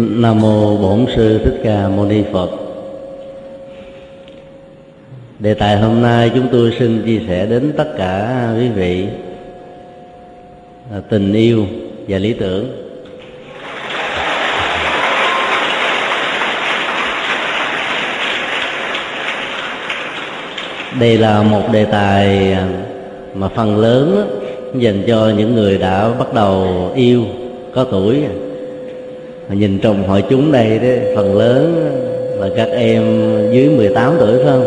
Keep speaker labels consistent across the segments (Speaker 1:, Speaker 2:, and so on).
Speaker 1: Nam mô Bổn sư Thích Ca Mâu Ni Phật. Đề tài hôm nay chúng tôi xin chia sẻ đến tất cả quý vị là tình yêu và lý tưởng. Đây là một đề tài à, mà phần lớn dành cho những người đã bắt đầu yêu, có tuổi mà nhìn trong hội chúng đây đấy phần lớn là các em dưới 18 tuổi phải không?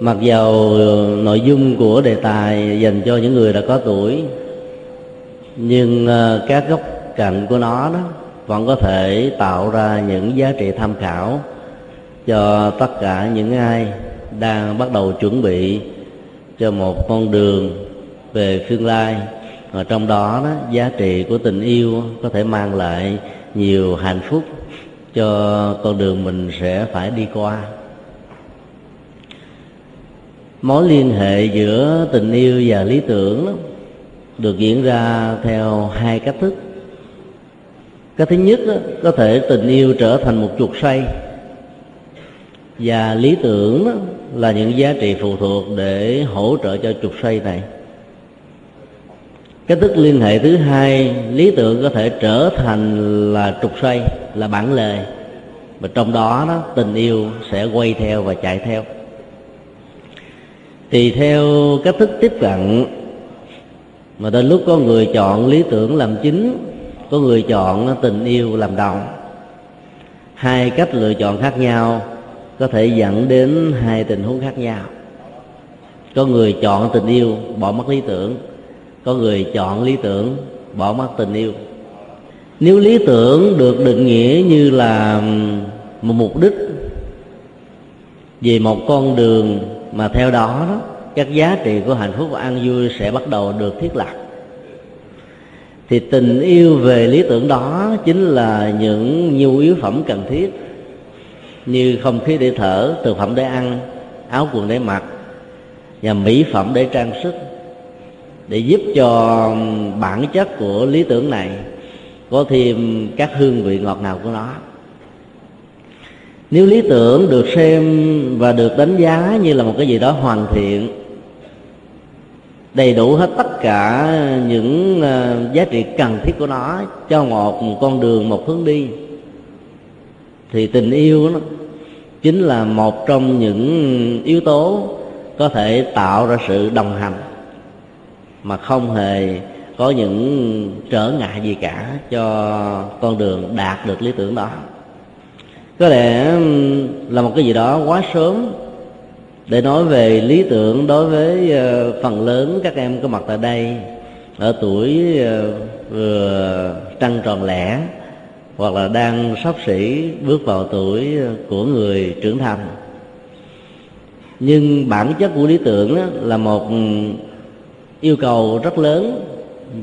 Speaker 1: Mặc dầu nội dung của đề tài dành cho những người đã có tuổi nhưng ờ, các góc cạnh của nó đó vẫn có thể tạo ra những giá trị tham khảo cho tất cả những ai đang bắt đầu chuẩn bị cho một con đường về tương lai. Và trong đó, đó giá trị của tình yêu có thể mang lại nhiều hạnh phúc cho con đường mình sẽ phải đi qua. Mối liên hệ giữa tình yêu và lý tưởng đó, được diễn ra theo hai cách thức. Cái thứ nhất đó, có thể tình yêu trở thành một chuột xoay. Và lý tưởng đó, là những giá trị phụ thuộc để hỗ trợ cho chuột xoay này cái thức liên hệ thứ hai, lý tưởng có thể trở thành là trục xoay, là bản lề. Và trong đó đó, tình yêu sẽ quay theo và chạy theo. Thì theo cách thức tiếp cận, mà đến lúc có người chọn lý tưởng làm chính, có người chọn tình yêu làm đầu hai cách lựa chọn khác nhau có thể dẫn đến hai tình huống khác nhau. Có người chọn tình yêu, bỏ mất lý tưởng có người chọn lý tưởng bỏ mất tình yêu. Nếu lý tưởng được định nghĩa như là một mục đích về một con đường mà theo đó, đó các giá trị của hạnh phúc và an vui sẽ bắt đầu được thiết lập. Thì tình yêu về lý tưởng đó chính là những nhu yếu phẩm cần thiết như không khí để thở thực phẩm để ăn áo quần để mặc và mỹ phẩm để trang sức để giúp cho bản chất của lý tưởng này có thêm các hương vị ngọt ngào của nó. Nếu lý tưởng được xem và được đánh giá như là một cái gì đó hoàn thiện, đầy đủ hết tất cả những ờ, giá trị cần thiết của nó cho một con đường, một hướng đi, thì tình yêu nó chính là một trong những yếu tố có thể tạo ra sự đồng hành mà không hề có những trở ngại gì cả cho con đường đạt được lý tưởng đó. Có lẽ là một cái gì đó quá sớm để nói về lý tưởng đối với ờ, phần lớn các em có mặt tại đây ở tuổi ờ, vừa trăng tròn lẻ hoặc là đang sắp xỉ bước vào tuổi ờ, của người trưởng thành. Nhưng bản chất của lý tưởng là một yêu cầu rất lớn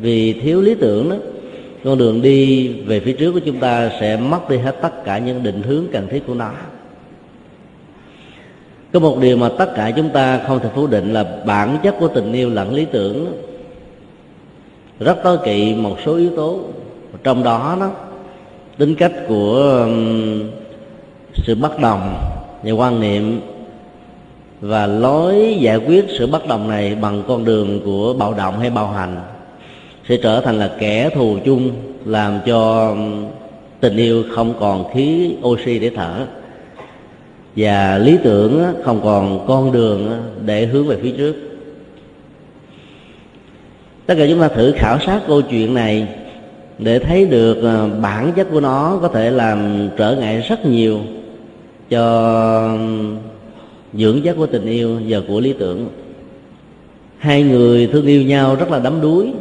Speaker 1: vì thiếu lý tưởng đó. Con đường đi về phía trước của chúng ta sẽ mất đi hết tất cả những định hướng cần thiết của nó. Có một điều mà tất cả chúng ta không thể phủ định là bản chất của tình yêu lẫn lý tưởng rất tối kỵ một số yếu tố. Trong đó đó, tính cách của sự bất đồng và quan niệm và lối giải quyết sự bất đồng này bằng con đường của bạo động hay bạo hành sẽ trở thành là kẻ thù chung, làm cho tình yêu không còn khí oxy để thở. Và lý tưởng không còn con đường để hướng về phía trước. Tất cả chúng ta thử khảo sát câu chuyện này để thấy được ờ, bản chất của nó có thể làm trở ngại rất nhiều cho dưỡng chất của tình yêu và của lý tưởng. Hai người thương yêu nhau rất là đắm đuối.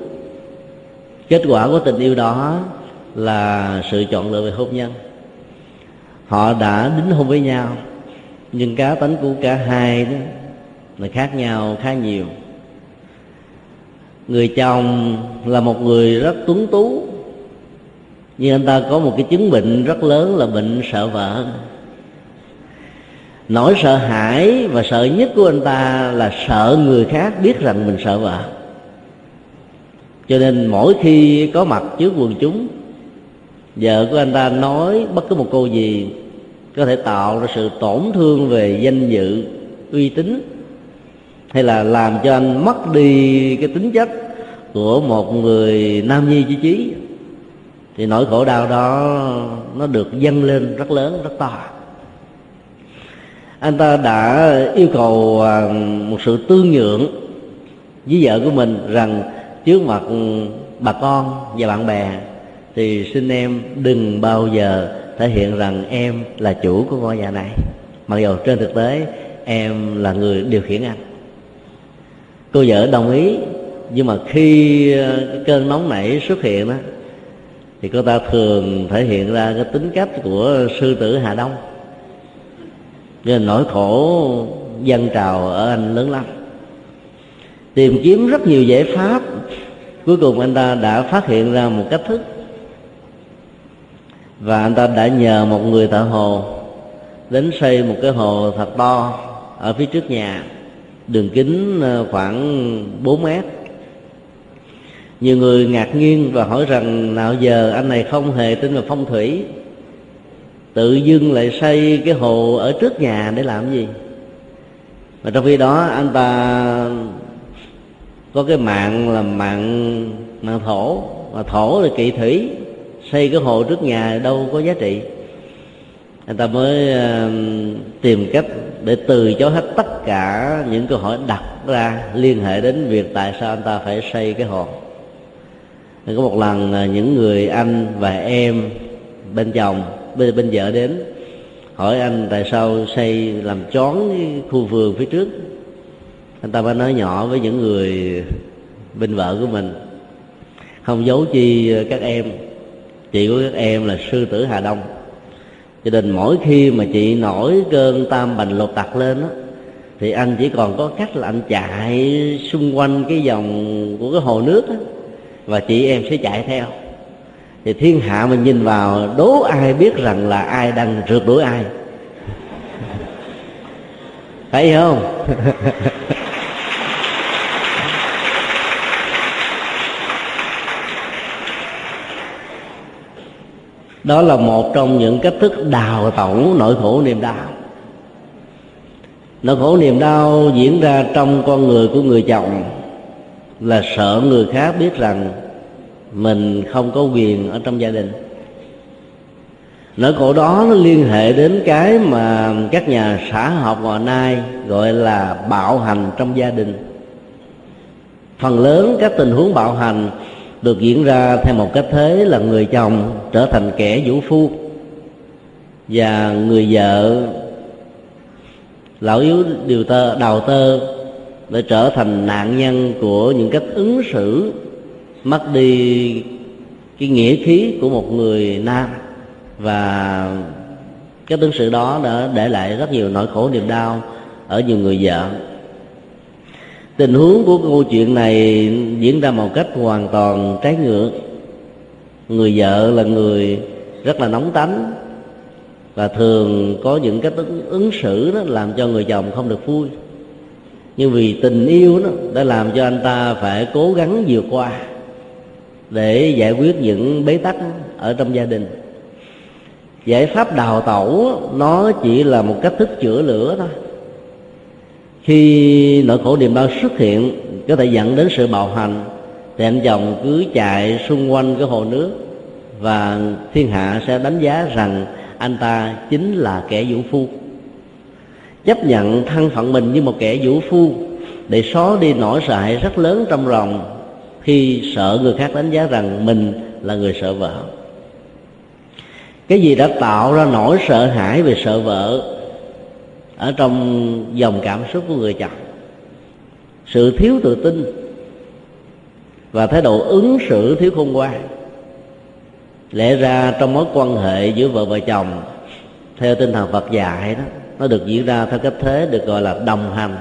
Speaker 1: Kết quả của tình yêu đó là sự chọn lựa về hôn nhân. Họ đã đính hôn với nhau, nhưng cá tánh của cả hai đó là khác nhau khá nhiều. Người chồng là một người rất tuấn tú, nhưng anh ta có một cái chứng bệnh rất lớn là bệnh sợ vợ nỗi sợ hãi và sợ nhất của anh ta là sợ người khác biết rằng mình sợ vợ. Cho nên mỗi khi có mặt trước quần chúng, vợ của anh ta nói bất cứ một câu gì có thể tạo ra sự tổn thương về danh dự, uy tín, hay là làm cho anh mất đi cái tính chất của một người nam nhi chí chí, thì nỗi khổ đau đó nó được dâng lên rất lớn, rất to anh ta đã yêu cầu à, một sự tương nhượng với vợ của mình rằng trước mặt ừ, bà con và bạn bè thì xin em đừng bao giờ thể hiện rằng em là chủ của ngôi nhà này. Mặc dù trên thực tế em là người điều khiển anh. Cô vợ đồng ý, nhưng mà khi à, cơn nóng nảy xuất hiện đó thì cô ta thường thể hiện ra cái tính cách của sư tử hà đông nên nỗi khổ dân trào ở anh lớn lắm. Tìm kiếm rất nhiều giải pháp. Cuối cùng anh ta đã phát hiện ra một cách thức. Và anh ta đã nhờ một người thợ hồ đến xây một cái hồ thật to ở phía trước nhà. Đường kính ờ, khoảng 4 mét. Nhiều người ngạc nhiên và hỏi rằng, nào giờ anh này không hề tin vào phong thủy? Tự dưng lại xây cái hồ ở trước nhà để làm gì? Mà trong khi đó, anh ta có cái mạng là mạng mạng thổ, mà thổ là kỵ thủy. Xây cái hồ trước nhà đâu có giá trị. Anh ta mới tìm cách để từ chối hết tất cả những câu hỏi đặt ra liên hệ đến việc tại sao anh ta phải xây cái hồ. Có một lần ờ, những người anh và em bên chồng bên, bên vợ đến hỏi anh tại sao xây làm chón cái khu vườn phía trước. Anh ta mới nói nhỏ với những người bên vợ của mình không giấu chi các em chị của các em là sư tử hà đông. Cho nên mỗi khi mà chị nổi cơn tam bành lột tặc lên đó, thì anh chỉ còn có cách là anh chạy xung quanh cái dòng của cái hồ nước đó, và chị em sẽ chạy theo thì thiên hạ mình nhìn vào, đố ai biết rằng là ai đang rượt đuổi ai? Phải không? Đó là một trong những cách thức đào tổng nỗi khổ niềm đau. Nỗi khổ niềm đau diễn ra trong con người của người chồng là sợ người khác biết rằng mình không có quyền ở trong gia đình. Nỗi khổ đó nó liên hệ đến cái mà các nhà xã học ngày nay gọi là bạo hành trong gia đình. Phần lớn các tình huống bạo hành được diễn ra theo một cách thế là người chồng trở thành kẻ vũ phu và người vợ lão yếu điều tơ đào tơ để trở thành nạn nhân của những cách ứng xử mất đi cái nghĩa khí của một người nam. Và cái ứng xử đó đã để lại rất nhiều nỗi khổ niềm đau ở nhiều người vợ. Tình huống của câu chuyện này diễn ra một cách hoàn toàn trái ngược. Người vợ là người rất là nóng tánh và thường có những cách ứng, ứng xử đó làm cho người chồng không được vui. Nhưng vì tình yêu đó đã làm cho anh ta phải cố gắng vượt qua để giải quyết những bế tắc ở trong gia đình. Giải pháp đào tẩu, nó chỉ là một cách thức chữa lửa thôi. Khi nỗi khổ niềm đau xuất hiện, có thể dẫn đến sự bạo hành, thì anh chồng cứ chạy xung quanh cái hồ nước, và thiên hạ sẽ đánh giá rằng anh ta chính là kẻ vũ phu. Chấp nhận thân phận mình như một kẻ vũ phu, để xóa đi nỗi sợ hãi rất lớn trong lòng khi sợ người khác đánh giá rằng mình là người sợ vợ. Cái gì đã tạo ra nỗi sợ hãi về sợ vợ ở trong dòng cảm xúc của người chồng? Sự thiếu tự tin và thái độ ứng xử thiếu khôn ngoan lẽ ra trong mối quan hệ giữa vợ và chồng, theo tinh thần Phật dạy đó, nó được diễn ra theo cách thế được gọi là đồng hành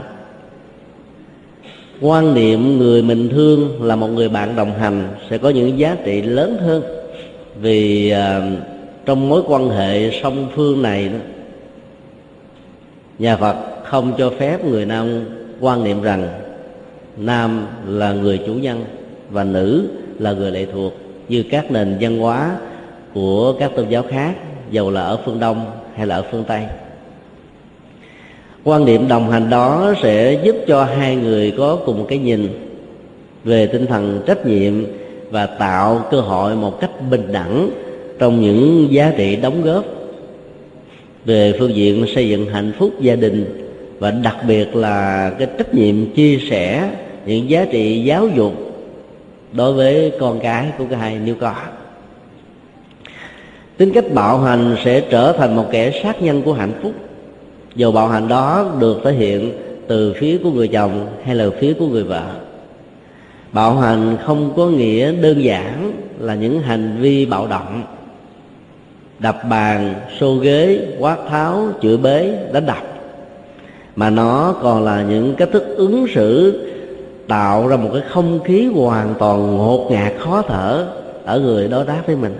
Speaker 1: quan niệm người mình thương là một người bạn đồng hành sẽ có những giá trị lớn hơn. Vì à, trong mối quan hệ song phương này đó nhà phật không cho phép người nam quan niệm rằng nam là người chủ nhân và nữ là người lệ thuộc như các nền văn hóa của các tôn giáo khác dầu là ở phương đông hay là ở phương tây quan điểm đồng hành đó sẽ giúp cho hai người có cùng một cái nhìn về tinh thần trách nhiệm và tạo cơ hội một cách bình đẳng trong những giá trị đóng góp về phương diện xây dựng hạnh phúc gia đình và đặc biệt là cái trách nhiệm chia sẻ những giá trị giáo dục đối với con cái của cả hai nếu có. Tính cách bạo hành sẽ trở thành một kẻ sát nhân của hạnh phúc dù bạo hành đó được thể hiện từ phía của người chồng hay là phía của người vợ. Bạo hành không có nghĩa đơn giản là những hành vi bạo động. Đập bàn, xô ghế, quát tháo, chửi bế, đánh đập. Mà nó còn là những cách thức ứng xử tạo ra một cái không khí hoàn toàn ngột ngạt khó thở ở người đối đáp với mình.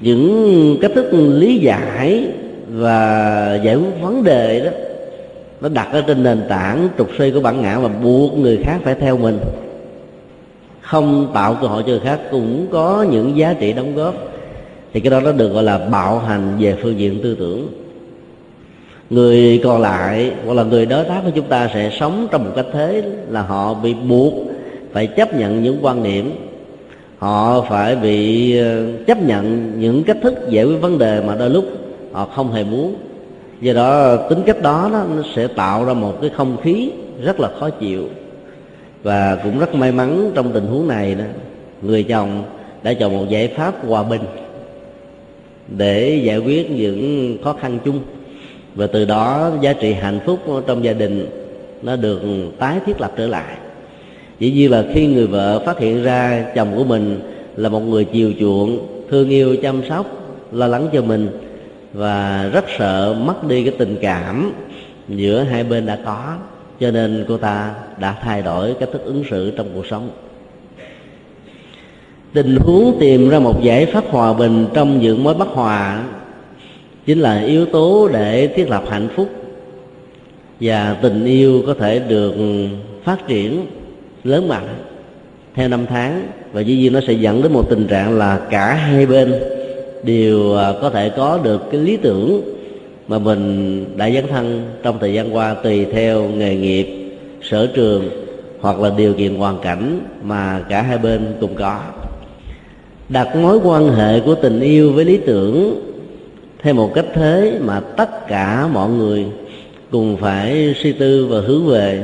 Speaker 1: Những cách thức lý giải và giải quyết vấn đề đó, nó đặt ở trên nền tảng trục suy của bản ngã và buộc người khác phải theo mình. Không tạo cơ hội cho người khác, cũng có những giá trị đóng góp. Thì cái đó nó được gọi là bạo hành về phương diện tư tưởng. Người còn lại, hoặc là người đối tác của chúng ta sẽ sống trong một cách thế là họ bị buộc phải chấp nhận những quan điểm họ phải bị ờ, chấp nhận những cách thức giải quyết vấn đề mà đôi lúc họ không hề muốn. Do đó, tính cách đó nó sẽ tạo ra một cái không khí rất là khó chịu. Và cũng rất may mắn trong tình huống này đó, người chồng đã chọn một giải pháp hòa bình để giải quyết những khó khăn chung. Và từ đó, giá trị hạnh phúc trong gia đình nó được tái thiết lập trở lại. Chỉ như là khi người vợ phát hiện ra chồng của mình là một người chiều chuộng, thương yêu, chăm sóc, lo lắng cho mình và rất sợ mất đi cái tình cảm giữa hai bên đã có. Cho nên cô ta đã thay đổi cách thức ứng xử trong cuộc sống. Tình huống tìm ra một giải pháp hòa bình trong những mối bất hòa chính là yếu tố để thiết lập hạnh phúc và tình yêu có thể được phát triển lớn mạnh theo năm tháng. Và dĩ nhiên nó sẽ dẫn đến một tình trạng là cả hai bên đều à, có thể có được cái lý tưởng mà mình đã dấn thân trong thời gian qua tùy theo nghề nghiệp, sở trường hoặc là điều kiện hoàn cảnh mà cả hai bên cùng có. Đặt mối quan hệ của tình yêu với lý tưởng theo một cách thế mà tất cả mọi người cùng phải suy tư và hướng về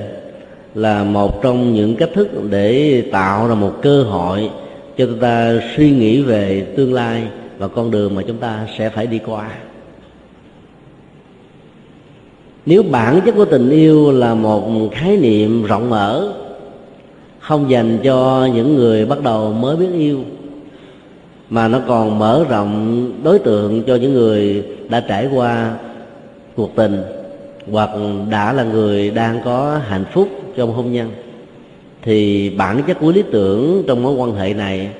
Speaker 1: là một trong những cách thức để tạo ra một cơ hội cho chúng ta suy nghĩ về tương lai và con đường mà chúng ta sẽ phải đi qua. Nếu bản chất của tình yêu là một khái niệm rộng mở, không dành cho những người bắt đầu mới biết yêu, mà nó còn mở rộng đối tượng cho những người đã trải qua cuộc tình hoặc đã là người đang có hạnh phúc trong hôn nhân, thì bản chất của lý tưởng trong mối quan hệ này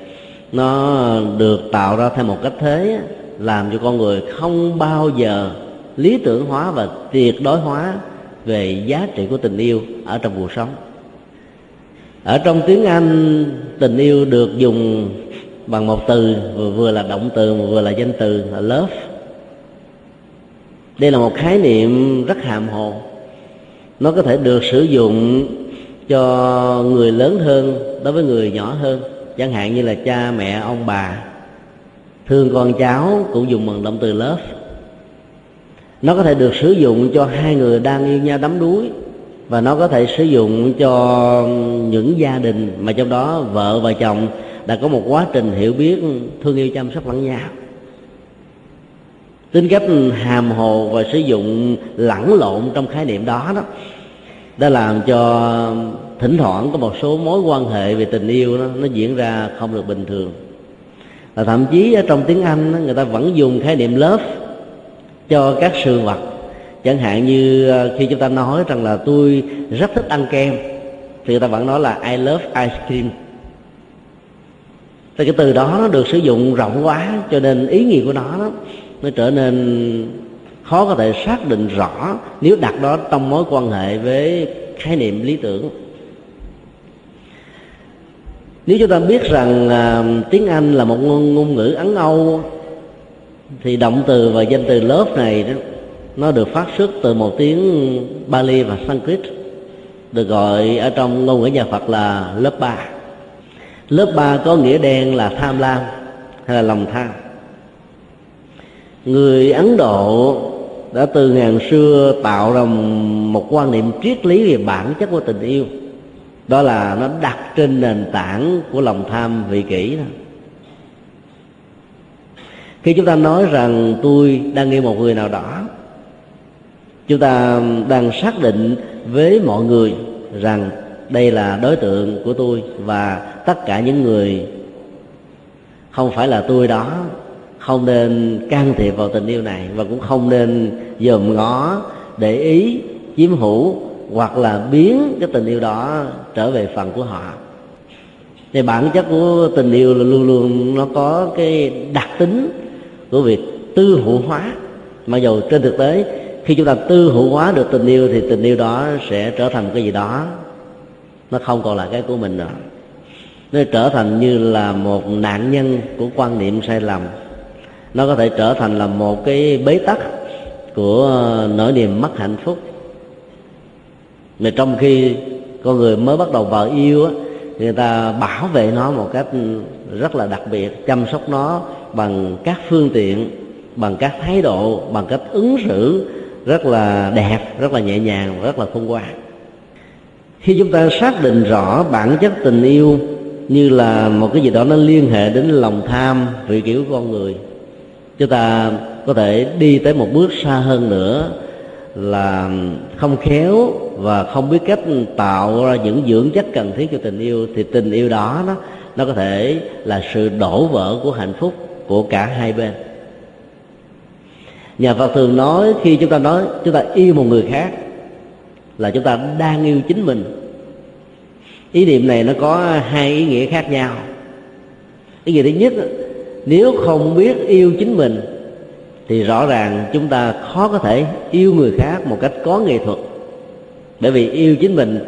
Speaker 1: nó được tạo ra theo một cách thế làm cho con người không bao giờ lý tưởng hóa và tuyệt đối hóa về giá trị của tình yêu ở trong cuộc sống. Ở trong tiếng anh tình yêu được dùng bằng một từ vừa, là động từ vừa là danh từ là love. Đây là một khái niệm rất hàm hồ. Nó có thể được sử dụng cho người lớn hơn đối với người nhỏ hơn chẳng hạn như là cha, mẹ, ông, bà. Thương con cháu cũng dùng bằng động từ lớp. Nó có thể được sử dụng cho hai người đang yêu nhau đắm đuối, và nó có thể sử dụng cho những gia đình mà trong đó vợ và chồng đã có một quá trình hiểu biết, thương yêu chăm sóc lẫn nhau. Tính cách hàm hồ và sử dụng lẫn lộn trong khái niệm đó đó, đã làm cho thỉnh thoảng có một số mối quan hệ về tình yêu đó, nó diễn ra không được bình thường. Và thậm chí ở trong tiếng anh người ta vẫn dùng khái niệm love cho các sự vật. Chẳng hạn như ờ, khi chúng ta nói rằng là tôi rất thích ăn kem thì người ta vẫn nói là I love ice cream thì cái từ đó nó được sử dụng rộng quá cho nên ý nghĩa của nó đó, nó trở nên khó có thể xác định rõ nếu đặt đó trong mối quan hệ với khái niệm lý tưởng nếu chúng ta biết rằng à, tiếng anh là một ngôn, ngôn ngữ ấn âu thì động từ và danh từ lớp này đó nó được phát xuất từ một tiếng Bali và Sanskrit được gọi ở trong ngôn ngữ nhà Phật là lớp ba. Lớp ba có nghĩa đen là tham lam hay là lòng tham. Người ấn độ đã từ ngàn xưa tạo ra một quan niệm triết lý về bản chất của tình yêu đó là nó đặt trên nền tảng của lòng tham vị kỷ đó. Khi chúng ta nói rằng tôi đang yêu một người nào đó, chúng ta đang xác định với mọi người rằng đây là đối tượng của tôi và tất cả những người không phải là tôi đó, không nên can thiệp vào tình yêu này và cũng không nên dòm ngó để ý chiếm hữu hoặc là biến cái tình yêu đó trở về phần của họ. Thì bản chất của tình yêu là luôn luôn nó có cái đặc tính của việc tư hữu hóa. Mặc dù trên thực tế, khi chúng ta tư hữu hóa được tình yêu thì tình yêu đó sẽ trở thành cái gì đó nó không còn là cái của mình nữa. Nó trở thành như là một nạn nhân của quan niệm sai lầm. Nó có thể trở thành là một cái bế tắc của nỗi niềm mất hạnh phúc. Mà trong khi con người mới bắt đầu vào yêu á, người ta bảo vệ nó một cách rất là đặc biệt, chăm sóc nó bằng các phương tiện, bằng các thái độ, bằng cách ứng xử rất là đẹp, rất là nhẹ nhàng và rất là khôn ngoan. Khi chúng ta xác định rõ bản chất tình yêu như là một cái gì đó nó liên hệ đến lòng tham vị kiểu của con người, chúng ta có thể đi tới một bước xa hơn nữa là không khéo và không biết cách tạo ra những dưỡng chất cần thiết cho tình yêu, thì tình yêu đó nó nó có thể là sự đổ vỡ của hạnh phúc của cả hai bên. Nhà phật thường nói khi chúng ta nói chúng ta yêu một người khác là chúng ta đang yêu chính mình. Ý niệm này nó có hai ý nghĩa khác nhau. Ý nghĩa thứ nhất, nếu không biết yêu chính mình, thì rõ ràng chúng ta khó có thể yêu người khác một cách có nghệ thuật bởi vì yêu chính mình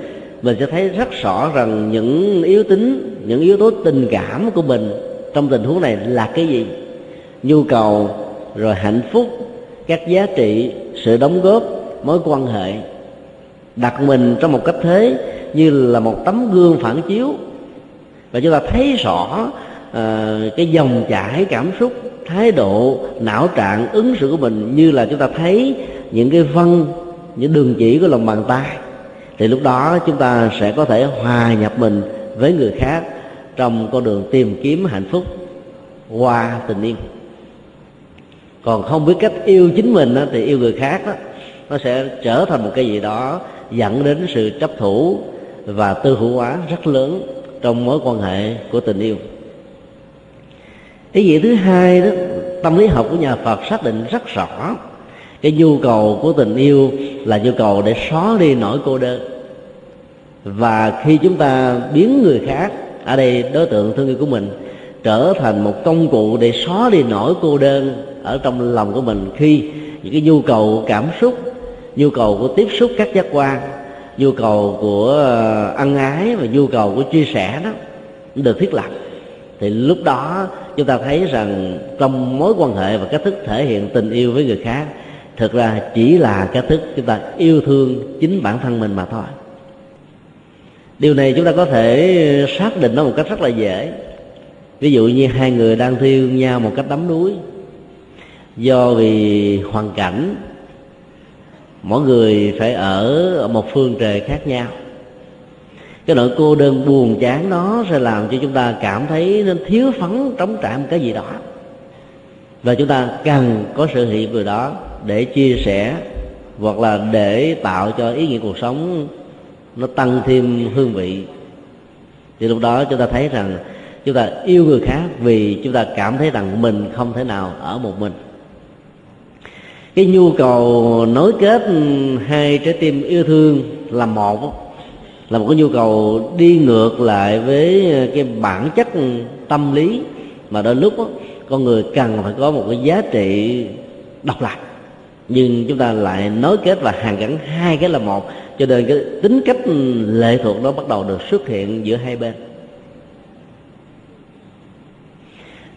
Speaker 1: mình sẽ thấy rất rõ rằng những yếu tính những yếu tố tình cảm của mình trong tình huống này là cái gì. Nhu cầu rồi hạnh phúc các giá trị sự đóng góp mối quan hệ. Đặt mình trong một cách thế như là một tấm gương phản chiếu. Và chúng ta thấy rõ uh, cái dòng chảy cảm xúc thái độ não trạng ứng xử của mình như là chúng ta thấy những cái văn những đường chỉ của lòng bàn tay thì lúc đó chúng ta sẽ có thể hòa nhập mình với người khác trong con đường tìm kiếm hạnh phúc qua tình yêu. Còn không biết cách yêu chính mình đó, thì yêu người khác đó nó sẽ trở thành một cái gì đó dẫn đến sự chấp thủ và tư hữu hóa rất lớn trong mối quan hệ của tình yêu. Ý nghĩa thứ hai đó tâm lý học của nhà phật xác định rất rõ cái nhu cầu của tình yêu là nhu cầu để xóa đi nỗi cô đơn. Và khi chúng ta biến người khác, ở đây đối tượng thương yêu của mình, trở thành một công cụ để xóa đi nỗi cô đơn ở trong lòng của mình khi những cái nhu cầu cảm xúc, nhu cầu của tiếp xúc các giác quan, nhu cầu của ờ, ân ái và nhu cầu của chia sẻ đó được thiết lập, thì lúc đó chúng ta thấy rằng trong mối quan hệ và cách thức thể hiện tình yêu với người khác thực ra chỉ là cái thức chúng ta yêu thương chính bản thân mình mà thôi. Điều này chúng ta có thể xác định nó một cách rất là dễ. Ví dụ như hai người đang thương nhau một cách đắm đuối. Do vì hoàn cảnh, mỗi người phải ở một phương trời khác nhau. Cái nỗi cô đơn buồn chán đó sẽ làm cho chúng ta cảm thấy nên thiếu phấn trống trải một cái gì đó. Và chúng ta cần có sự hiện người đó để chia sẻ hoặc là để tạo cho ý nghĩa cuộc sống nó tăng thêm hương vị. Thì lúc đó chúng ta thấy rằng chúng ta yêu người khác vì chúng ta cảm thấy rằng mình không thể nào ở một mình. Cái nhu cầu nối kết hai trái tim yêu thương là một là một cái nhu cầu đi ngược lại với cái bản chất tâm lý. Mà đôi lúc đó, con người cần phải có một cái giá trị độc lập nhưng chúng ta lại nối kết và hàn gắn hai cái là một, cho nên cái tính cách lệ thuộc đó bắt đầu được xuất hiện giữa hai bên.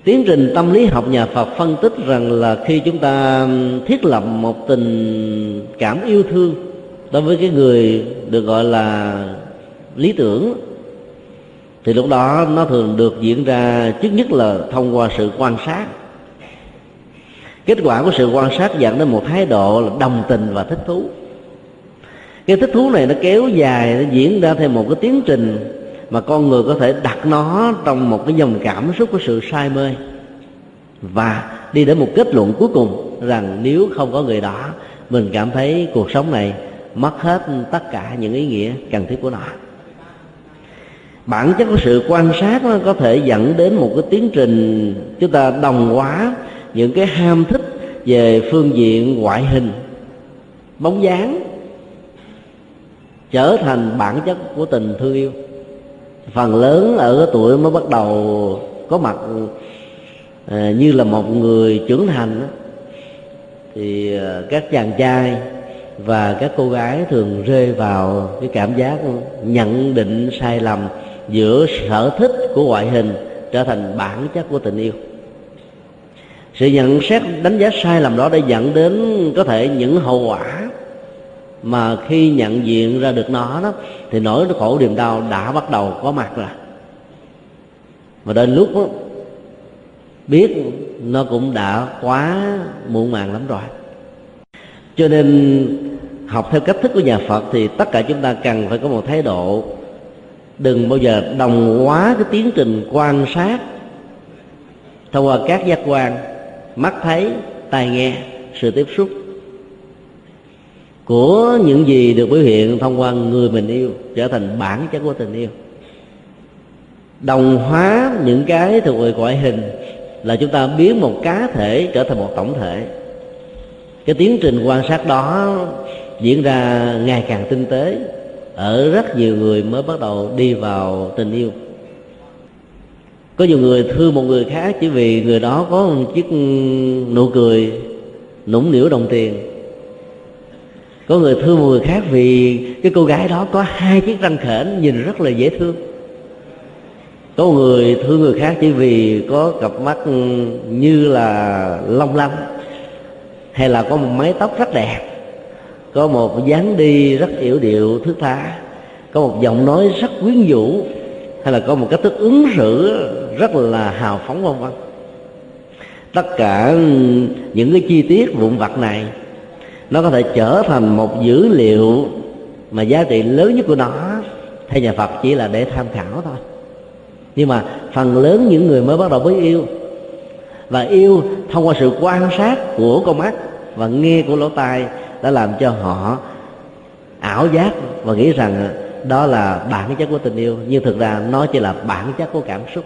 Speaker 1: Tiến trình tâm lý học nhà phật phân tích rằng là khi chúng ta thiết lập một tình cảm yêu thương đối với cái người được gọi là lý tưởng, thì lúc đó nó thường được diễn ra trước nhất là thông qua sự quan sát kết quả của sự quan sát dẫn đến một thái độ là đồng tình và thích thú. Cái thích thú này nó kéo dài, nó diễn ra theo một cái tiến trình mà con người có thể đặt nó trong một cái dòng cảm xúc của sự say mê. Và đi đến một kết luận cuối cùng rằng nếu không có người đó, mình cảm thấy cuộc sống này mất hết tất cả những ý nghĩa cần thiết của nó. Bản chất của sự quan sát nó có thể dẫn đến một cái tiến trình chúng ta đồng hóa những cái ham thích về phương diện ngoại hình bóng dáng trở thành bản chất của tình thương yêu. Phần lớn ở cái tuổi mới bắt đầu có mặt à, như là một người trưởng thành đó, thì à, các chàng trai và các cô gái thường rơi vào cái cảm giác nhận định sai lầm giữa sở thích của ngoại hình trở thành bản chất của tình yêu sự nhận xét đánh giá sai lầm đó đã dẫn đến có thể những hậu quả mà khi nhận diện ra được nó đó thì nỗi khổ niềm đau đã bắt đầu có mặt rồi. Và đến lúc đó, biết nó cũng đã quá muộn màng lắm rồi. Cho nên học theo cách thức của nhà phật thì tất cả chúng ta cần phải có một thái độ. Đừng bao giờ đồng hóa cái tiến trình quan sát thông qua các giác quan mắt thấy, tai nghe, sự tiếp xúc. Của những gì được biểu hiện, thông qua người mình yêu trở thành bản chất của tình yêu. Đồng hóa những cái thuộc về ngoại hình là chúng ta biến một cá thể trở thành một tổng thể. Cái tiến trình quan sát đó diễn ra ngày càng tinh tế, ở rất nhiều người mới bắt đầu đi vào tình yêu có nhiều người thương một người khác chỉ vì người đó có một chiếc ừ, nụ cười nũng nỉu đồng tiền. Có người thương một người khác vì cái cô gái đó có hai chiếc răng khểnh nhìn rất là dễ thương. Có người thương người khác chỉ vì có cặp mắt ừ, như là long lanh, hay là có một mái tóc rất đẹp, có một dáng đi rất yểu điệu thước tha, có một giọng nói rất quyến rũ, hay là có một cách thức ứng xử rất là hào phóng vân vân. Tất cả những cái chi tiết vụn vặt này, nó có thể trở thành một dữ liệu mà giá trị lớn nhất của nó, theo nhà Phật chỉ là để tham khảo thôi. Nhưng mà phần lớn những người mới bắt đầu với yêu, và yêu thông qua sự quan sát của con mắt và nghe của lỗ tai đã làm cho họ ảo giác và nghĩ rằng đó là bản chất của tình yêu, nhưng thực ra nó chỉ là bản chất của cảm xúc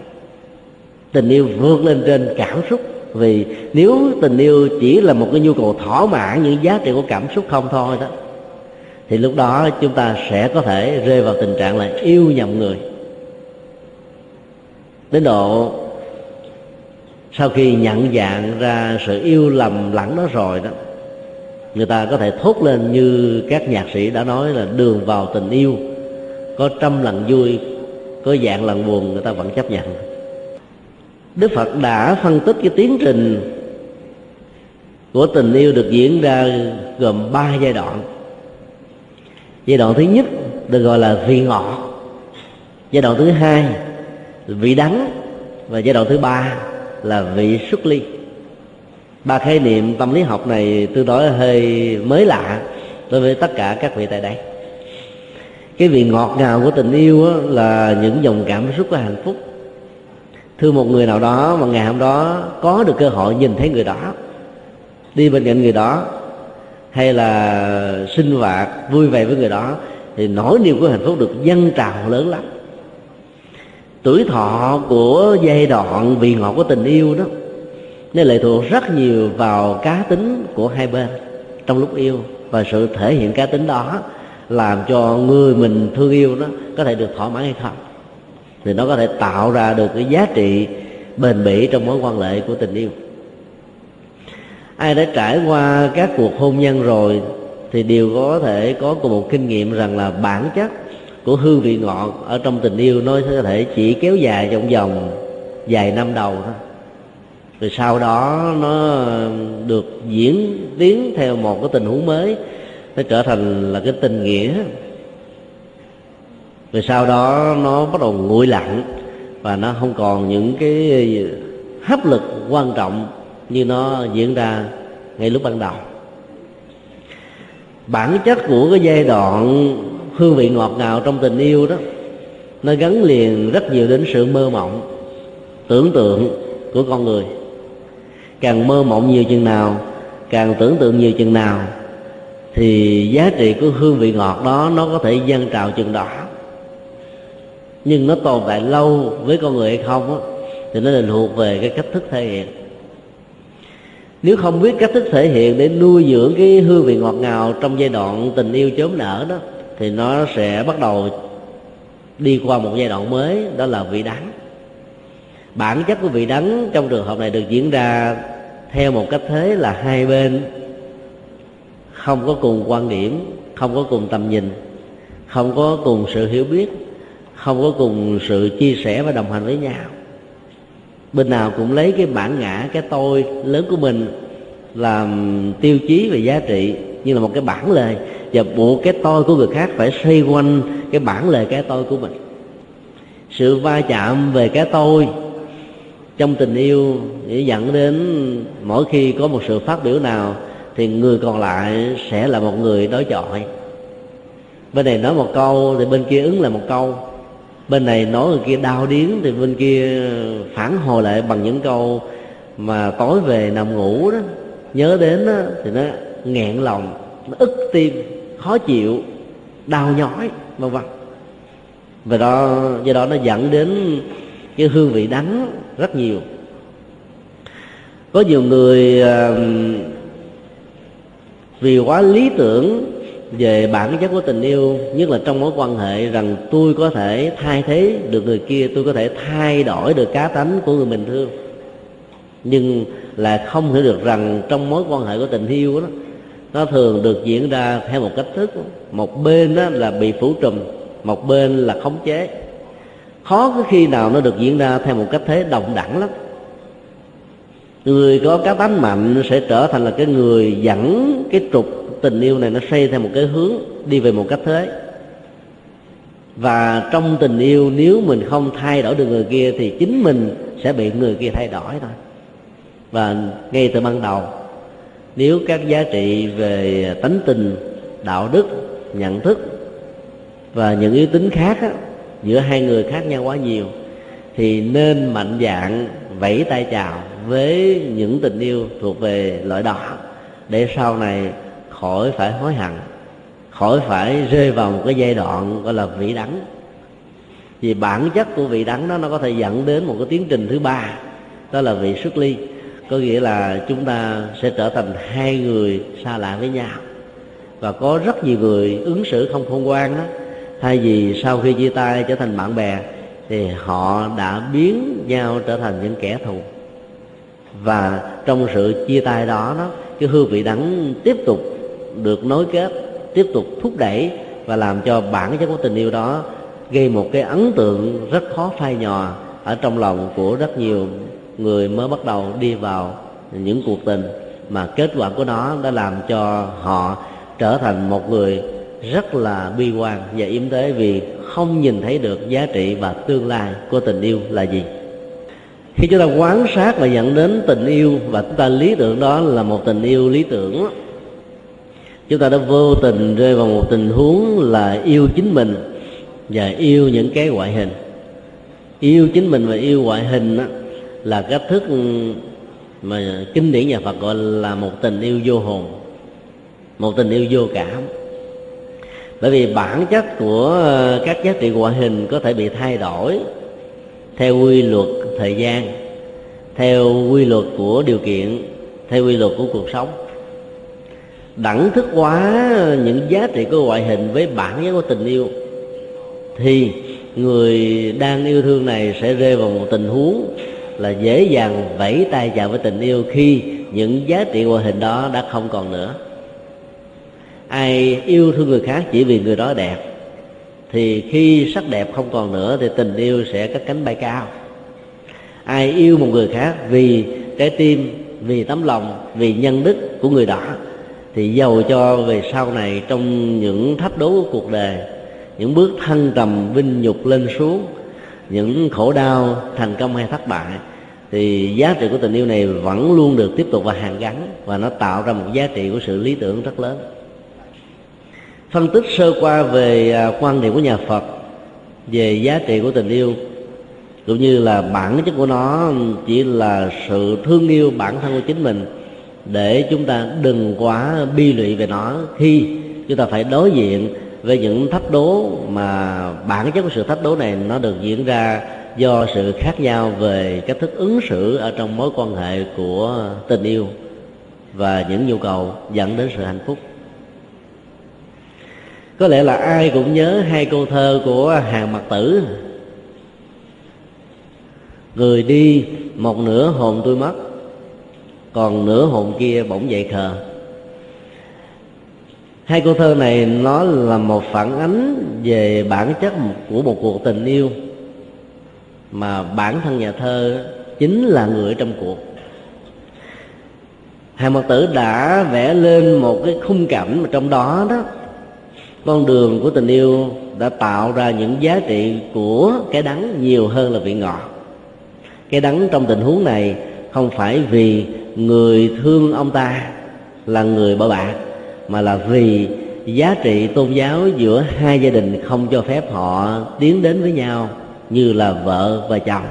Speaker 1: tình yêu vượt lên trên cảm xúc. Vì nếu tình yêu chỉ là một cái nhu cầu thỏa mãn những giá trị của cảm xúc không thôi đó, thì lúc đó chúng ta sẽ có thể rơi vào tình trạng là yêu nhầm người. Đến độ sau khi nhận dạng ra sự yêu lầm lẫn đó rồi đó, người ta có thể thốt lên như các nhạc sĩ đã nói là đường vào tình yêu, có trăm lần vui, có dạng lần buồn người ta vẫn chấp nhận đức phật đã phân tích cái tiến trình của tình yêu được diễn ra gồm ba giai đoạn. Giai đoạn thứ nhất được gọi là vị ngọt giai đoạn thứ hai vị đắng, và giai đoạn thứ ba là vị xuất ly. Ba khái niệm tâm lý học này tôi nói hơi mới lạ đối với tất cả các vị tại đây. Cái vị ngọt ngào của tình yêu là những dòng cảm xúc của hạnh phúc thương một người nào đó mà ngày hôm đó có được cơ hội nhìn thấy người đó, đi bên cạnh người đó, hay là sinh hoạt vui vẻ với người đó, thì nỗi niềm của hạnh phúc được dâng trào lớn lắm. Tuổi thọ của giai đoạn vị ngọt của tình yêu đó, nó lệ thuộc rất nhiều vào cá tính của hai bên trong lúc yêu. Và sự thể hiện cá tính đó làm cho người mình thương yêu đó có thể được thỏa mãn hay không thì nó có thể tạo ra được cái giá trị bền bỉ trong mối quan hệ của tình yêu. Ai đã trải qua các cuộc hôn nhân rồi thì đều có thể có cùng một kinh nghiệm rằng là bản chất của hương vị ngọt ở trong tình yêu nó có thể chỉ kéo dài trong vòng vài năm đầu thôi. Rồi sau đó nó được diễn tiến theo một cái tình huống mới, nó trở thành là cái tình nghĩa rồi sau đó nó bắt đầu nguội lặng và nó không còn những cái hấp lực quan trọng như nó diễn ra ngay lúc ban đầu. Bản chất của cái giai đoạn hương vị ngọt ngào trong tình yêu đó, nó gắn liền rất nhiều đến sự mơ mộng, tưởng tượng của con người. Càng mơ mộng nhiều chừng nào, càng tưởng tượng nhiều chừng nào, thì giá trị của hương vị ngọt đó nó có thể dâng trào chừng đó nhưng nó tồn tại lâu với con người hay không á, thì nó định thuộc về cái cách thức thể hiện. Nếu không biết cách thức thể hiện để nuôi dưỡng cái hương vị ngọt ngào trong giai đoạn tình yêu chớm nở đó, thì nó sẽ bắt đầu đi qua một giai đoạn mới, đó là vị đắng. Bản chất của vị đắng trong trường hợp này được diễn ra theo một cách thế là hai bên không có cùng quan điểm, không có cùng tầm nhìn, không có cùng sự hiểu biết không có cùng sự chia sẻ và đồng hành với nhau. Bên nào cũng lấy cái bản ngã, cái tôi lớn của mình làm tiêu chí về giá trị như là một cái bản lề và buộc cái tôi của người khác phải xoay quanh cái bản lề cái tôi của mình. Sự va chạm về cái tôi trong tình yêu để dẫn đến mỗi khi có một sự phát biểu nào thì người còn lại sẽ là một người đối chọi. Bên này nói một câu thì bên kia ứng là một câu bên này nói người kia đau điếng thì bên kia phản hồi lại bằng những câu mà tối về nằm ngủ đó. Nhớ đến đó, thì nó nghẹn lòng nó ức tim khó chịu đau nhói vân vân. Và đó do đó nó dẫn đến cái hương vị đắng rất nhiều. Có nhiều người à, vì quá lý tưởng về bản chất của tình yêu, nhất là trong mối quan hệ rằng tôi có thể thay thế được người kia, tôi có thể thay đổi được cá tánh của người mình thương nhưng là không hiểu được rằng trong mối quan hệ của tình yêu đó, nó thường được diễn ra theo một cách thức. Một bên đó là bị phủ trùm, một bên là khống chế. Khó có khi nào nó được diễn ra theo một cách thế đồng đẳng lắm. Người có cá tánh mạnh sẽ trở thành là cái người dẫn, cái trục tình yêu này nó xây theo một cái hướng đi về một cách thế. Và trong tình yêu nếu mình không thay đổi được người kia thì chính mình sẽ bị người kia thay đổi thôi. Và ngay từ ban đầu nếu các giá trị về tánh tình đạo đức nhận thức và những yếu tính khác á, giữa hai người khác nhau quá nhiều thì nên mạnh dạng vẫy tay chào với những tình yêu thuộc về loại đỏ để sau này khỏi phải hối hận, khỏi phải rơi vào một cái giai đoạn gọi là vị đắng. Vì bản chất của vị đắng đó, nó có thể dẫn đến một cái tiến trình thứ ba, đó là vị xuất ly. Có nghĩa là chúng ta sẽ trở thành hai người xa lạ với nhau. Và có rất nhiều người ứng xử không khôn ngoan đó thay vì sau khi chia tay trở thành bạn bè, thì họ đã biến nhau trở thành những kẻ thù. Và trong sự chia tay đó đó, cái hương vị đắng tiếp tục được nối kết, tiếp tục thúc đẩy và làm cho bản chất của tình yêu đó gây một cái ấn tượng rất khó phai nhòa ở trong lòng của rất nhiều người mới bắt đầu đi vào những cuộc tình. Mà kết quả của nó đã làm cho họ trở thành một người rất là bi quan và yếm tế vì không nhìn thấy được giá trị và tương lai của tình yêu là gì. Khi chúng ta quán sát và dẫn đến tình yêu và chúng ta lý tưởng đó là một tình yêu lý tưởng chúng ta đã vô tình rơi vào một tình huống là yêu chính mình và yêu những cái ngoại hình. Yêu chính mình và yêu ngoại hình là cách thức mà kinh điển nhà Phật gọi là một tình yêu vô hồn, một tình yêu vô cảm. Bởi vì bản chất của ờ, các giá trị ngoại hình có thể bị thay đổi theo quy luật thời gian, theo quy luật của điều kiện, theo quy luật của cuộc sống đẳng thức hóa những giá trị của ngoại hình với bản chất của tình yêu, thì người đang yêu thương này sẽ rơi vào một tình huống là dễ dàng vẫy tay chào với tình yêu khi những giá trị ngoại hình đó đã không còn nữa. Ai yêu thương người khác chỉ vì người đó đẹp, thì khi sắc đẹp không còn nữa thì tình yêu sẽ cất cánh bay cao. Ai yêu một người khác vì trái tim, vì tấm lòng, vì nhân đức của người đó thì giàu cho về sau này trong những thách đố của cuộc đời, những bước thăng trầm vinh nhục lên xuống, những khổ đau thành công hay thất bại, thì giá trị của tình yêu này vẫn luôn được tiếp tục và hàn gắn và nó tạo ra một giá trị của sự lý tưởng rất lớn. Phân tích sơ qua về à, quan điểm của nhà phật về giá trị của tình yêu, cũng như là bản chất của nó chỉ là sự thương yêu bản thân của chính mình để chúng ta đừng quá bi lụy về nó. Khi chúng ta phải đối diện với những thách đố mà bản chất của sự thách đố này nó được diễn ra do sự khác nhau về cách thức ứng xử ở trong mối quan hệ của tình yêu và những nhu cầu dẫn đến sự hạnh phúc. Có lẽ là ai cũng nhớ hai câu thơ của hàng Mặc tử. Người đi, một nửa hồn tôi mất còn nửa hồn kia bỗng dậy khờ. Hai câu thơ này nó là một phản ánh về bản chất của một cuộc tình yêu, mà bản thân nhà thơ chính là người trong cuộc. Hai mật tử đã vẽ lên một cái khung cảnh mà trong đó đó, con đường của tình yêu đã tạo ra những giá trị của cái đắng nhiều hơn là vị ngọt. Cái đắng trong tình huống này không phải vì người thương ông ta là người bỏ bạc, mà là vì giá trị tôn giáo giữa hai gia đình không cho phép họ tiến đến với nhau như là vợ và chồng.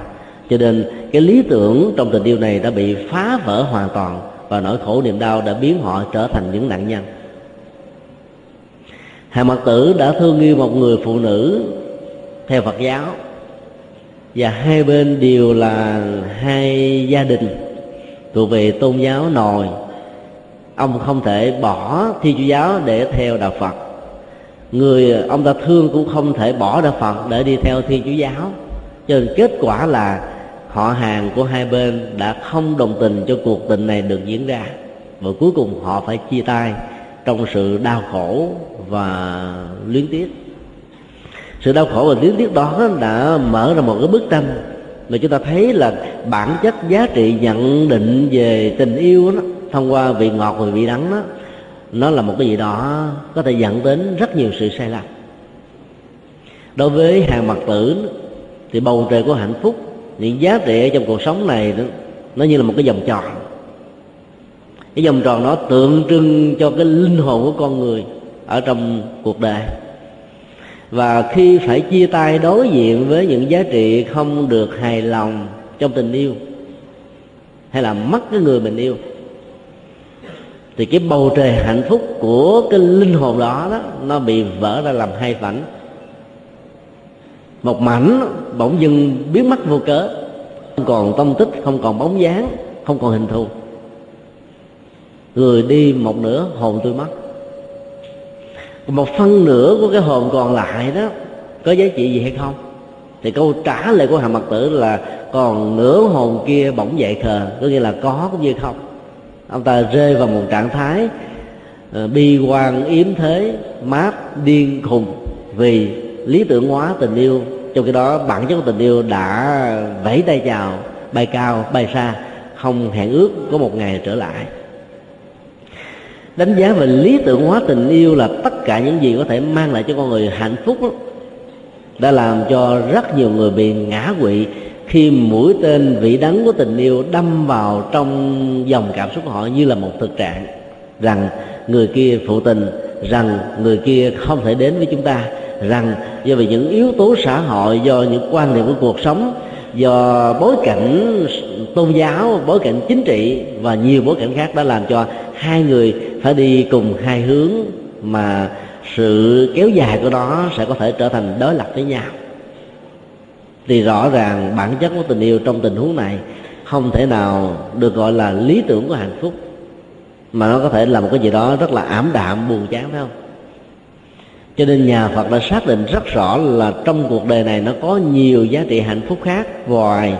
Speaker 1: Cho nên cái lý tưởng trong tình yêu này đã bị phá vỡ hoàn toàn và nỗi khổ niềm đau đã biến họ trở thành những nạn nhân. Hà Mật Tử đã thương yêu một người phụ nữ theo Phật giáo, và hai bên đều là hai gia đình thuộc về tôn giáo nòi. Ông không thể bỏ thi chúa giáo để theo đạo phật. Người, ông ta thương cũng không thể bỏ đạo phật để đi theo thi chúa giáo. Cho nên kết quả là họ hàng của hai bên đã không đồng tình cho cuộc tình này được diễn ra. Và cuối cùng họ phải chia tay trong sự đau khổ và luyến tiếc. Sự đau khổ và luyến tiếc đó đã mở ra một cái bức tranh mà chúng ta thấy là bản chất giá trị nhận định về tình yêu đó thông qua vị ngọt và vị đắng đó nó là một cái gì đó có thể dẫn đến rất nhiều sự sai lầm. Đối với hàng mặt tử thì bầu trời của hạnh phúc những giá trị ở trong cuộc sống này đó, nó như là một cái vòng tròn. Cái vòng tròn nó tượng trưng cho cái linh hồn của con người ở trong cuộc đời và khi phải chia tay đối diện với những giá trị không được hài lòng trong tình yêu, hay là mất cái người mình yêu, thì cái bầu trời hạnh phúc của cái linh hồn đó đó, nó bị vỡ ra làm hai mảnh. Một mảnh bỗng dưng biến mất vô cớ, không còn tông tích, không còn bóng dáng, không còn hình thù. Người đi một nửa hồn tôi mất một phân nửa của cái hồn còn lại đó có giá trị gì hay không? Thì câu trả lời của hàm mặt tử là còn nửa hồn kia bỗng dậy khờ có nghĩa là có cũng như không. Ông ta rơi vào một trạng thái uh, bi quan yếm thế mát điên khùng vì lý tưởng hóa tình yêu. Trong cái đó bản chất của tình yêu đã vẫy tay chào bay cao bay xa không hẹn ước có một ngày trở lại đánh giá về lý tưởng hóa tình yêu là tất cả những gì có thể mang lại cho con người hạnh phúc đó, đã làm cho rất nhiều người bị ngã quỵ khi mũi tên vị đắng của tình yêu đâm vào trong dòng cảm xúc của họ như là một thực trạng rằng người kia phụ tình rằng người kia không thể đến với chúng ta rằng do vì những yếu tố xã hội do những quan niệm của cuộc sống do bối cảnh tôn giáo, bối cảnh chính trị và nhiều bối cảnh khác đã làm cho hai người phải đi cùng hai hướng mà sự kéo dài của nó sẽ có thể trở thành đối lập với nhau. Thì rõ ràng bản chất của tình yêu trong tình huống này không thể nào được gọi là lý tưởng của hạnh phúc, mà nó có thể là một cái gì đó rất là ảm đạm, buồn chán, phải không? Cho nên nhà phật đã xác định rất rõ là trong cuộc đời này nó có nhiều giá trị hạnh phúc khác ngoài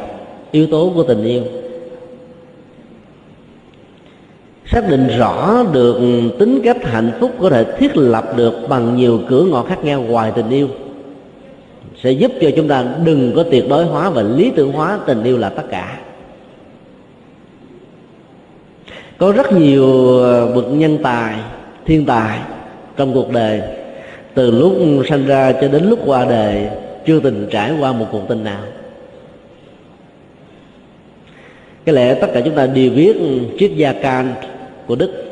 Speaker 1: yếu tố của tình yêu. Xác định rõ được tính cách hạnh phúc có thể thiết lập được bằng nhiều cửa ngõ khác nhau ngoài tình yêu, sẽ giúp cho chúng ta đừng có tuyệt đối hóa và lý tưởng hóa tình yêu là tất cả. Có rất nhiều bậc nhân tài, thiên tài trong cuộc đời từ lúc sanh ra cho đến lúc qua đời, chưa từng trải qua một cuộc tình nào. Cái lẽ tất cả chúng ta đều biết triết gia can của đức.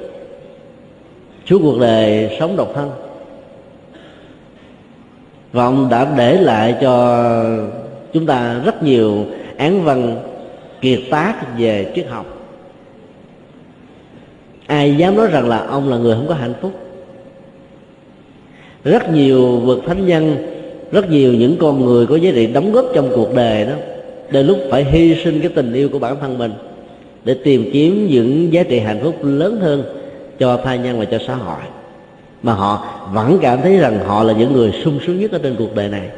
Speaker 1: Suốt cuộc đời sống độc thân. Và ông đã để lại cho chúng ta rất nhiều án văn, kiệt tác về triết học. Ai dám nói rằng là ông là người không có hạnh phúc? Rất nhiều bậc thánh nhân, rất nhiều những con người có giá trị đóng góp trong cuộc đời đó, đến lúc phải hy sinh cái tình yêu của bản thân mình để tìm kiếm những giá trị hạnh phúc lớn hơn cho tha nhân và cho xã hội. Mà họ vẫn cảm thấy rằng họ là những người sung sướng nhất ở trên cuộc đời này.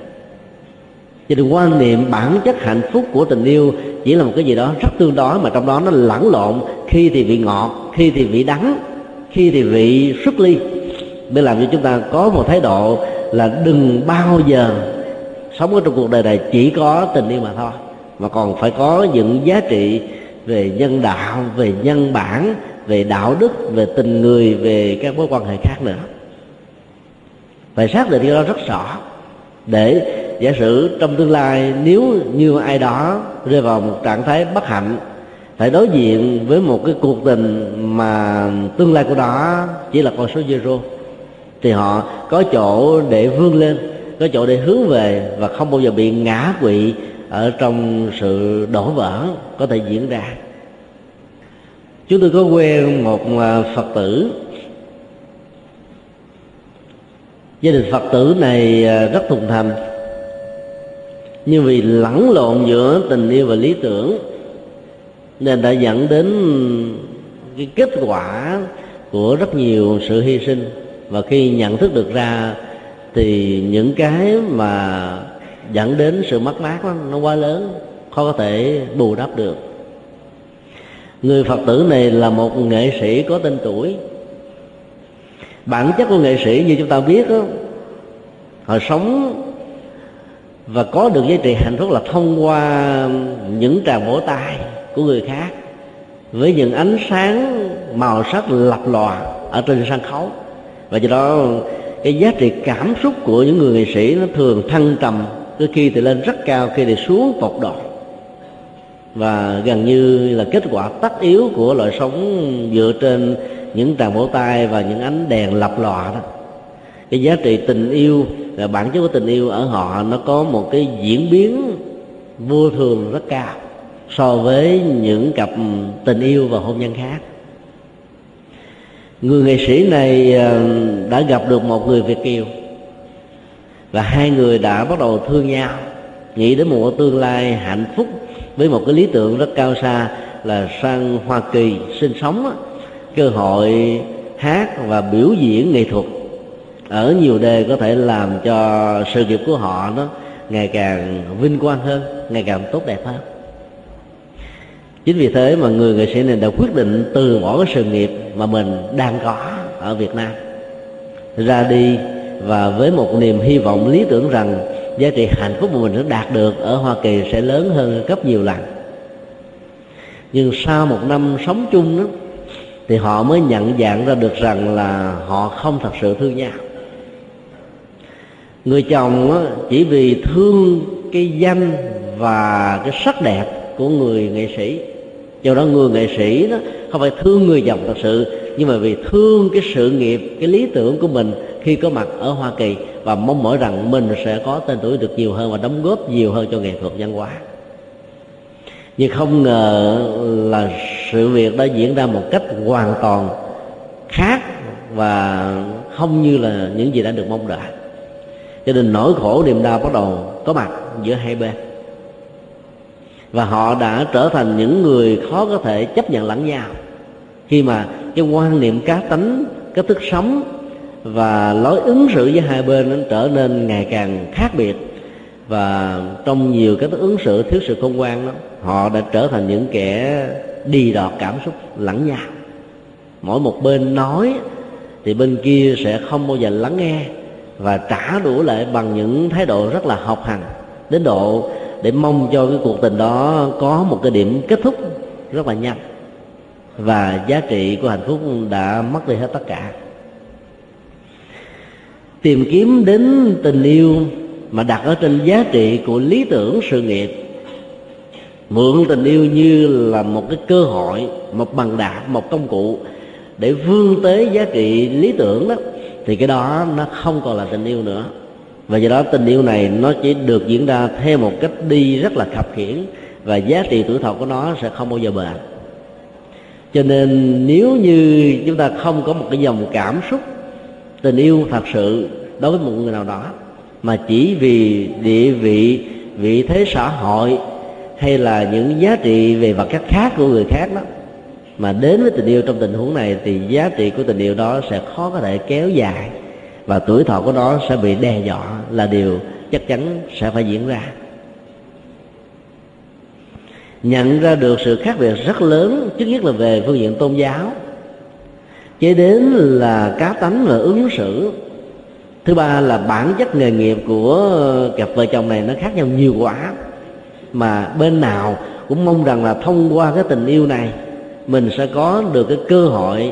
Speaker 1: Cho nên quan niệm bản chất hạnh phúc của tình yêu chỉ là một cái gì đó rất tương đối, mà trong đó nó lẫn lộn khi thì vị ngọt, khi thì vị đắng, khi thì vị xuất ly để làm cho chúng ta có một thái độ là đừng bao giờ sống ở trong cuộc đời này chỉ có tình yêu mà thôi, mà còn phải có những giá trị về nhân đạo, về nhân bản, về đạo đức, về tình người, về các mối quan hệ khác nữa. Phải xác định điều đó rất rõ, để giả sử trong tương lai nếu như ai đó rơi vào một trạng thái bất hạnh, phải đối diện với một cái cuộc tình mà tương lai của đó chỉ là con số zero thì họ có chỗ để vươn lên, có chỗ để hướng về và không bao giờ bị ngã quỵ ở trong sự đổ vỡ có thể diễn ra. Chúng tôi có quen một à, phật tử. Gia đình phật tử này à, rất thùng thầm nhưng vì lẫn lộn giữa tình yêu và lý tưởng, nên đã dẫn đến cái kết quả của rất nhiều sự hy sinh và khi nhận thức được ra thì những cái mà dẫn đến sự mất mát đó, nó quá lớn khó có thể bù đắp được. Người phật tử này là một nghệ sĩ có tên tuổi. Bản chất của nghệ sĩ như chúng ta biết đó, họ sống và có được giá trị hạnh phúc là thông qua những tràng vỗ tay của người khác với những ánh sáng màu sắc lập lòa ở trên sân khấu và do đó, cái giá trị cảm xúc của những người nghệ sĩ nó thường thăng trầm đôi khi thì lên rất cao, khi thì xuống tột độ và gần như là kết quả tất yếu của loại sống dựa trên những tràng vỗ tay và những ánh đèn lập lọa đó. Cái giá trị tình yêu, là bản chất của tình yêu ở họ, nó có một cái diễn biến vô thường rất cao so với những cặp tình yêu và hôn nhân khác người nghệ sĩ này ờ, đã gặp được một người việt kiều. Và hai người đã bắt đầu thương nhau, nghĩ đến một tương lai hạnh phúc với một cái lý tưởng rất cao xa là sang hoa kỳ sinh sống, cơ hội hát và biểu diễn nghệ thuật. Ở nhiều nơi có thể làm cho sự nghiệp của họ nó ngày càng vinh quang hơn, ngày càng tốt đẹp hơn chính vì thế mà người nghệ sĩ này đã quyết định từ bỏ cái sự nghiệp mà mình đang có ở việt nam. Ra đi và với một niềm hy vọng lý tưởng rằng giá trị hạnh phúc mà mình đã đạt được ở hoa kỳ sẽ lớn hơn gấp nhiều lần. Nhưng sau một năm sống chung đó, thì họ mới nhận dạng ra được rằng là họ không thật sự thương nhau. Người chồng chỉ vì thương cái danh và cái sắc đẹp của người nghệ sĩ do đó người nghệ sĩ đó, không phải thương người dòng thật sự, nhưng mà vì thương cái sự nghiệp, cái lý tưởng của mình khi có mặt ở hoa kỳ và mong mỏi rằng mình sẽ có tên tuổi được nhiều hơn và đóng góp nhiều hơn cho nghệ thuật văn hóa. Nhưng không ngờ là sự việc đã diễn ra một cách hoàn toàn khác và không như là những gì đã được mong đợi. Cho nên nỗi khổ niềm đau bắt đầu có mặt giữa hai bên và họ đã trở thành những người khó có thể chấp nhận lẫn nhau. Khi mà cái quan niệm cá tánh, cái thức sống và lối ứng xử với hai bên nó trở nên ngày càng khác biệt. Và trong nhiều cái ứng xử thiếu sự khôn ngoan đó, họ đã trở thành những kẻ đi đọt cảm xúc lẫn nhau. Mỗi một bên nói thì bên kia sẽ không bao giờ lắng nghe và trả đũa lại bằng những thái độ rất là học hành, đến độ để mong cho cái cuộc tình đó có một cái điểm kết thúc rất là nhanh. Và giá trị của hạnh phúc đã mất đi hết tất cả. Tìm kiếm đến tình yêu mà đặt ở trên giá trị của lý tưởng sự nghiệp. Mượn tình yêu như là một cái cơ hội, một bằng đạp, một công cụ để vươn tới giá trị lý tưởng đó, thì cái đó nó không còn là tình yêu nữa và do đó tình yêu này nó chỉ được diễn ra theo một cách đi rất là khập khiển và giá trị tuổi thọ của nó sẽ không bao giờ bền. Cho nên nếu như chúng ta không có một cái dòng cảm xúc tình yêu thật sự đối với một người nào đó, mà chỉ vì địa vị vị thế xã hội hay là những giá trị về vật chất khác của người khác đó, mà đến với tình yêu trong tình huống này thì giá trị của tình yêu đó sẽ khó có thể kéo dài và tuổi thọ của nó sẽ bị đe dọa là điều chắc chắn sẽ phải diễn ra. Nhận ra được sự khác biệt rất lớn, trước nhất là về phương diện tôn giáo chế đến là cá tánh và ứng xử. Thứ ba là bản chất nghề nghiệp của cặp vợ chồng này nó khác nhau nhiều quá, mà bên nào cũng mong rằng là thông qua cái tình yêu này, mình sẽ có được cái cơ hội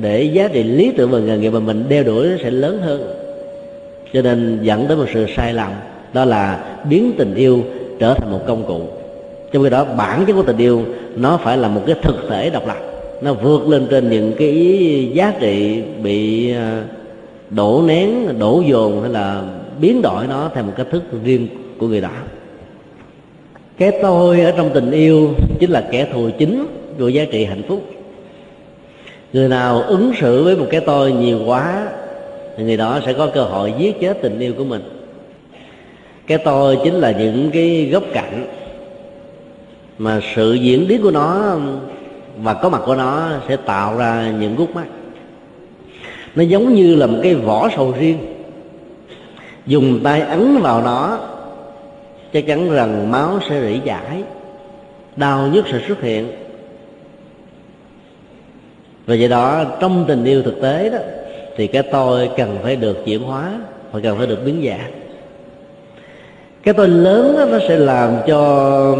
Speaker 1: để giá trị lý tưởng và nghề nghiệp mà mình đeo đuổi sẽ lớn hơn. Cho nên dẫn tới một sự sai lầm, đó là biến tình yêu trở thành một công cụ. Trong khi đó, bản chất của tình yêu, nó phải là một cái thực thể độc lập. Nó vượt lên trên những cái giá trị bị à, đổ nén, đổ dồn hay là biến đổi nó theo một cách thức riêng của người đó. Cái tôi ở trong tình yêu chính là kẻ thù chính của giá trị hạnh phúc người nào ứng xử với một cái tôi nhiều quá, thì người đó sẽ có cơ hội giết chết tình yêu của mình. Cái tôi chính là những cái góc cạnh mà sự diễn biến của nó và có mặt của nó sẽ tạo ra những gút mắt. Nó giống như là một cái vỏ sầu riêng. Dùng tay ấn vào nó, chắc chắn rằng máu sẽ rỉ giải đau nhức sẽ xuất hiện và vậy đó trong tình yêu thực tế đó thì cái tôi cần phải được chuyển hóa và cần phải được biến dạng. Cái tôi lớn đó, nó sẽ làm cho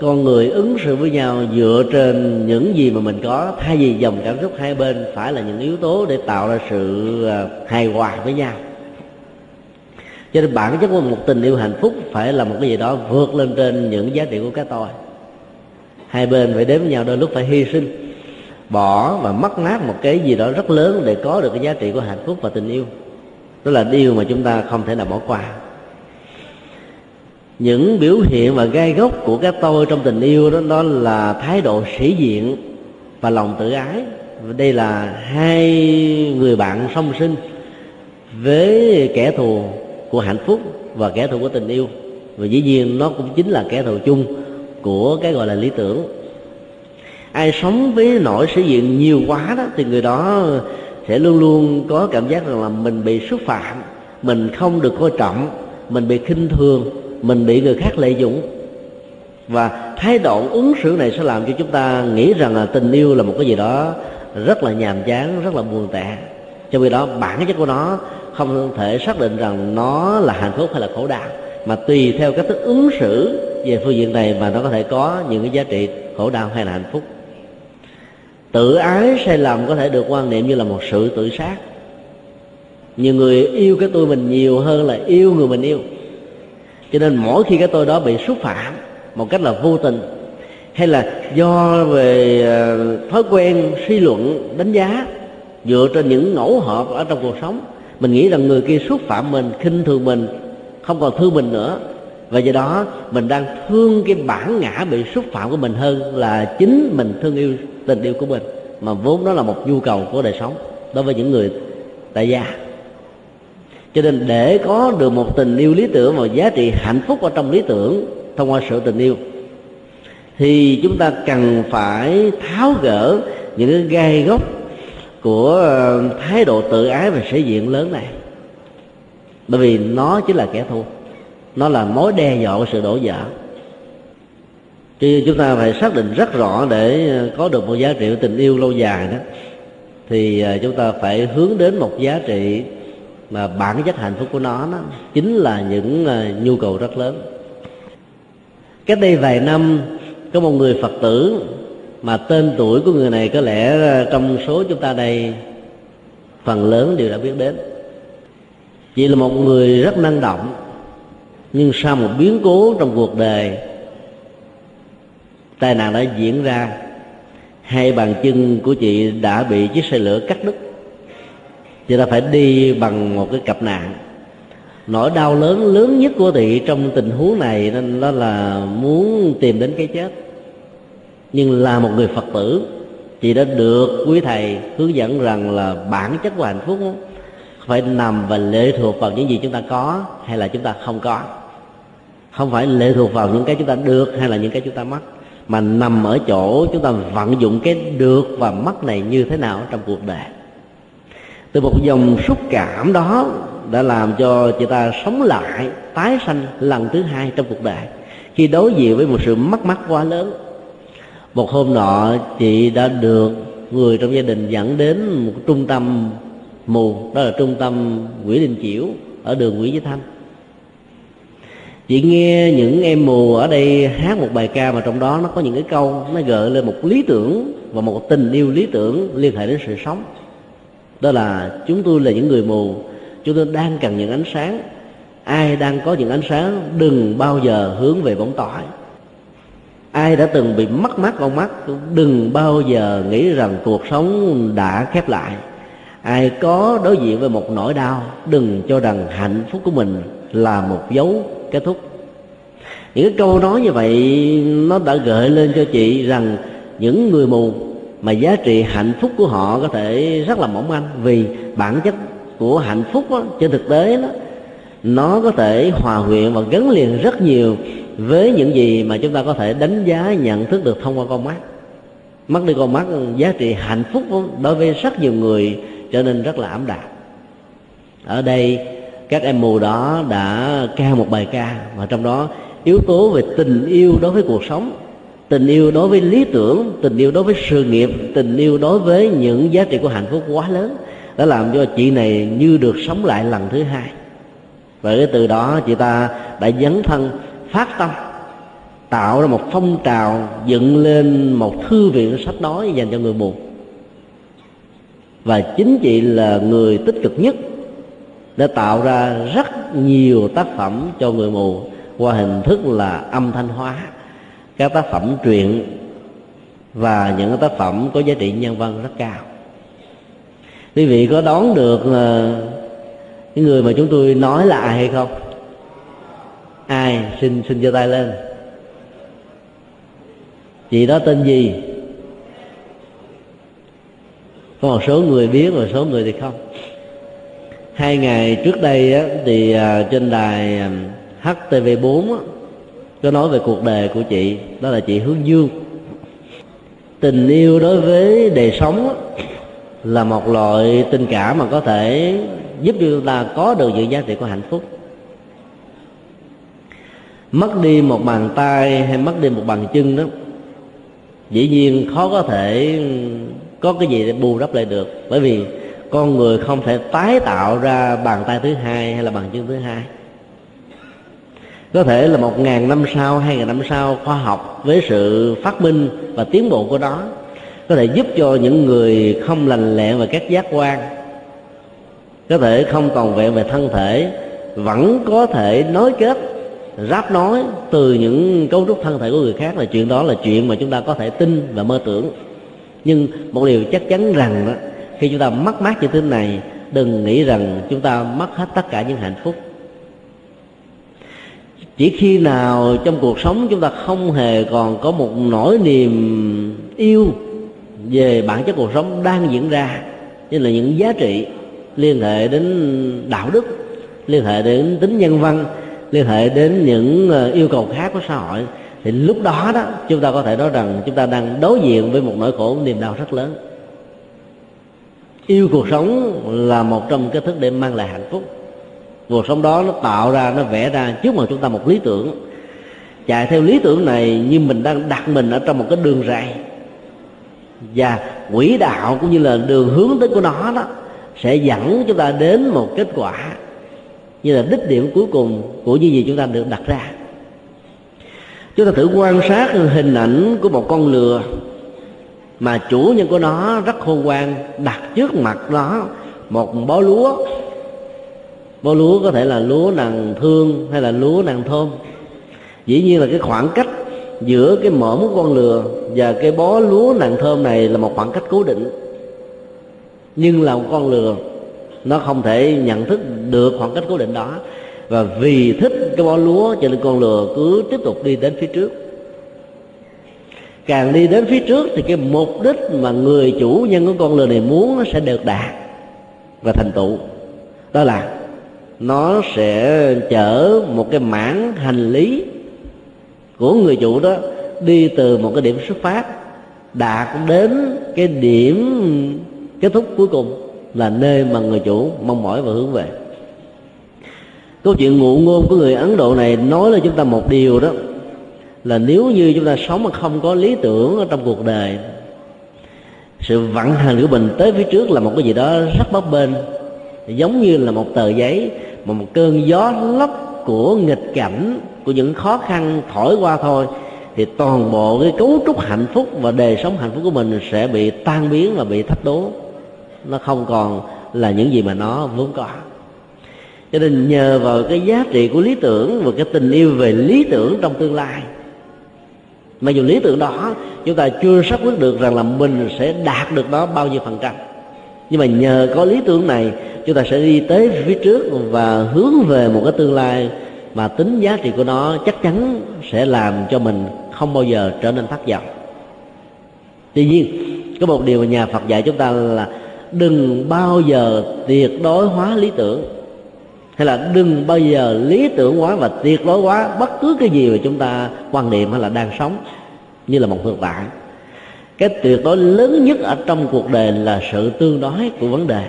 Speaker 1: con người ứng xử với nhau dựa trên những gì mà mình có. Thay vì dòng cảm xúc hai bên phải là những yếu tố để tạo ra sự à, hài hòa với nhau. Cho nên bản chất của một tình yêu hạnh phúc phải là một cái gì đó vượt lên trên những giá trị của cái tôi. Hai bên phải đếm với nhau đôi lúc phải hy sinh bỏ và mất mát một cái gì đó rất lớn để có được cái giá trị của hạnh phúc và tình yêu. Đó là điều mà chúng ta không thể nào bỏ qua. Những biểu hiện và gai gốc của cái tôi trong tình yêu đó đó là thái độ sĩ diện và lòng tự ái. Đây là hai người bạn song sinh với kẻ thù của hạnh phúc và kẻ thù của tình yêu. Và dĩ nhiên nó cũng chính là kẻ thù chung của cái gọi là lý tưởng ai sống với nỗi sĩ diện nhiều quá đó, thì người đó sẽ luôn luôn có cảm giác rằng là mình bị xúc phạm, mình không được coi trọng, mình bị khinh thường, mình bị người khác lợi dụng. Và thái độ ứng xử này sẽ làm cho chúng ta nghĩ rằng là tình yêu là một cái gì đó rất là nhàm chán, rất là buồn tẻ. Trong khi đó, bản chất của nó không thể xác định rằng nó là hạnh phúc hay là khổ đau, mà tùy theo cách thức ứng xử về phương diện này mà nó có thể có những cái giá trị khổ đau hay là hạnh phúc tự ái sai lầm có thể được quan niệm như là một sự tự sát. Nhiều người yêu cái tôi mình nhiều hơn là yêu người mình yêu. Cho nên mỗi khi cái tôi đó bị xúc phạm một cách là vô tình, hay là do về ờ, thói quen suy luận, đánh giá dựa trên những ngẫu hợp ở trong cuộc sống, mình nghĩ rằng người kia xúc phạm mình, khinh thường mình, không còn thương mình nữa. Và do đó mình đang thương cái bản ngã bị xúc phạm của mình hơn là chính mình thương yêu tình yêu của mình, mà vốn đó là một nhu cầu của đời sống đối với những người tại gia. Cho nên để có được một tình yêu lý tưởng và giá trị hạnh phúc ở trong lý tưởng thông qua sự tình yêu, thì chúng ta cần phải tháo gỡ những cái gai gốc của ờ, thái độ tự ái và sĩ diện lớn này. Bởi vì nó chính là kẻ thù, nó là mối đe dọa của sự đổ vỡ cho nên chúng ta phải xác định rất rõ để ờ, có được một giá trị của tình yêu lâu dài đó. Thì ờ, chúng ta phải hướng đến một giá trị mà bản chất hạnh phúc của nó đó, chính là những ờ, nhu cầu rất lớn. Cách đây vài năm, có một người phật tử mà tên tuổi của người này có lẽ trong số chúng ta đây phần lớn đều đã biết đến. Chị là một người rất năng động, nhưng sau một biến cố trong cuộc đời tai nạn đã diễn ra, hai bàn chân của chị đã bị chiếc xe lửa cắt đứt. Chị ta phải đi bằng một cái cặp nạn. Nỗi đau lớn lớn nhất của chị trong tình huống này nên đó là muốn tìm đến cái chết. Nhưng là một người phật tử, chị đã được quý thầy hướng dẫn rằng là bản chất của hạnh phúc phải nằm và lệ thuộc vào những gì chúng ta có hay là chúng ta không có. Không phải lệ thuộc vào những cái chúng ta được hay là những cái chúng ta mất mà nằm ở chỗ chúng ta vận dụng cái được và mất này như thế nào trong cuộc đời. Từ một dòng xúc cảm đó đã làm cho chị ta sống lại, tái sanh lần thứ hai trong cuộc đời, khi đối diện với một sự mất mát quá lớn. Một hôm nọ, chị đã được người trong gia đình dẫn đến một trung tâm mù, đó là trung tâm Nguyễn đình chiểu ở đường nguyễn chí thanh chị nghe những em mù ở đây hát một bài ca mà trong đó nó có những cái câu, nó gợi lên một lý tưởng và một tình yêu lý tưởng liên hệ đến sự sống. Đó là, chúng tôi là những người mù, chúng tôi đang cần những ánh sáng. Ai đang có những ánh sáng, đừng bao giờ hướng về bóng tối. Ai đã từng bị mất mắt con mắt, đừng bao giờ nghĩ rằng cuộc sống đã khép lại. Ai có đối diện với một nỗi đau, đừng cho rằng hạnh phúc của mình là một dấu kết thúc. Những cái câu nói như vậy nó đã gợi lên cho chị rằng những người mù mà giá trị hạnh phúc của họ có thể rất là mỏng manh vì bản chất của hạnh phúc đó, trên thực tế đó nó có thể hòa quyện và gắn liền rất nhiều với những gì mà chúng ta có thể đánh giá nhận thức được thông qua con mắt. Mất đi con mắt giá trị hạnh phúc đối với rất nhiều người trở nên rất là ảm đạm. Ở đây các em mù đó đã ca một bài ca mà trong đó yếu tố về tình yêu đối với cuộc sống, tình yêu đối với lý tưởng, tình yêu đối với sự nghiệp, tình yêu đối với những giá trị của hạnh phúc quá lớn đã làm cho chị này như được sống lại lần thứ hai. Và cái từ đó chị ta đã dấn thân, phát tâm, tạo ra một phong trào, dựng lên một thư viện sách nói dành cho người mù. Và chính chị là người tích cực nhất đã tạo ra rất nhiều tác phẩm cho người mù qua hình thức là âm thanh hóa. Các tác phẩm truyện và những tác phẩm có giá trị nhân văn rất cao. Quý vị có đón được cái người mà chúng tôi nói là ai hay không? Ai? Xin xin giơ tay lên. Chị đó tên gì? Có một số người biết, một số người thì không hai ngày trước đây á, thì à, trên đài à, HTV4 á, có nói về cuộc đời của chị đó là chị Hướng Dương. Tình yêu đối với đời sống á, là một loại tình cảm mà có thể giúp cho chúng ta có được những giá trị của hạnh phúc. Mất đi một bàn tay hay mất đi một bàn chân đó dĩ nhiên khó có thể có cái gì để bù đắp lại được. Bởi vì con người không thể tái tạo ra bàn tay thứ hai hay là bàn chân thứ hai. Có thể là một ngàn năm sau hai ngàn năm sau khoa học với sự phát minh và tiến bộ của nó có thể giúp cho những người không lành lẹ về các giác quan có thể không toàn vẹn về thân thể vẫn có thể nói kết ráp nói từ những cấu trúc thân thể của người khác. Là chuyện đó là chuyện mà chúng ta có thể tin và mơ tưởng. Nhưng một điều chắc chắn rằng đó, khi chúng ta mất mát như thế này, đừng nghĩ rằng chúng ta mất hết tất cả những hạnh phúc. Chỉ khi nào trong cuộc sống chúng ta không hề còn có một nỗi niềm yêu về bản chất cuộc sống đang diễn ra, như là những giá trị liên hệ đến đạo đức, liên hệ đến tính nhân văn, liên hệ đến những ờ, yêu cầu khác của xã hội, thì lúc đó đó, chúng ta có thể nói rằng chúng ta đang đối diện với một nỗi khổ niềm đau rất lớn yêu cuộc sống là một trong cái thức để mang lại hạnh phúc. Cuộc sống đó nó tạo ra, nó vẽ ra trước mặt chúng ta một lý tưởng. Chạy theo lý tưởng này như mình đang đặt mình ở trong một cái đường ray và quỹ đạo cũng như là đường hướng tới của nó đó sẽ dẫn chúng ta đến một kết quả như là đích điểm cuối cùng của những gì chúng ta được đặt ra. Chúng ta thử quan sát hình ảnh của một con lừa mà chủ nhân của nó rất khôn ngoan, đặt trước mặt nó một bó lúa. Bó lúa có thể là lúa nàng thương hay là lúa nàng thơm. Dĩ nhiên là cái khoảng cách giữa cái mõm con lừa và cái bó lúa nàng thơm này là một khoảng cách cố định. Nhưng là một con lừa, nó không thể nhận thức được khoảng cách cố định đó. Và vì thích cái bó lúa cho nên con lừa cứ tiếp tục đi đến phía trước càng đi đến phía trước thì cái mục đích mà người chủ nhân của con lừa này muốn nó sẽ được đạt và thành tựu. Đó là nó sẽ chở một cái mảng hành lý của người chủ đó đi từ một cái điểm xuất phát, đạt đến cái điểm kết thúc cuối cùng là nơi mà người chủ mong mỏi và hướng về. Câu chuyện ngụ ngôn của người ấn độ này nói lên chúng ta một điều đó là nếu như chúng ta sống mà không có lý tưởng ở trong cuộc đời, sự vận hành của mình tới phía trước là một cái gì đó rất bấp bênh, giống như là một tờ giấy, mà một cơn gió lốc của nghịch cảnh, của những khó khăn thổi qua thôi, thì toàn bộ cái cấu trúc hạnh phúc và đời sống hạnh phúc của mình sẽ bị tan biến và bị thách đố. Nó không còn là những gì mà nó vốn có. Cho nên nhờ vào cái giá trị của lý tưởng và cái tình yêu về lý tưởng trong tương lai mà dù lý tưởng đó, chúng ta chưa xác quyết được rằng là mình sẽ đạt được nó bao nhiêu phần trăm. Nhưng mà nhờ có lý tưởng này, chúng ta sẽ đi tới phía trước và hướng về một cái tương lai mà tính giá trị của nó chắc chắn sẽ làm cho mình không bao giờ trở nên thất vọng. Tuy nhiên, có một điều mà nhà phật dạy chúng ta là đừng bao giờ tuyệt đối hóa lý tưởng hay là đừng bao giờ lý tưởng hóa và tuyệt đối hóa bất cứ cái gì mà chúng ta quan niệm hay là đang sống, như là một thực tại cái tuyệt đối lớn nhất ở trong cuộc đời là sự tương đối của vấn đề.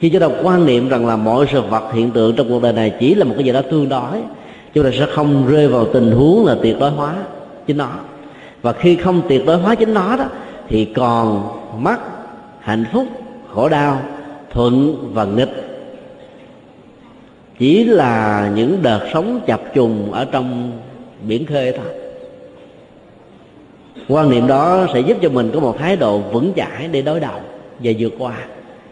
Speaker 1: Khi chúng ta quan niệm rằng là mọi sự vật hiện tượng trong cuộc đời này chỉ là một cái gì đó tương đối, chúng ta sẽ không rơi vào tình huống là tuyệt đối hóa chính nó. Và khi không tuyệt đối hóa chính nó đó, thì còn mắc hạnh phúc, khổ đau, thuận và nghịch chỉ là những đợt sóng chập trùng ở trong biển khơi thôi. Quan niệm đó sẽ giúp cho mình có một thái độ vững chãi để đối đầu và vượt qua.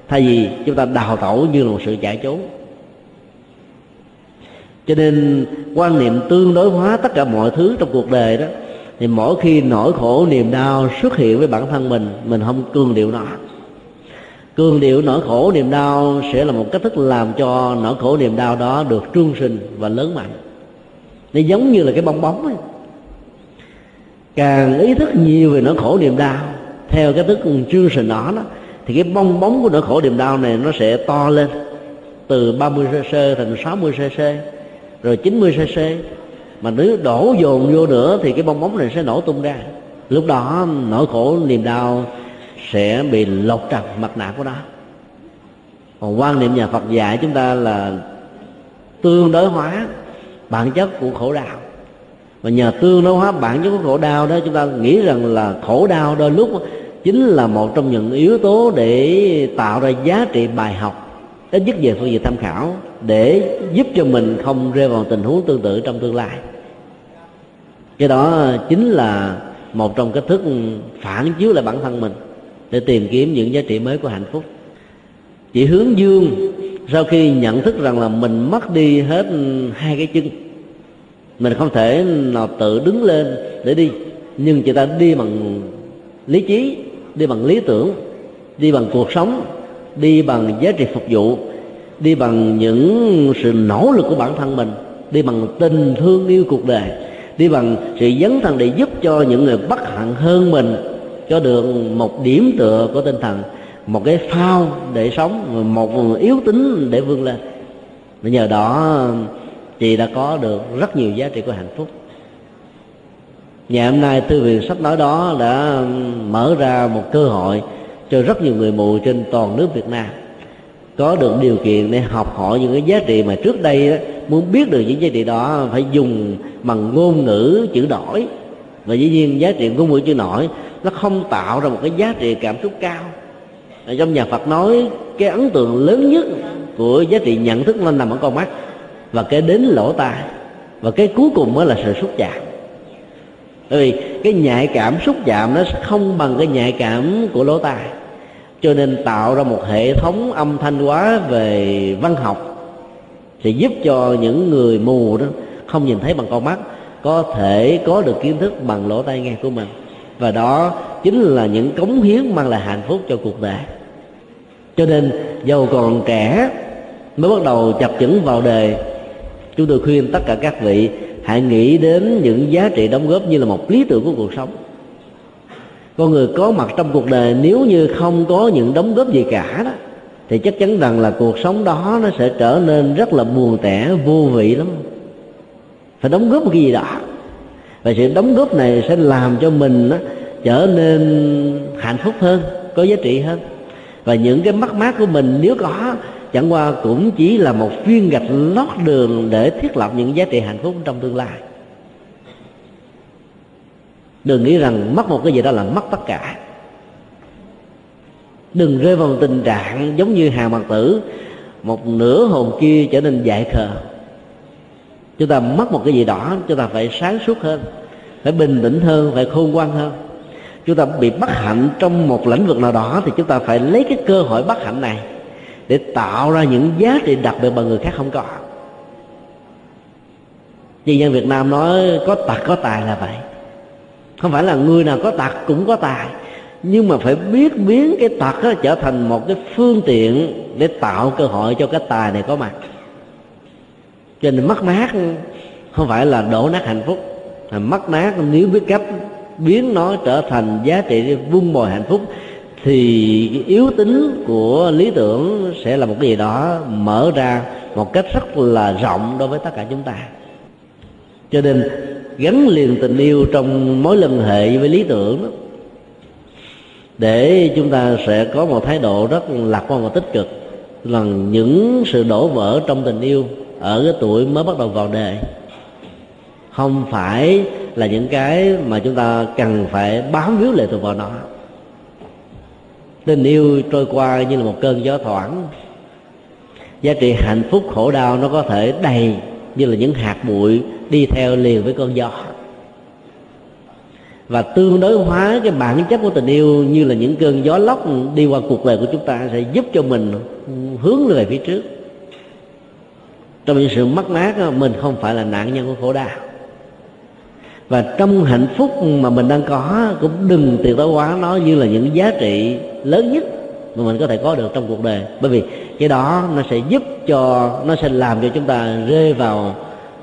Speaker 1: Thay vì chúng ta đào tẩu như là một sự chạy trốn. Cho nên, quan niệm tương đối hóa tất cả mọi thứ trong cuộc đời đó, thì mỗi khi nỗi khổ niềm đau xuất hiện với bản thân mình mình không cương điệu nó cương điệu nỗi khổ niềm đau sẽ là một cách thức làm cho nỗi khổ niềm đau đó được trương sinh và lớn mạnh. Nó giống như là cái bong bóng ấy. càng ý thức nhiều về nỗi khổ niềm đau, theo cái thức trương sinh nó đó, thì cái bong bóng của nỗi khổ niềm đau này nó sẽ to lên từ 30 cc thành 60 cc rồi 90 cc mà nếu đổ dồn vô nữa thì cái bong bóng này sẽ nổ tung ra. Lúc đó nỗi khổ niềm đau sẽ bị lột trần mặt nạ của nó. Còn quan niệm nhà Phật dạy chúng ta là tương đối hóa bản chất của khổ đau. Và nhờ tương đối hóa bản chất của khổ đau đó, chúng ta nghĩ rằng là khổ đau đôi lúc chính là một trong những yếu tố để tạo ra giá trị bài học, ít nhất về phương diện tham khảo, để giúp cho mình không rơi vào tình huống tương tự trong tương lai. Cái đó chính là một trong cách thức phản chiếu lại bản thân mình để tìm kiếm những giá trị mới của hạnh phúc. Chỉ hướng dương sau khi nhận thức rằng là mình mất đi hết hai cái chân, mình không thể nào tự đứng lên để đi. Nhưng chị ta đi bằng lý trí, đi bằng lý tưởng, đi bằng cuộc sống, đi bằng giá trị phục vụ, đi bằng những sự nỗ lực của bản thân mình, đi bằng tình thương yêu cuộc đời, đi bằng sự dấn thân để giúp cho những người bất hạnh hơn mình cho được một điểm tựa của tinh thần một cái phao để sống một yếu tính để vươn lên. Và nhờ đó chị đã có được rất nhiều giá trị của hạnh phúc. Ngày hôm nay thư viện sách nói đó đã mở ra một cơ hội cho rất nhiều người mù trên toàn nước Việt Nam có được điều kiện để học hỏi những cái giá trị mà trước đây đó, muốn biết được những giá trị đó phải dùng bằng ngôn ngữ chữ đổi và dĩ nhiên giá trị ngôn ngữ chữ nổi, nó không tạo ra một cái giá trị cảm xúc cao. Ở trong nhà Phật nói, cái ấn tượng lớn nhất của giá trị nhận thức nó nằm ở con mắt và cái đến lỗ tai. Và cái cuối cùng mới là sự xúc chạm. Bởi vì cái nhạy cảm xúc chạm nó không bằng cái nhạy cảm của lỗ tai. Cho nên tạo ra một hệ thống âm thanh hóa về văn học sẽ giúp cho những người mù đó không nhìn thấy bằng con mắt có thể có được kiến thức bằng lỗ tai nghe của mình. Và đó chính là những cống hiến mang lại hạnh phúc cho cuộc đời. Cho nên, giàu còn trẻ mới bắt đầu chập chững vào đề chúng tôi khuyên tất cả các vị hãy nghĩ đến những giá trị đóng góp như là một lý tưởng của cuộc sống. Con người có mặt trong cuộc đời nếu như không có những đóng góp gì cả đó, thì chắc chắn rằng là cuộc sống đó nó sẽ trở nên rất là buồn tẻ, vô vị lắm phải đóng góp một cái gì đó. Và sự đóng góp này sẽ làm cho mình đó, trở nên hạnh phúc hơn có giá trị hơn. Và những cái mất mát của mình nếu có chẳng qua cũng chỉ là một viên gạch lót đường để thiết lập những giá trị hạnh phúc trong tương lai. Đừng nghĩ rằng mất một cái gì đó là mất tất cả. Đừng rơi vào tình trạng giống như hà mặt tử một nửa hồn kia trở nên dại khờ chúng ta mất một cái gì đó, chúng ta phải sáng suốt hơn, phải bình tĩnh hơn, phải khôn ngoan hơn. Chúng ta bị bất hạnh trong một lĩnh vực nào đó thì chúng ta phải lấy cái cơ hội bất hạnh này để tạo ra những giá trị đặc biệt mà người khác không có. Vì dân Việt Nam nói có tật, có tài là vậy. Không phải là người nào có tật cũng có tài, nhưng mà phải biết biến cái tật đó trở thành một cái phương tiện để tạo cơ hội cho cái tài này có mặt cho nên mất mát. Không phải là đổ nát hạnh phúc mà mất mát nếu biết cách biến nó trở thành giá trị vun bồi hạnh phúc thì yếu tính của lý tưởng sẽ là một cái gì đó mở ra một cách rất là rộng đối với tất cả chúng ta. Cho nên gắn liền tình yêu trong mối liên hệ với lý tưởng đó, để chúng ta sẽ có một thái độ rất lạc quan và tích cực. Là những sự đổ vỡ trong tình yêu ở cái tuổi mới bắt đầu vào đề. Không phải là những cái mà chúng ta cần phải bám víu lệ thuộc vào nó. Tình yêu trôi qua như là một cơn gió thoảng. Giá trị hạnh phúc khổ đau nó có thể đầy như là những hạt bụi đi theo liền với cơn gió. Và tương đối hóa cái bản chất của tình yêu như là những cơn gió lốc đi qua cuộc đời của chúng ta sẽ giúp cho mình hướng về phía trước trong những sự mất mát mình không phải là nạn nhân của khổ đau. Và trong hạnh phúc mà mình đang có cũng đừng tuyệt đối hóa nó như là những giá trị lớn nhất mà mình có thể có được trong cuộc đời. Bởi vì cái đó nó sẽ giúp cho, nó sẽ làm cho chúng ta rơi vào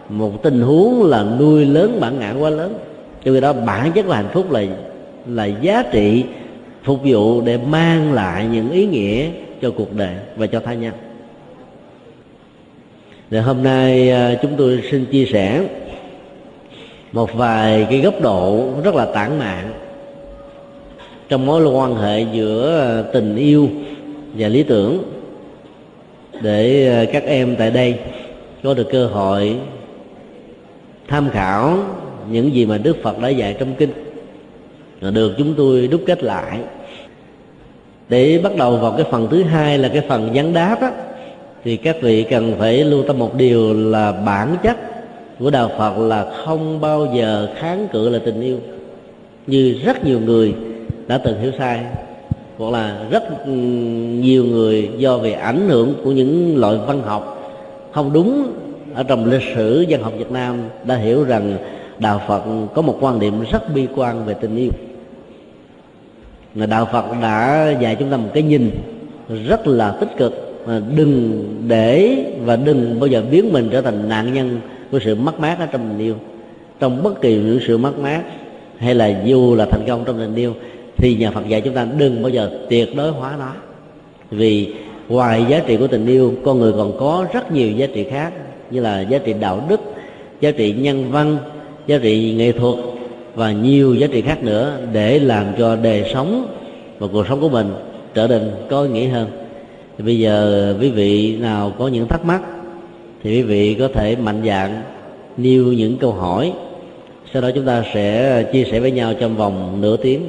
Speaker 1: một tình huống là nuôi lớn bản ngã quá lớn. Cho vì đó, bản chất của hạnh phúc là là giá trị phục vụ để mang lại những ý nghĩa cho cuộc đời và cho tha nhân thì hôm nay à, chúng tôi xin chia sẻ một vài cái góc độ rất là tản mạn trong mối quan hệ giữa à, tình yêu và lý tưởng để à, các em tại đây có được cơ hội tham khảo những gì mà Đức Phật đã dạy trong kinh. Rồi được chúng tôi đúc kết lại. Để bắt đầu vào cái phần thứ hai là cái phần vấn đáp á, thì các vị cần phải lưu tâm một điều là bản chất của đạo Phật là không bao giờ kháng cự là tình yêu. Như rất nhiều người đã từng hiểu sai, hoặc là rất nhiều người do về ảnh hưởng của những loại văn học không đúng ở trong lịch sử dân học Việt Nam đã hiểu rằng đạo Phật có một quan điểm rất bi quan về tình yêu. Mà đạo Phật đã dạy chúng ta một cái nhìn rất là tích cực mà đừng để và đừng bao giờ biến mình trở thành nạn nhân của sự mất mát ở trong tình yêu. Trong bất kỳ những sự mất mát, hay là dù là thành công trong tình yêu, thì nhà Phật dạy chúng ta đừng bao giờ tuyệt đối hóa nó. Vì ngoài giá trị của tình yêu, con người còn có rất nhiều giá trị khác, như là giá trị đạo đức, giá trị nhân văn, giá trị nghệ thuật, và nhiều giá trị khác nữa để làm cho đời sống và cuộc sống của mình trở nên có ý nghĩa hơn thì bây giờ quý vị nào có những thắc mắc thì quý vị có thể mạnh dạn nêu những câu hỏi. Sau đó chúng ta sẽ chia sẻ với nhau trong vòng nửa tiếng.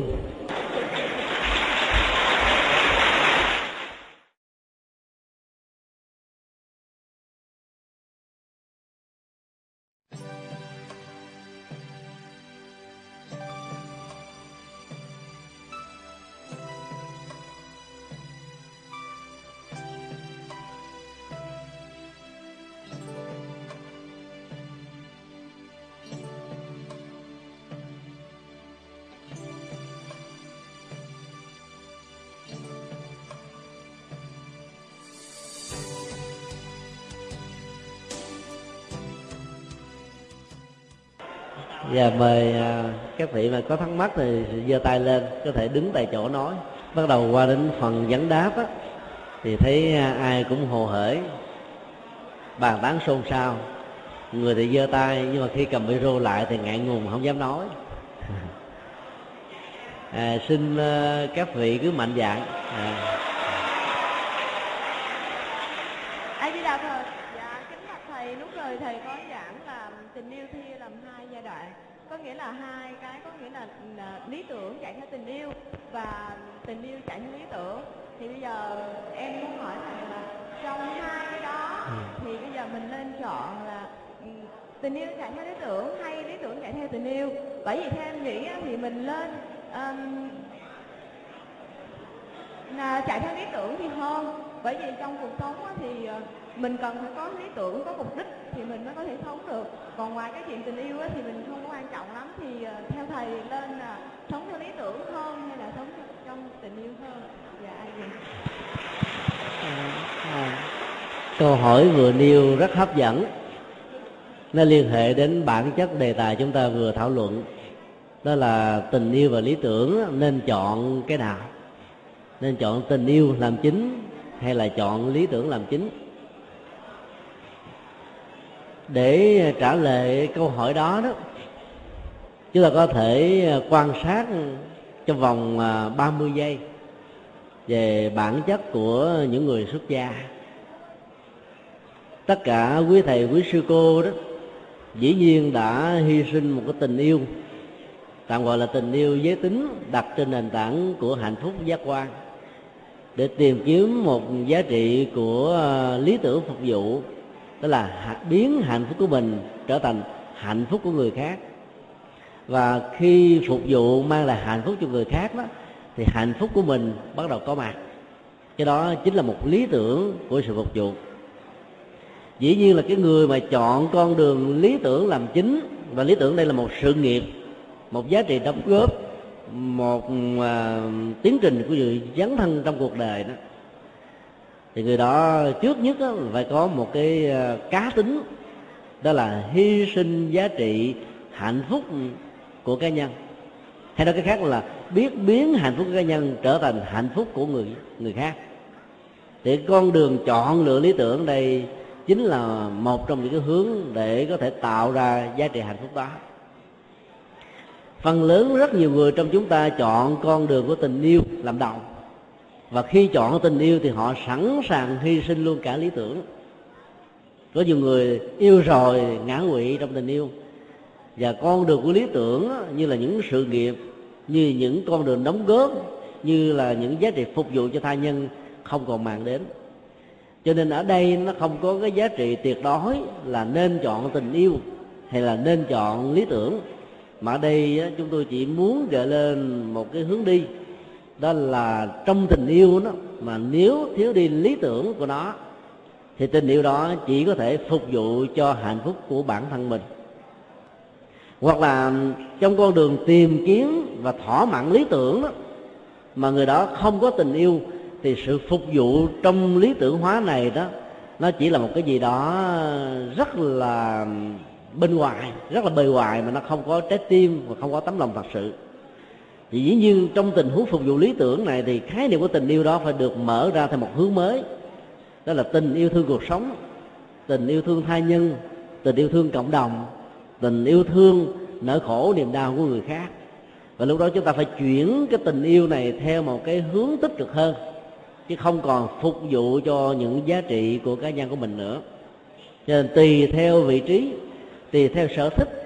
Speaker 1: Mời à, các vị mà có thắc mắc thì giơ tay lên có thể đứng tại chỗ nói. Bắt đầu qua đến phần vấn đáp á, thì thấy à, ai cũng hồ hởi. Bàn tán xôn xao. Người thì giơ tay nhưng mà khi cầm micro lại thì ngại ngùng không dám nói. À, xin à, các vị cứ mạnh dạn. À.
Speaker 2: ai đi đào thờ dạ kính bạch thầy lúc rồi thầy có giảng là tình yêu thi làm hai giai đoạn có nghĩa là hai cái có nghĩa là, là lý tưởng chạy theo tình yêu và tình yêu chạy theo lý tưởng. Thì bây giờ em muốn hỏi thầy là trong hai cái đó ừ. thì bây giờ mình nên chọn là ừ, tình yêu chạy theo lý tưởng hay lý tưởng chạy theo tình yêu? Bởi vì theo em nghĩ thì mình lên um, là chạy theo lý tưởng thì hơn. Bởi vì trong cuộc sống thì ờ, mình cần phải có lý tưởng có mục đích thì mình mới có thể sống được. Còn ngoài cái chuyện tình yêu thì mình không có quan trọng lắm. Thì ờ, theo thầy lên là sống theo lý tưởng hơn hay là sống trong tình yêu hơn? Dạ ai à,
Speaker 1: à. câu hỏi vừa nêu rất hấp dẫn. Nó liên hệ đến bản chất đề tài chúng ta vừa thảo luận. Đó là tình yêu và lý tưởng nên chọn cái nào? Nên chọn tình yêu làm chính hay là chọn lý tưởng làm chính? Để trả lời câu hỏi đó đó. Chúng ta có thể quan sát trong vòng à, 30 giây về bản chất của những người xuất gia. Tất cả quý thầy, quý sư cô đó dĩ nhiên đã hy sinh một cái tình yêu, tạm gọi là tình yêu giới tính đặt trên nền tảng của hạnh phúc giác quan, để tìm kiếm một giá trị của à, lý tưởng phục vụ đó là biến hạnh phúc của mình trở thành hạnh phúc của người khác. Và khi phục vụ mang lại hạnh phúc cho người khác đó thì hạnh phúc của mình bắt đầu có mặt. Cái đó chính là một lý tưởng của sự phục vụ. Dĩ nhiên là cái người mà chọn con đường lý tưởng làm chính và lý tưởng đây là một sự nghiệp một giá trị đóng góp một uh, tiến trình của sự dấn thân trong cuộc đời đó thì người đó trước nhất đó, phải có một cái ờ, cá tính đó là hy sinh giá trị hạnh phúc của cá nhân. Hay nói cái khác là biết biến hạnh phúc của cá nhân trở thành hạnh phúc của người người khác. Thì con đường chọn lựa lý tưởng đây chính là một trong những cái hướng để có thể tạo ra giá trị hạnh phúc đó. Phần lớn rất nhiều người trong chúng ta chọn con đường của tình yêu làm đầu và khi chọn tình yêu thì họ sẵn sàng hy sinh luôn cả lý tưởng. Có nhiều người yêu rồi, ngã quỵ trong tình yêu. Và con đường của lý tưởng như là những sự nghiệp, như những con đường đóng góp, như là những giá trị phục vụ cho tha nhân, không còn mang đến. Cho nên ở đây nó không có cái giá trị tuyệt đối là nên chọn tình yêu hay là nên chọn lý tưởng. Mà ở đây chúng tôi chỉ muốn gợi lên một cái hướng đi đó là trong tình yêu đó, mà nếu thiếu đi lý tưởng của nó, thì tình yêu đó chỉ có thể phục vụ cho hạnh phúc của bản thân mình. Hoặc là trong con đường tìm kiếm và thỏa mãn lý tưởng đó, mà người đó không có tình yêu, thì sự phục vụ trong lý tưởng hóa này đó, nó chỉ là một cái gì đó rất là bên ngoài, rất là bề ngoài mà nó không có trái tim và không có tấm lòng thật sự thì dĩ nhiên trong tình huống phục vụ lý tưởng này thì khái niệm của tình yêu đó phải được mở ra theo một hướng mới. Đó là tình yêu thương cuộc sống, tình yêu thương thai nhân, tình yêu thương cộng đồng, tình yêu thương nỗi khổ niềm đau của người khác. Và lúc đó chúng ta phải chuyển cái tình yêu này theo một cái hướng tích cực hơn, chứ không còn phục vụ cho những giá trị của cá nhân của mình nữa. Cho nên tùy theo vị trí, tùy theo sở thích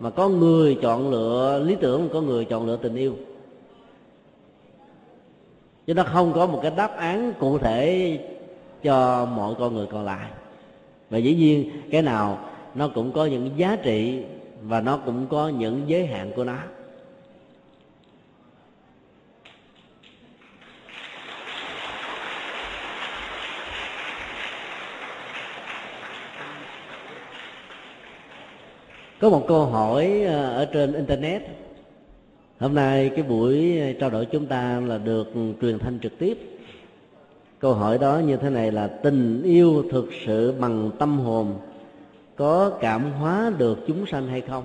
Speaker 1: mà có người chọn lựa, lý tưởng có người chọn lựa tình yêu. Chứ nó không có một cái đáp án cụ thể cho mọi con người còn lại. Và dĩ nhiên, cái nào nó cũng có những giá trị và nó cũng có những giới hạn của nó. Có một câu hỏi ờ, ở trên internet. Hôm nay cái buổi ờ, trao đổi chúng ta là được truyền thanh trực tiếp. Câu hỏi đó như thế này là, tình yêu thực sự bằng tâm hồn có cảm hóa được chúng sanh hay không?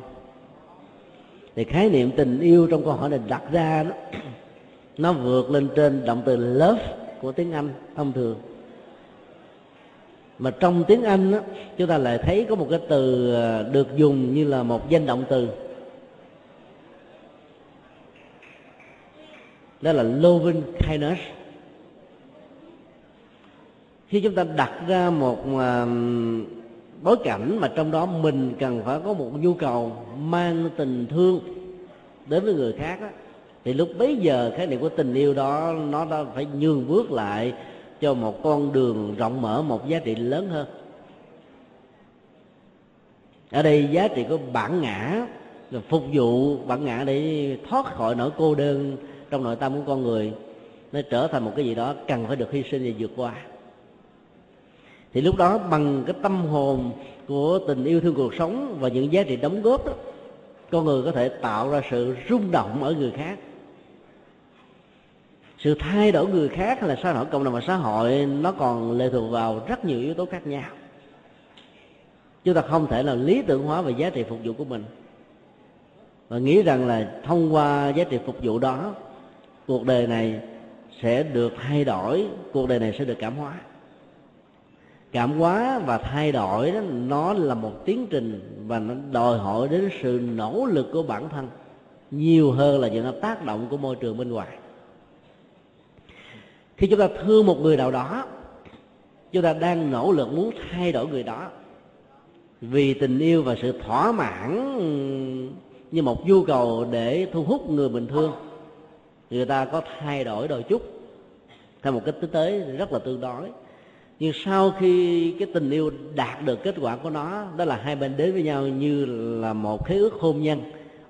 Speaker 1: Thì khái niệm tình yêu trong câu hỏi này đặt ra đó, nó vượt lên trên động từ love của tiếng anh, thông thường mà trong tiếng anh đó, chúng ta lại thấy có một cái từ à, được dùng như là một danh động từ. Đó là loving kindness khi chúng ta đặt ra một à, bối cảnh mà trong đó mình cần phải có một nhu cầu mang tình thương đến với người khác đó, thì lúc bấy giờ khái niệm của tình yêu đó nó đã phải nhường bước lại cho một con đường rộng mở, một giá trị lớn hơn. Ở đây giá trị của bản ngã là phục vụ bản ngã để thoát khỏi nỗi cô đơn trong nội tâm của con người, nó trở thành một cái gì đó cần phải được hy sinh và vượt qua. Thì lúc đó, bằng cái tâm hồn của tình yêu thương cuộc sống và những giá trị đóng góp đó, con người có thể tạo ra sự rung động ở người khác sự thay đổi người khác hay là xã hội, cộng đồng và xã hội, nó còn lệ thuộc vào rất nhiều yếu tố khác nhau. Chúng ta không thể là lý tưởng hóa về giá trị phục vụ của mình. Và nghĩ rằng là thông qua giá trị phục vụ đó, cuộc đời này sẽ được thay đổi, cuộc đời này sẽ được cảm hóa. Cảm hóa và thay đổi đó, nó là một tiến trình và nó đòi hỏi đến sự nỗ lực của bản thân nhiều hơn là những tác động của môi trường bên ngoài khi chúng ta thương một người nào đó, chúng ta đang nỗ lực muốn thay đổi người đó vì tình yêu và sự thỏa mãn như một nhu cầu để thu hút người bình thường người ta có thay đổi đôi chút theo một cách tế tế rất là tương đối. Nhưng sau khi cái tình yêu đạt được kết quả của nó, đó là hai bên đến với nhau như là một khế ước hôn nhân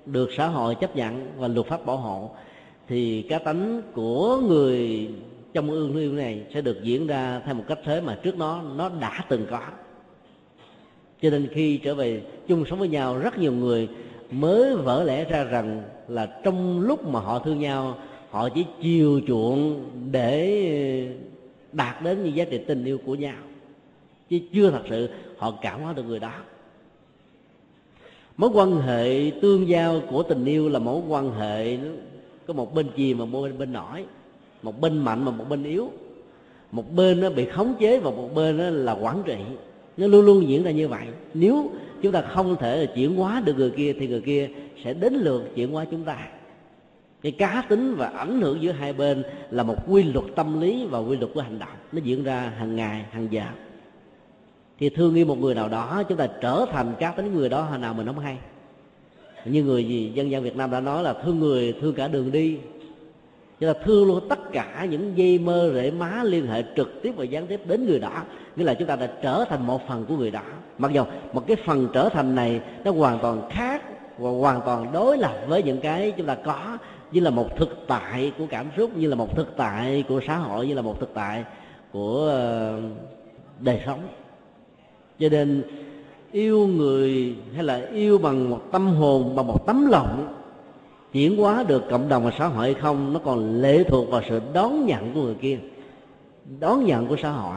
Speaker 1: được xã hội chấp nhận và luật pháp bảo hộ, thì cá tánh của người trong ương yêu này sẽ được diễn ra theo một cách thế mà trước nó nó đã từng có. Cho nên khi trở về chung sống với nhau, rất nhiều người mới vỡ lẽ ra rằng là trong lúc mà họ thương nhau, họ chỉ chiều chuộng để đạt đến những giá trị tình yêu của nhau. Chứ chưa thật sự họ cảm hóa được người đó. Mối quan hệ tương giao của tình yêu là mối quan hệ, có một bên chìm và một bên bên nổi một bên mạnh và một bên yếu. Một bên nó bị khống chế và một bên nó là quản trị. Nó luôn luôn diễn ra như vậy. Nếu chúng ta không thể chuyển hóa được người kia, thì người kia sẽ đến lượt chuyển hóa chúng ta. Cái cá tính và ảnh hưởng giữa hai bên là một quy luật tâm lý và quy luật của hành động. Nó diễn ra hàng ngày, hàng giờ. Thì thương yêu một người nào đó, chúng ta trở thành cá tính người đó hồi nào mình không hay. Như người gì dân gian Việt Nam đã nói là thương người, thương cả đường đi chúng ta thương luôn tất cả những dây mơ rễ má liên hệ trực tiếp và gián tiếp đến người đó. Nghĩa là chúng ta đã trở thành một phần của người đó. Mặc dù một cái phần trở thành này nó hoàn toàn khác và hoàn toàn đối lập với những cái chúng ta có. Như là một thực tại của cảm xúc, như là một thực tại của xã hội, như là một thực tại của ờ, đời sống. Cho nên yêu người hay là yêu bằng một tâm hồn, bằng một tấm lòng chuyển hóa được cộng đồng và xã hội hay không, nó còn lệ thuộc vào sự đón nhận của người kia. Đón nhận của xã hội.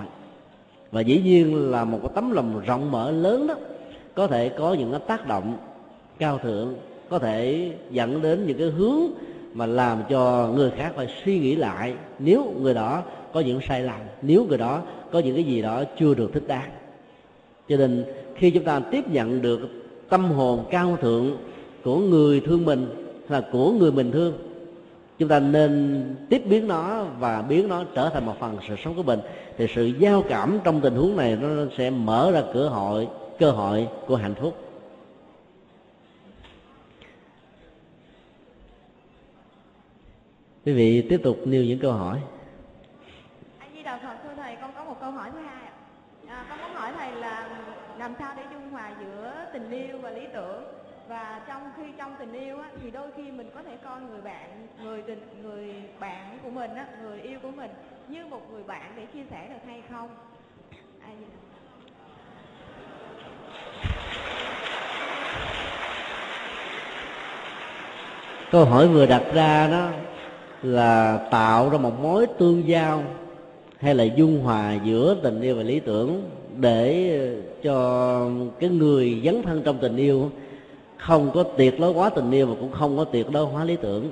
Speaker 1: Và dĩ nhiên là một cái tấm lòng rộng mở lớn đó, có thể có những cái tác động cao thượng, có thể dẫn đến những cái hướng mà làm cho người khác phải suy nghĩ lại. Nếu người đó có những sai lầm, nếu người đó có những cái gì đó chưa được thích đáng. Cho nên khi chúng ta tiếp nhận được tâm hồn cao thượng của người thương mình là của người mình thương chúng ta nên tiếp biến nó và biến nó trở thành một phần sự sống của mình. Thì sự giao cảm trong tình huống này nó sẽ mở ra cửa hội cơ hội của hạnh phúc. Quý vị tiếp tục nêu những câu hỏi.
Speaker 2: Anh di đạo phật thưa thầy con có một câu hỏi thứ hai à, con muốn hỏi thầy là làm sao để dung hòa giữa tình yêu và lý tưởng? Và trong khi trong tình yêu á, thì đôi khi mình có thể coi người bạn người tình người bạn của mình á, người yêu của mình như một người bạn để chia sẻ được hay không? À,
Speaker 1: câu hỏi vừa đặt ra đó là tạo ra một mối tương giao hay là dung hòa giữa tình yêu và lý tưởng để cho cái người dấn thân trong tình yêu không có tuyệt đối hóa tình yêu mà cũng không có tuyệt đối hóa lý tưởng.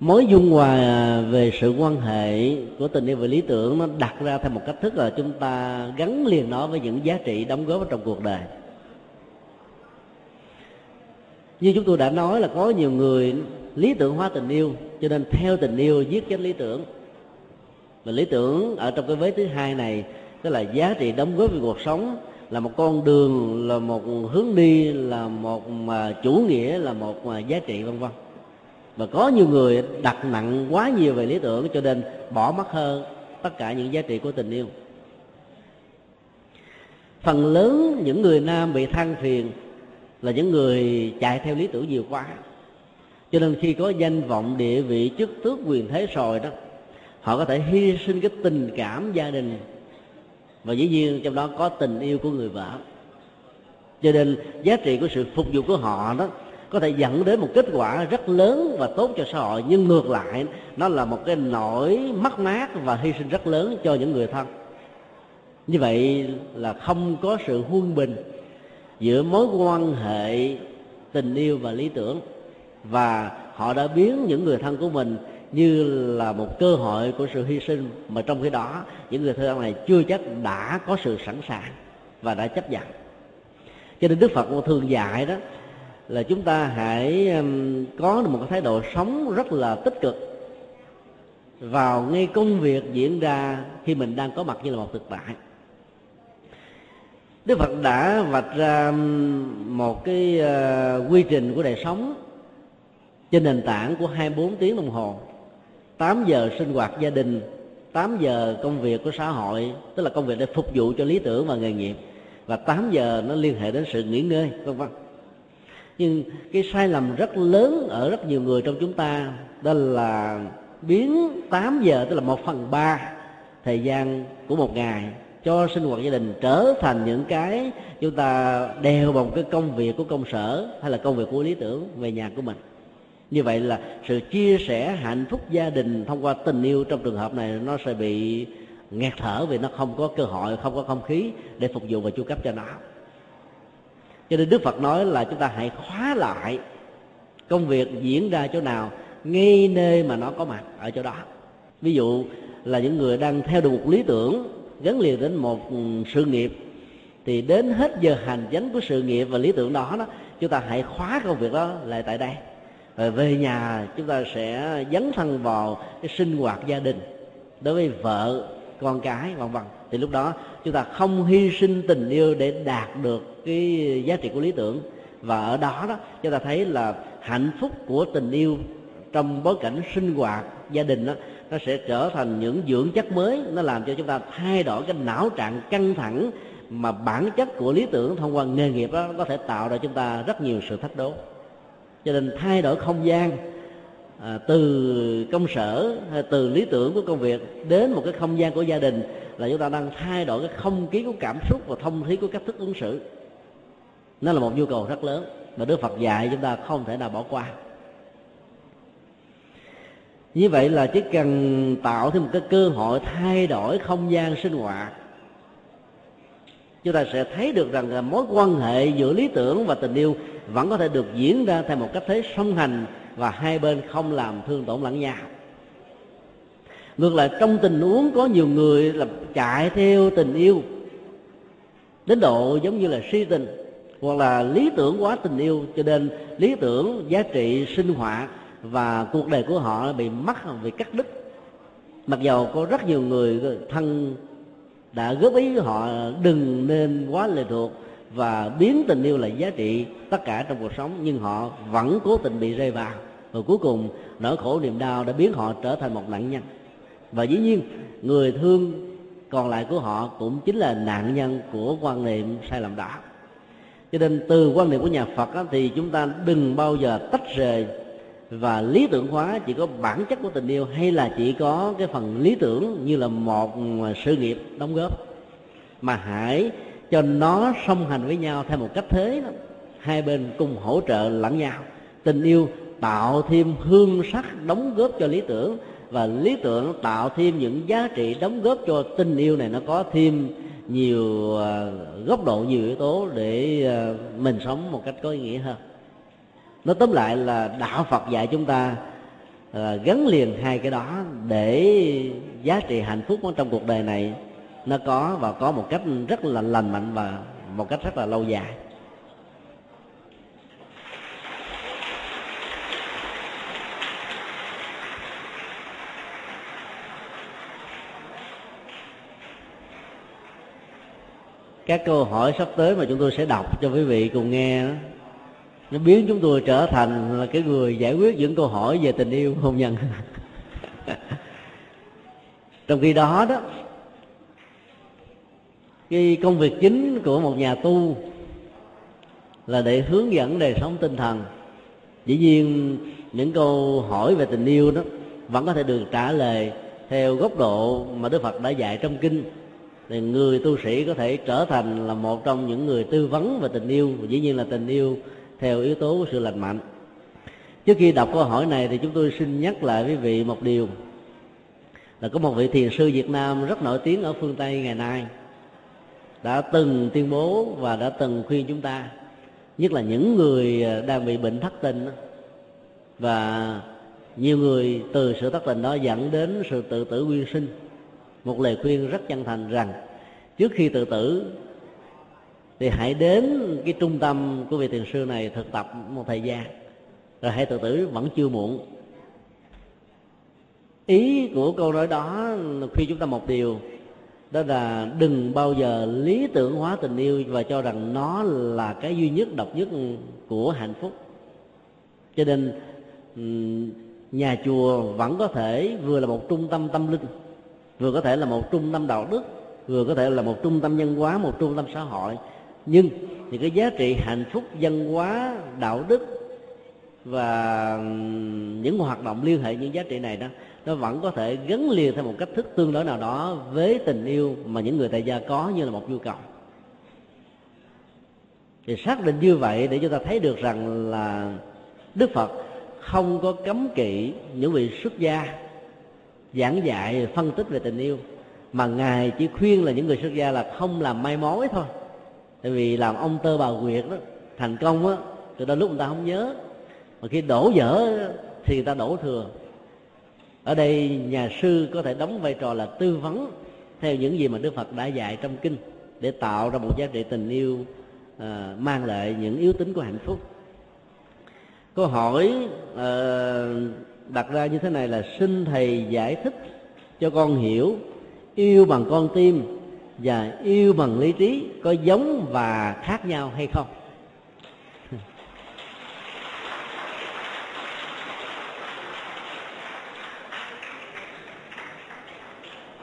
Speaker 1: Mối dung hòa về sự quan hệ của tình yêu và lý tưởng nó đặt ra theo một cách thức là chúng ta gắn liền nó với những giá trị đóng góp trong cuộc đời. Như chúng tôi đã nói là có nhiều người lý tưởng hóa tình yêu, cho nên theo tình yêu giết chết lý tưởng. Và lý tưởng ở trong cái vế thứ hai này, tức là giá trị đóng góp về cuộc sống là một con đường, là một hướng đi, là một mà chủ nghĩa, là một mà giá trị, vân vân. Và có nhiều người đặt nặng quá nhiều về lý tưởng cho nên bỏ mất hơn tất cả những giá trị của tình yêu. Phần lớn những người nam bị than phiền là những người chạy theo lý tưởng nhiều quá. Cho nên khi có danh vọng địa vị chức tước quyền thế rồi đó, họ có thể hy sinh cái tình cảm gia đình và dĩ nhiên trong đó có tình yêu của người vợ. Cho nên giá trị của sự phục vụ của họ đó có thể dẫn đến một kết quả rất lớn và tốt cho xã hội. Nhưng ngược lại, nó là một cái nỗi mất mát và hy sinh rất lớn cho những người thân. Như vậy là không có sự huân bình giữa mối quan hệ tình yêu và lý tưởng. Và họ đã biến những người thân của mình như là một cơ hội của sự hy sinh, mà trong khi đó, những người thân này chưa chắc đã có sự sẵn sàng và đã chấp nhận. Cho nên đức phật thường dạy đó, là chúng ta hãy um, có một cái thái độ sống rất là tích cực vào ngay công việc diễn ra khi mình đang có mặt như là một thực tại. Đức Phật đã vạch ra um, một cái uh, quy trình của đời sống trên nền tảng của 24 tiếng đồng hồ. 8 giờ sinh hoạt gia đình 8 giờ công việc của xã hội, tức là công việc để phục vụ cho lý tưởng và nghề nghiệp. Và 8 giờ nó liên hệ đến sự nghỉ ngơi, vân vân. Nhưng cái sai lầm rất lớn ở rất nhiều người trong chúng ta, đó là biến 8 giờ, tức là một phần ba thời gian của một ngày cho sinh hoạt gia đình trở thành những cái chúng ta đeo bằng cái công việc của công sở hay là công việc của lý tưởng về nhà của mình như vậy là sự chia sẻ hạnh phúc gia đình thông qua tình yêu trong trường hợp này nó sẽ bị nghẹt thở vì nó không có cơ hội, không có không khí để phục vụ và chu cấp cho nó. Cho nên đức phật nói là chúng ta hãy khóa lại công việc diễn ra chỗ nào, ngay nơi mà nó có mặt ở chỗ đó. Ví dụ là những người đang theo được một lý tưởng gắn liền đến một sự nghiệp, thì đến hết giờ hành chánh của sự nghiệp và lý tưởng đó đó, chúng ta hãy khóa công việc đó lại tại đây rồi về nhà chúng ta sẽ dấn thân vào cái sinh hoạt gia đình đối với vợ, con cái, vân vân. Thì lúc đó chúng ta không hy sinh tình yêu để đạt được cái giá trị của lý tưởng. Và ở đó đó, chúng ta thấy là hạnh phúc của tình yêu trong bối cảnh sinh hoạt gia đình đó, nó sẽ trở thành những dưỡng chất mới. Nó làm cho chúng ta thay đổi cái não trạng căng thẳng mà bản chất của lý tưởng thông qua nghề nghiệp đó có thể tạo ra chúng ta rất nhiều sự thách đố cho nên thay đổi không gian à, từ công sở hay từ lý tưởng của công việc đến một cái không gian của gia đình là chúng ta đang thay đổi cái không khí của cảm xúc và thông khí của cách thức ứng xử. Nó là một nhu cầu rất lớn mà đức phật dạy chúng ta không thể nào bỏ qua. Như vậy là chỉ cần tạo thêm một cái cơ hội thay đổi không gian sinh hoạt chúng ta sẽ thấy được rằng là mối quan hệ giữa lý tưởng và tình yêu vẫn có thể được diễn ra theo một cách thế song hành và hai bên không làm thương tổn lẫn nhau. Ngược lại, trong tình huống có nhiều người là chạy theo tình yêu, đến độ giống như là si tình, hoặc là lý tưởng quá tình yêu, cho nên lý tưởng, giá trị sinh hoạt và cuộc đời của họ bị mất vì cắt đứt. Mặc dầu có rất nhiều người thân đã góp ý với họ đừng nên quá lệ thuộc và biến tình yêu là giá trị tất cả trong cuộc sống nhưng họ vẫn cố tình bị rơi vào. Và cuối cùng nỗi khổ niềm đau đã biến họ trở thành một nạn nhân. Và dĩ nhiên người thương còn lại của họ cũng chính là nạn nhân của quan niệm sai lầm đó. Cho nên từ quan niệm của nhà phật á, thì chúng ta đừng bao giờ tách rời và lý tưởng hóa chỉ có bản chất của tình yêu hay là chỉ có cái phần lý tưởng như là một sự nghiệp đóng góp. Mà hãy cho nó song hành với nhau theo một cách thế đó. Hai bên cùng hỗ trợ lẫn nhau. Tình yêu tạo thêm hương sắc đóng góp cho lý tưởng. Và lý tưởng tạo thêm những giá trị đóng góp cho tình yêu này nó có thêm nhiều à, góc độ, nhiều yếu tố để à, mình sống một cách có ý nghĩa hơn. Nó tóm lại là đạo phật dạy chúng ta à, gắn liền hai cái đó để giá trị hạnh phúc trong cuộc đời này nó có và có một cách rất là lành mạnh và một cách rất là lâu dài. Các câu hỏi sắp tới mà chúng tôi sẽ đọc cho quý vị cùng nghe đó, nó biến chúng tôi trở thành là cái người giải quyết những câu hỏi về tình yêu hôn nhân. Trong khi đó đó cái công việc chính của một nhà tu là để hướng dẫn đời sống tinh thần. Dĩ nhiên, những câu hỏi về tình yêu đó vẫn có thể được trả lời theo góc độ mà đức phật đã dạy trong kinh. Thì người tu sĩ có thể trở thành là một trong những người tư vấn về tình yêu dĩ nhiên là tình yêu theo yếu tố của sự lành mạnh. Trước khi đọc câu hỏi này thì chúng tôi xin nhắc lại với vị một điều, là có một vị thiền sư Việt Nam rất nổi tiếng ở phương Tây ngày nay đã từng tuyên bố và đã từng khuyên chúng ta, nhất là những người à, đang bị bệnh thất tình và nhiều người từ sự thất tình đó dẫn đến sự tự tử nguyên sinh. Một lời khuyên rất chân thành rằng, trước khi tự tử, thì hãy đến cái trung tâm của vị thiền sư này thực tập một thời gian, rồi hãy tự tử vẫn chưa muộn. Ý của câu nói đó khi chúng ta một điều đó là đừng bao giờ lý tưởng hóa tình yêu và cho rằng nó là cái duy nhất, độc nhất của hạnh phúc. Cho nên nhà chùa vẫn có thể vừa là một trung tâm tâm linh, vừa có thể là một trung tâm đạo đức, vừa có thể là một trung tâm nhân hóa, một trung tâm xã hội. Nhưng những cái giá trị hạnh phúc, văn hóa, đạo đức và những hoạt động liên hệ những giá trị này đó nó vẫn có thể gắn liền theo một cách thức tương đối nào đó với tình yêu mà những người tại gia có như là một nhu cầu. Thì xác định như vậy để chúng ta thấy được rằng là đức phật không có cấm kỵ những vị xuất gia giảng dạy, phân tích về tình yêu, mà ngài chỉ khuyên là những người xuất gia là không làm mai mối thôi. Tại vì làm ông tơ bà quyệt đó, thành công á từ đó lúc người ta không nhớ. Mà khi đổ dở thì người ta đổ thừa ở đây nhà sư có thể đóng vai trò là tư vấn theo những gì mà đức phật đã dạy trong kinh để tạo ra một giá trị tình yêu à, mang lại những yếu tính của hạnh phúc. Câu hỏi à, đặt ra như thế này là xin thầy giải thích cho con hiểu yêu bằng con tim và yêu bằng lý trí có giống và khác nhau hay không?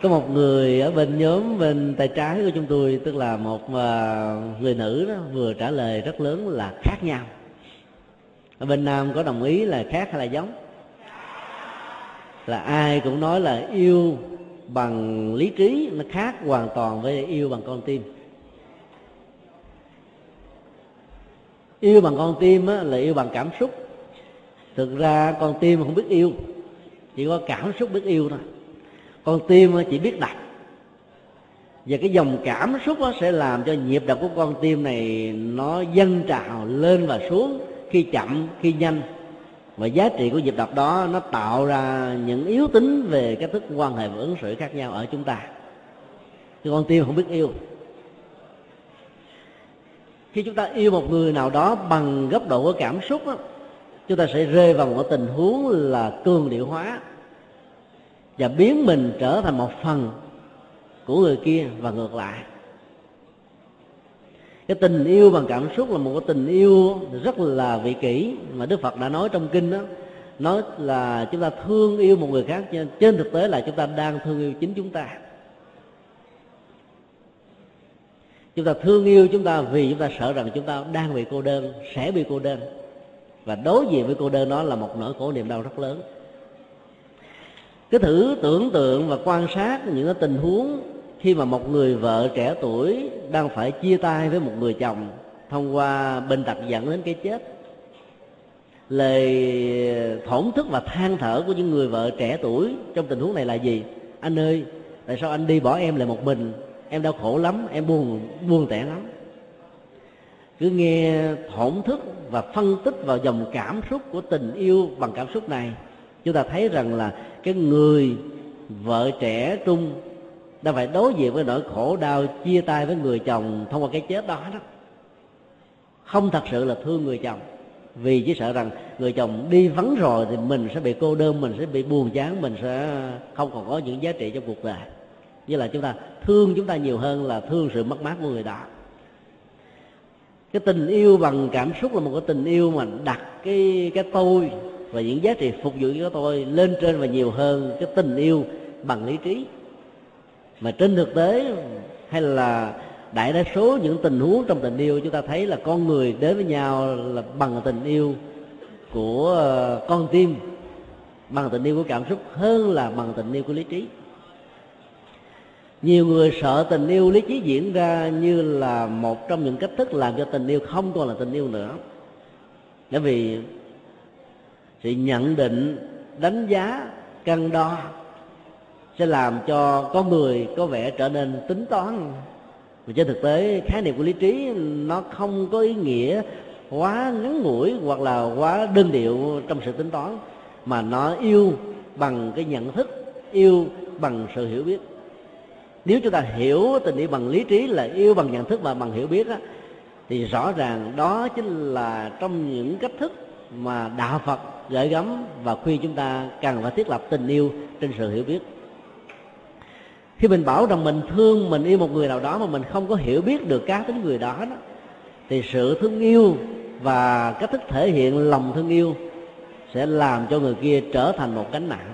Speaker 1: Có một người ở bên nhóm bên tay trái của chúng tôi tức là một à, người nữ đó vừa trả lời rất lớn là khác nhau. Ở bên nam có đồng ý là khác hay là giống? Là ai cũng nói là yêu bằng lý trí nó khác hoàn toàn với yêu bằng con tim. Yêu bằng con tim á, là yêu bằng cảm xúc. Thực ra con tim không biết yêu chỉ có cảm xúc biết yêu thôi con tim chỉ biết đập. Và cái dòng cảm xúc sẽ làm cho nhịp đập của con tim này nó dâng trào lên và xuống khi chậm khi nhanh. Và giá trị của nhịp đập đó nó tạo ra những yếu tính về cách thức quan hệ và ứng xử khác nhau ở chúng ta. Thì con tim không biết yêu. Khi chúng ta yêu một người nào đó bằng góc độ của cảm xúc đó, chúng ta sẽ rơi vào một tình huống là cường điệu hóa và biến mình trở thành một phần của người kia và ngược lại. Cái tình yêu bằng cảm xúc là một cái tình yêu rất là vị kỷ mà đức phật đã nói trong kinh đó. Nói là chúng ta thương yêu một người khác trên thực tế là chúng ta đang thương yêu chính chúng ta. Chúng ta thương yêu chúng ta vì chúng ta sợ rằng chúng ta đang bị cô đơn, sẽ bị cô đơn. Và đối diện với cô đơn đó là một nỗi khổ niềm đau rất lớn cứ thử tưởng tượng và quan sát những cái tình huống khi mà một người vợ trẻ tuổi đang phải chia tay với một người chồng thông qua bệnh tật dẫn đến cái chết. Lời thổn thức và than thở của những người vợ trẻ tuổi trong tình huống này là gì? Anh ơi, tại sao anh đi bỏ em lại một mình? Em đau khổ lắm, em buồn buồn tẻ lắm. Cứ nghe thổn thức và phân tích vào dòng cảm xúc của tình yêu bằng cảm xúc này chúng ta thấy rằng là cái người vợ trẻ trung đang phải đối diện với nỗi khổ đau, chia tay với người chồng thông qua cái chết đó đó. Không thật sự là thương người chồng, vì chỉ sợ rằng người chồng đi vắng rồi thì mình sẽ bị cô đơn, mình sẽ bị buồn chán, mình sẽ không còn có những giá trị trong cuộc đời. Như là chúng ta thương chúng ta nhiều hơn là thương sự mất mát của người đó. Cái tình yêu bằng cảm xúc là một cái tình yêu mà đặt cái cái tôi và những giá trị phục vụ cho tôi lên trên và nhiều hơn cái tình yêu bằng lý trí. Mà trên thực tế, hay là đại đa số những tình huống trong tình yêu, chúng ta thấy là con người đến với nhau là bằng tình yêu của ờ, con tim, bằng tình yêu của cảm xúc hơn là bằng tình yêu của lý trí. Nhiều người sợ tình yêu lý trí diễn ra như là một trong những cách thức làm cho tình yêu không còn là tình yêu nữa. Bởi vì sự nhận định đánh giá cân đo sẽ làm cho có người có vẻ trở nên tính toán. Mà trên thực tế khái niệm của lý trí nó không có ý nghĩa quá ngắn ngủi hoặc là quá đơn điệu trong sự tính toán mà nó yêu bằng cái nhận thức yêu bằng sự hiểu biết. Nếu chúng ta hiểu tình yêu bằng lý trí là yêu bằng nhận thức và bằng hiểu biết á, thì rõ ràng đó chính là trong những cách thức mà đạo phật gợi gắm và khuyên chúng ta cần phải thiết lập tình yêu trên sự hiểu biết. Khi mình bảo rằng mình thương mình yêu một người nào đó mà mình không có hiểu biết được cá tính người đó, đó thì sự thương yêu và cách thức thể hiện lòng thương yêu sẽ làm cho người kia trở thành một cánh nặng.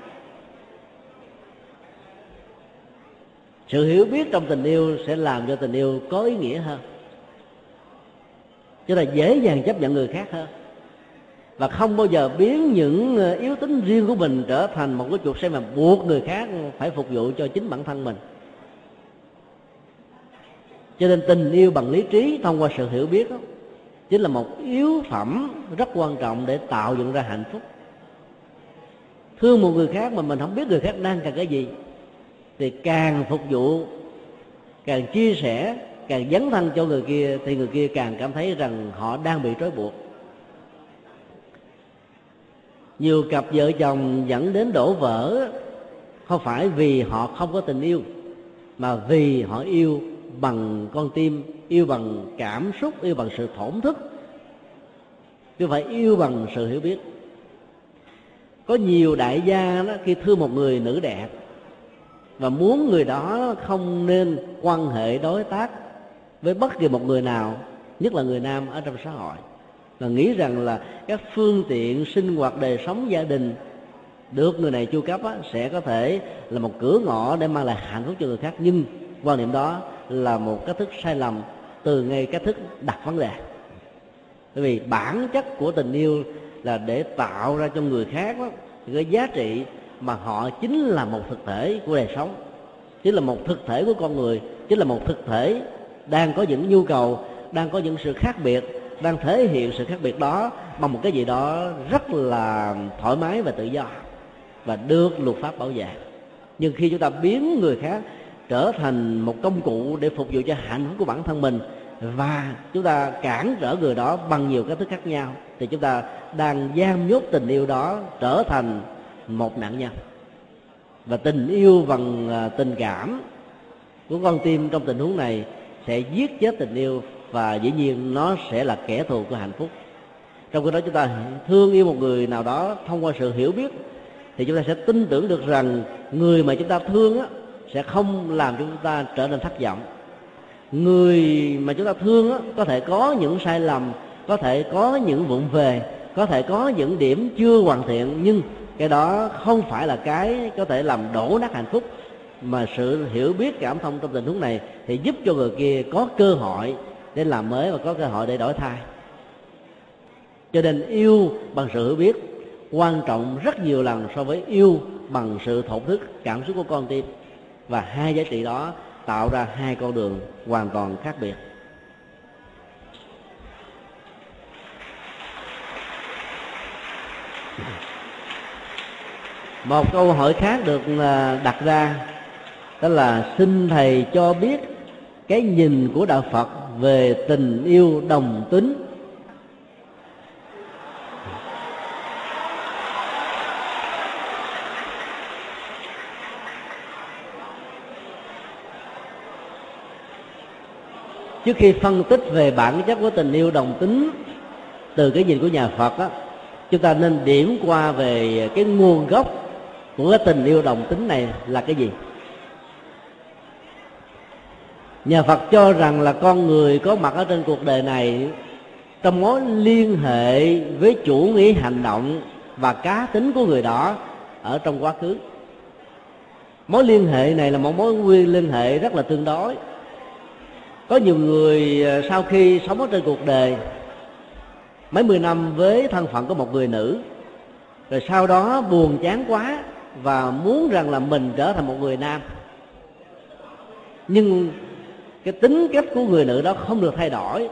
Speaker 1: Sự hiểu biết trong tình yêu sẽ làm cho tình yêu có ý nghĩa hơn cho là dễ dàng chấp nhận người khác hơn và không bao giờ biến những ờ, yếu tính riêng của mình trở thành một cái chuột xe mà buộc người khác phải phục vụ cho chính bản thân mình. Cho nên tình yêu bằng lý trí thông qua sự hiểu biết đó, chính là một yếu phẩm rất quan trọng để tạo dựng ra hạnh phúc. Thương một người khác mà mình không biết người khác đang cần cái gì thì càng phục vụ càng chia sẻ càng dấn thân cho người kia thì người kia càng cảm thấy rằng họ đang bị trói buộc nhiều cặp vợ chồng dẫn đến đổ vỡ, không phải vì họ không có tình yêu, mà vì họ yêu bằng con tim, yêu bằng cảm xúc, yêu bằng sự thổn thức. Chứ phải yêu bằng sự hiểu biết. Có nhiều đại gia đó, khi thương một người nữ đẹp và muốn người đó không nên quan hệ đối tác với bất kỳ một người nào, nhất là người nam ở trong xã hội và nghĩ rằng là các phương tiện sinh hoạt đời sống gia đình được người này chu cấp á, sẽ có thể là một cửa ngõ để mang lại hạnh phúc cho người khác. Nhưng quan niệm đó là một cách thức sai lầm từ ngay cách thức đặt vấn đề. Bởi vì bản chất của tình yêu là để tạo ra cho người khác đó, cái giá trị mà họ chính là một thực thể của đời sống chính là một thực thể của con người chính là một thực thể đang có những nhu cầu đang có những sự khác biệt đang thể hiện sự khác biệt đó bằng một cái gì đó rất là thoải mái và tự do và được luật pháp bảo vệ. Nhưng khi chúng ta biến người khác trở thành một công cụ để phục vụ cho hạnh phúc của bản thân mình và chúng ta cản trở người đó bằng nhiều cách thức khác nhau, thì chúng ta đang giam nhốt tình yêu đó trở thành một nạn nhân. Và tình yêu bằng à, tình cảm của con tim trong tình huống này sẽ giết chết tình yêu và dĩ nhiên nó sẽ là kẻ thù của hạnh phúc. Trong khi đó chúng ta thương yêu một người nào đó thông qua sự hiểu biết thì chúng ta sẽ tin tưởng được rằng người mà chúng ta thương á, sẽ không làm cho chúng ta trở nên thất vọng. Người mà chúng ta thương á, có thể có những sai lầm có thể có những vụng về có thể có những điểm chưa hoàn thiện nhưng cái đó không phải là cái có thể làm đổ nát hạnh phúc. Mà sự hiểu biết cảm thông trong tình huống này thì giúp cho người kia có cơ hội để làm mới và có cơ hội để đổi thay. Cho nên yêu bằng sự hiểu biết quan trọng rất nhiều lần so với yêu bằng sự thổn thức, cảm xúc của con tim. Và hai giá trị đó tạo ra hai con đường hoàn toàn khác biệt. Một câu hỏi khác được à, đặt ra, đó là xin thầy cho biết cái nhìn của đạo phật về tình yêu đồng tính. Trước khi phân tích về bản chất của tình yêu đồng tính từ cái nhìn của nhà Phật á, chúng ta nên điểm qua về cái nguồn gốc của cái tình yêu đồng tính này là cái gì? Nhà Phật cho rằng là con người có mặt ở trên cuộc đời này trong mối liên hệ với chủ nghĩa hành động và cá tính của người đó ở trong quá khứ. Mối liên hệ này là một mối nguyên liên hệ rất là tương đối. Có nhiều người à, sau khi sống ở trên cuộc đời, mấy mươi năm với thân phận của một người nữ, rồi sau đó buồn chán quá và muốn rằng là mình trở thành một người nam. Nhưng cái tính cách của người nữ đó không được thay đổi.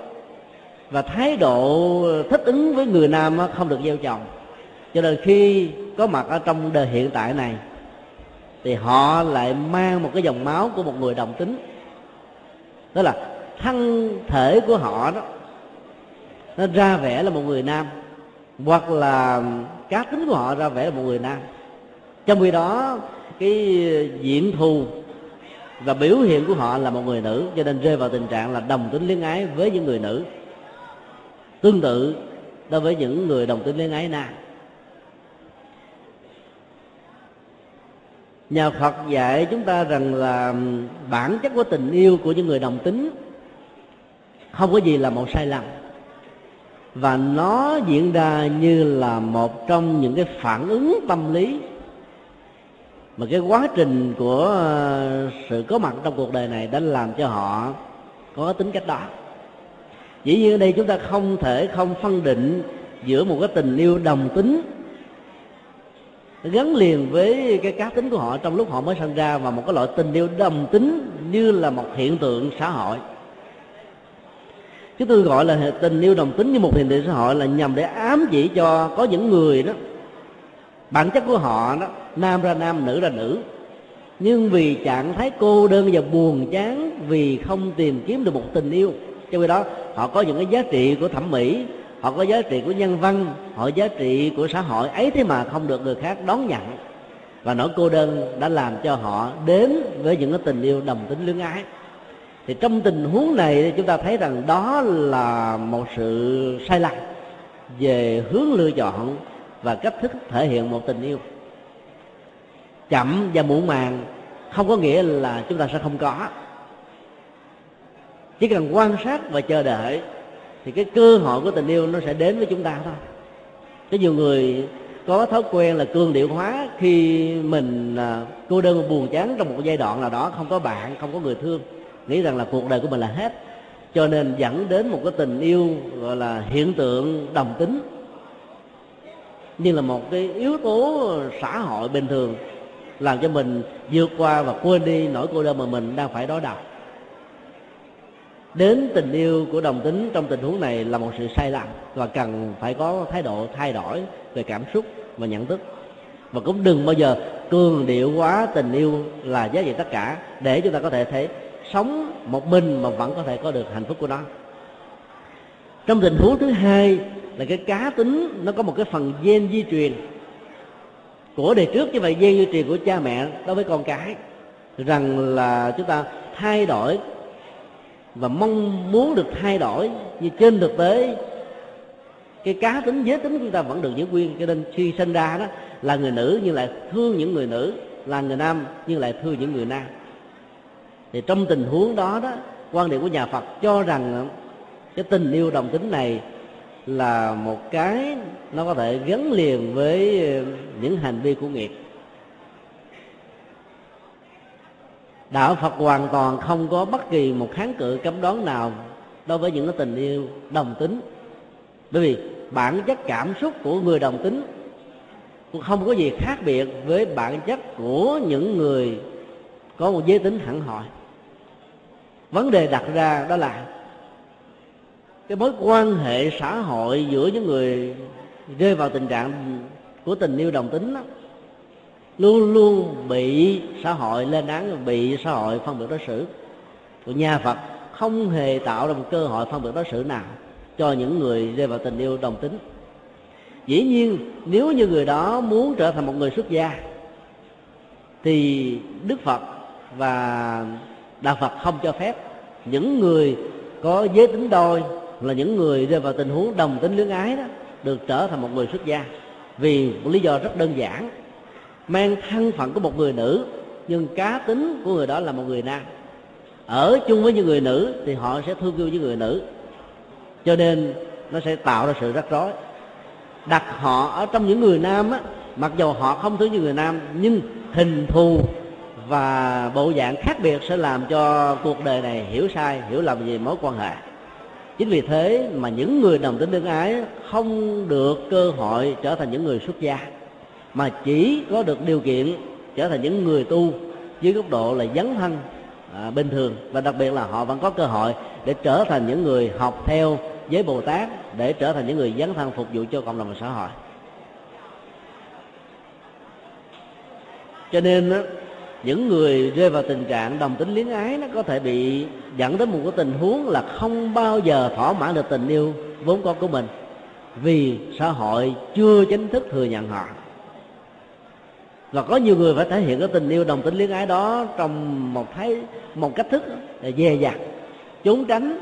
Speaker 1: Và thái độ thích ứng với người nam không được gieo trồng. Cho nên khi có mặt ở trong đời hiện tại này, thì họ lại mang một cái dòng máu của một người đồng tính. Đó là thân thể của họ đó, nó ra vẻ là một người nam, hoặc là cá tính của họ ra vẻ là một người nam. Trong khi đó, cái diện thù và biểu hiện của họ là một người nữ, cho nên rơi vào tình trạng là đồng tính liên ái với những người nữ. Tương tự đối với những người đồng tính liên ái nam. Nhà Phật dạy chúng ta rằng là bản chất của tình yêu của những người đồng tính không có gì là một sai lầm. Và nó diễn ra như là một trong những cái phản ứng tâm lý mà cái quá trình của ờ, sự có mặt trong cuộc đời này đã làm cho họ có tính cách đó. Dĩ nhiên ở đây chúng ta không thể không phân định giữa một cái tình yêu đồng tính gắn liền với cái cá tính của họ trong lúc họ mới sinh ra và một cái loại tình yêu đồng tính như là một hiện tượng xã hội. Chúng tôi gọi là tình yêu đồng tính như một hiện tượng xã hội là nhằm để ám chỉ cho có những người đó bản chất của họ đó, nam ra nam, nữ ra nữ. Nhưng vì trạng thái cô đơn và buồn chán vì không tìm kiếm được một tình yêu. Cho khi đó, họ có những cái giá trị của thẩm mỹ, họ có giá trị của nhân văn, họ giá trị của xã hội ấy thế mà không được người khác đón nhận. Và nỗi cô đơn đã làm cho họ đến với những cái tình yêu đồng tính lương ái. Thì trong tình huống này chúng ta thấy rằng đó là một sự sai lầm về hướng lựa chọn và cách thức thể hiện một tình yêu. Chậm và muộn màng không có nghĩa là chúng ta sẽ không có. Chỉ cần quan sát và chờ đợi thì cái cơ hội của tình yêu nó sẽ đến với chúng ta thôi. Có nhiều người có thói quen là cương điệu hóa khi mình à, cô đơn buồn chán trong một giai đoạn nào đó, không có bạn, không có người thương. Nghĩ rằng là cuộc đời của mình là hết. Cho nên dẫn đến một cái tình yêu, gọi là hiện tượng đồng tính như là một cái yếu tố xã hội bình thường, làm cho mình vượt qua và quên đi nỗi cô đơn mà mình đang phải đối đầu. Đến tình yêu của đồng tính trong tình huống này là một sự sai lầm và cần phải có thái độ thay đổi về cảm xúc và nhận thức. Và cũng đừng bao giờ cường điệu quá tình yêu là giá trị tất cả để chúng ta có thể thấy sống một mình mà vẫn có thể có được hạnh phúc của nó. Trong tình huống thứ hai là cái cá tính, nó có một cái phần gen di truyền. Của đời trước như vậy, gen di truyền của cha mẹ đối với con cái, rằng là chúng ta thay đổi và mong muốn được thay đổi, như trên thực tế, cái cá tính, giới tính chúng ta vẫn được giữ nguyên. Cho nên khi sinh ra đó, là người nữ nhưng lại thương những người nữ, là người nam nhưng lại thương những người nam. Thì trong tình huống đó đó, quan điểm của nhà Phật cho rằng cái tình yêu đồng tính này là một cái nó có thể gắn liền với ờ, những hành vi của nghiệp. Đạo phật hoàn toàn không có bất kỳ một kháng cự cấm đoán nào đối với những cái tình yêu đồng tính. Bởi vì bản chất cảm xúc của người đồng tính cũng không có gì khác biệt với bản chất của những người có một giới tính hẳn hỏi vấn đề đặt ra đó là cái mối quan hệ xã hội giữa những người rơi vào tình trạng của tình yêu đồng tính đó, luôn luôn bị xã hội lên án bị xã hội phân biệt đối xử. Của nhà phật không hề tạo ra một cơ hội phân biệt đối xử nào cho những người rơi vào tình yêu đồng tính. Dĩ nhiên nếu như người đó muốn trở thành một người xuất gia thì đức phật và đạo phật không cho phép những người có giới tính đôi là những người rơi vào tình huống đồng tính luyến ái đó, được trở thành một người xuất gia. Vì một lý do rất đơn giản, mang thân phận của một người nữ, nhưng cá tính của người đó là một người nam. Ở chung với những người nữ thì họ sẽ thương yêu với người nữ, cho nên nó sẽ tạo ra sự rắc rối. Đặt họ ở trong những người nam á, mặc dù họ không thương như người nam, nhưng hình thù và bộ dạng khác biệt sẽ làm cho cuộc đời này hiểu sai, hiểu lầm về mối quan hệ chính vì thế mà những người đồng tính tương ái không được cơ hội trở thành những người xuất gia mà chỉ có được điều kiện trở thành những người tu dưới góc độ là dấn thân à, bình thường. Và đặc biệt là họ vẫn có cơ hội để trở thành những người học theo với bồ tát để trở thành những người dấn thân phục vụ cho cộng đồng và xã hội. Cho nên những người rơi vào tình trạng đồng tính luyến ái nó có thể bị dẫn đến một cái tình huống là không bao giờ thỏa mãn được tình yêu vốn có của mình. Vì xã hội chưa chính thức thừa nhận họ. Và có nhiều người phải thể hiện cái tình yêu đồng tính luyến ái đó trong một thái một cách thức là dè dặt, trốn tránh,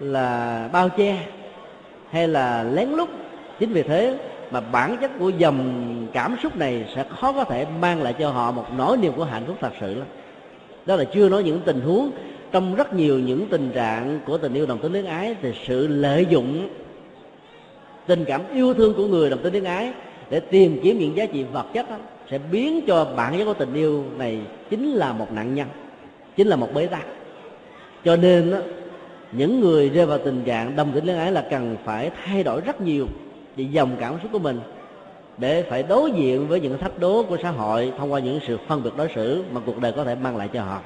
Speaker 1: là bao che hay là lén lút. Chính vì thế mà bản chất của dòng cảm xúc này sẽ khó có thể mang lại cho họ một nỗi niềm của hạnh phúc thật sự lắm. Đó là chưa nói những tình huống trong rất nhiều những tình trạng của tình yêu đồng tính luyến ái thì sự lợi dụng tình cảm yêu thương của người đồng tính luyến ái để tìm kiếm những giá trị vật chất đó, sẽ biến cho bản chất của tình yêu này chính là một nạn nhân chính là một bế tắc. Cho nên đó, những người rơi vào tình trạng đồng tính luyến ái là cần phải thay đổi rất nhiều về dòng cảm xúc của mình, để phải đối diện với những thách đố của xã hội thông qua những sự phân biệt đối xử mà cuộc đời có thể mang lại cho họ.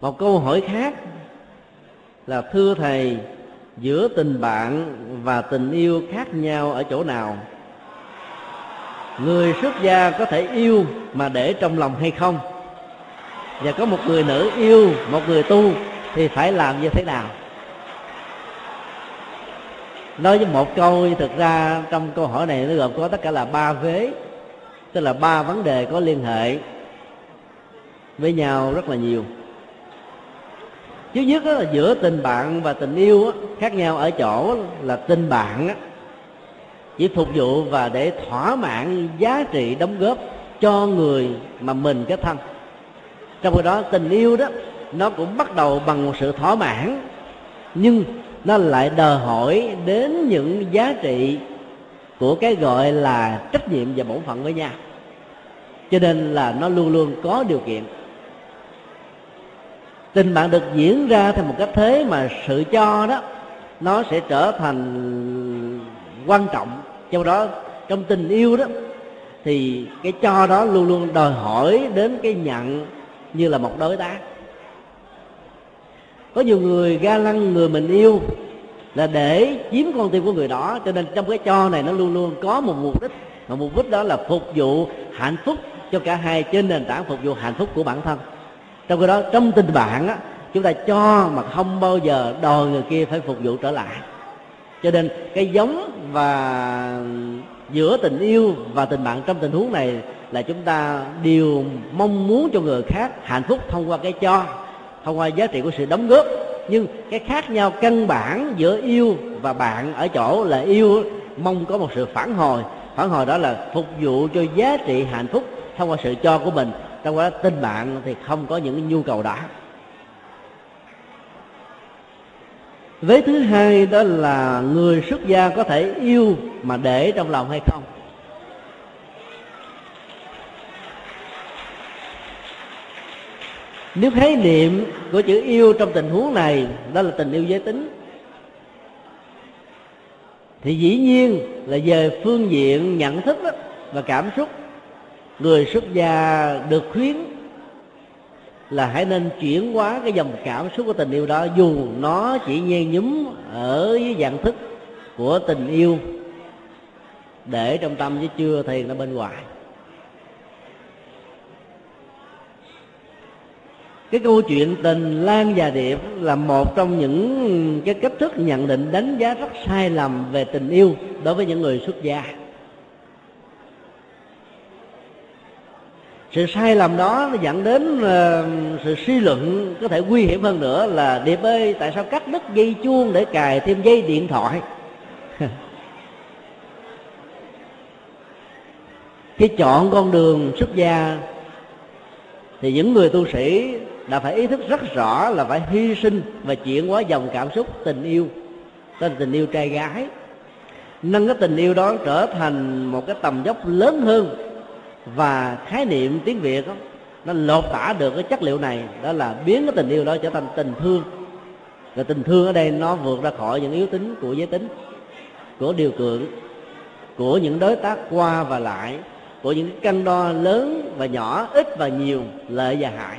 Speaker 1: Một câu hỏi khác là, thưa thầy, giữa tình bạn và tình yêu khác nhau ở chỗ nào? Người xuất gia có thể yêu mà để trong lòng hay không? Và có một người nữ yêu, một người tu thì phải làm như thế nào? Nói với một câu, thực ra trong câu hỏi này nó gồm có tất cả là ba vế, tức là ba vấn đề có liên hệ với nhau rất là nhiều. Thứ nhất là giữa tình bạn và tình yêu khác nhau ở chỗ là tình bạn chỉ phục vụ và để thỏa mãn giá trị đóng góp cho người mà mình kết thân. Trong khi đó, tình yêu đó, nó cũng bắt đầu bằng một sự thỏa mãn, nhưng nó lại đòi hỏi đến những giá trị của cái gọi là trách nhiệm và bổn phận với nhau cho nên là nó luôn luôn có điều kiện. Tình bạn được diễn ra theo một cách thế mà sự cho đó, nó sẽ trở thành quan trọng. Trong đó, trong tình yêu đó, thì cái cho đó luôn luôn đòi hỏi đến cái nhận như là một đối tác có nhiều người ga lăng người mình yêu là để chiếm con tim của người đó, cho nên trong cái cho này nó luôn luôn có một mục đích. Mà mục đích đó là phục vụ hạnh phúc cho cả hai trên nền tảng phục vụ hạnh phúc của bản thân. Trong cái đó, trong tình bạn á, chúng ta cho mà không bao giờ đòi người kia phải phục vụ trở lại. Cho nên cái giống và giữa tình yêu và tình bạn trong tình huống này là chúng ta đều mong muốn cho người khác hạnh phúc thông qua cái cho thông qua giá trị của sự đóng góp, nhưng cái khác nhau căn bản giữa yêu và bạn ở chỗ là yêu mong có một sự phản hồi. Phản hồi đó là phục vụ cho giá trị hạnh phúc thông qua sự cho của mình. Trong đó tình bạn thì không có những nhu cầu đó. Vế thứ hai đó là người xuất gia có thể yêu mà để trong lòng hay không? Nếu khái niệm của chữ yêu trong tình huống này đó là tình yêu giới tính. Thì dĩ nhiên là về phương diện nhận thức đó, và cảm xúc người xuất gia được khuyến là hãy nên chuyển hóa cái dòng cảm xúc của tình yêu đó dù nó chỉ nhen nhúm ở dưới dạng thức của tình yêu để trong tâm chứ chưa thiền ở bên ngoài. Cái câu chuyện tình lan và điệp là một trong những cái cách thức nhận định đánh giá rất sai lầm về tình yêu đối với những người xuất gia. Sự sai lầm đó nó dẫn đến uh, sự suy luận có thể nguy hiểm hơn nữa là điệp ơi tại sao cắt đứt dây chuông để cài thêm dây điện thoại? Khi chọn con đường xuất gia thì những người tu sĩ đã phải ý thức rất rõ là phải hy sinh và chuyển hóa dòng cảm xúc tình yêu. Tên tình yêu trai gái. Nâng cái tình yêu đó trở thành một cái tầm dốc lớn hơn và khái niệm tiếng việt đó, nó lột tả được cái chất liệu này đó là biến cái tình yêu đó trở thành tình thương. Và tình thương ở đây nó vượt ra khỏi những yếu tính của giới tính của điều kiện của những đối tác qua và lại của những cân đo lớn và nhỏ ít và nhiều lợi và hại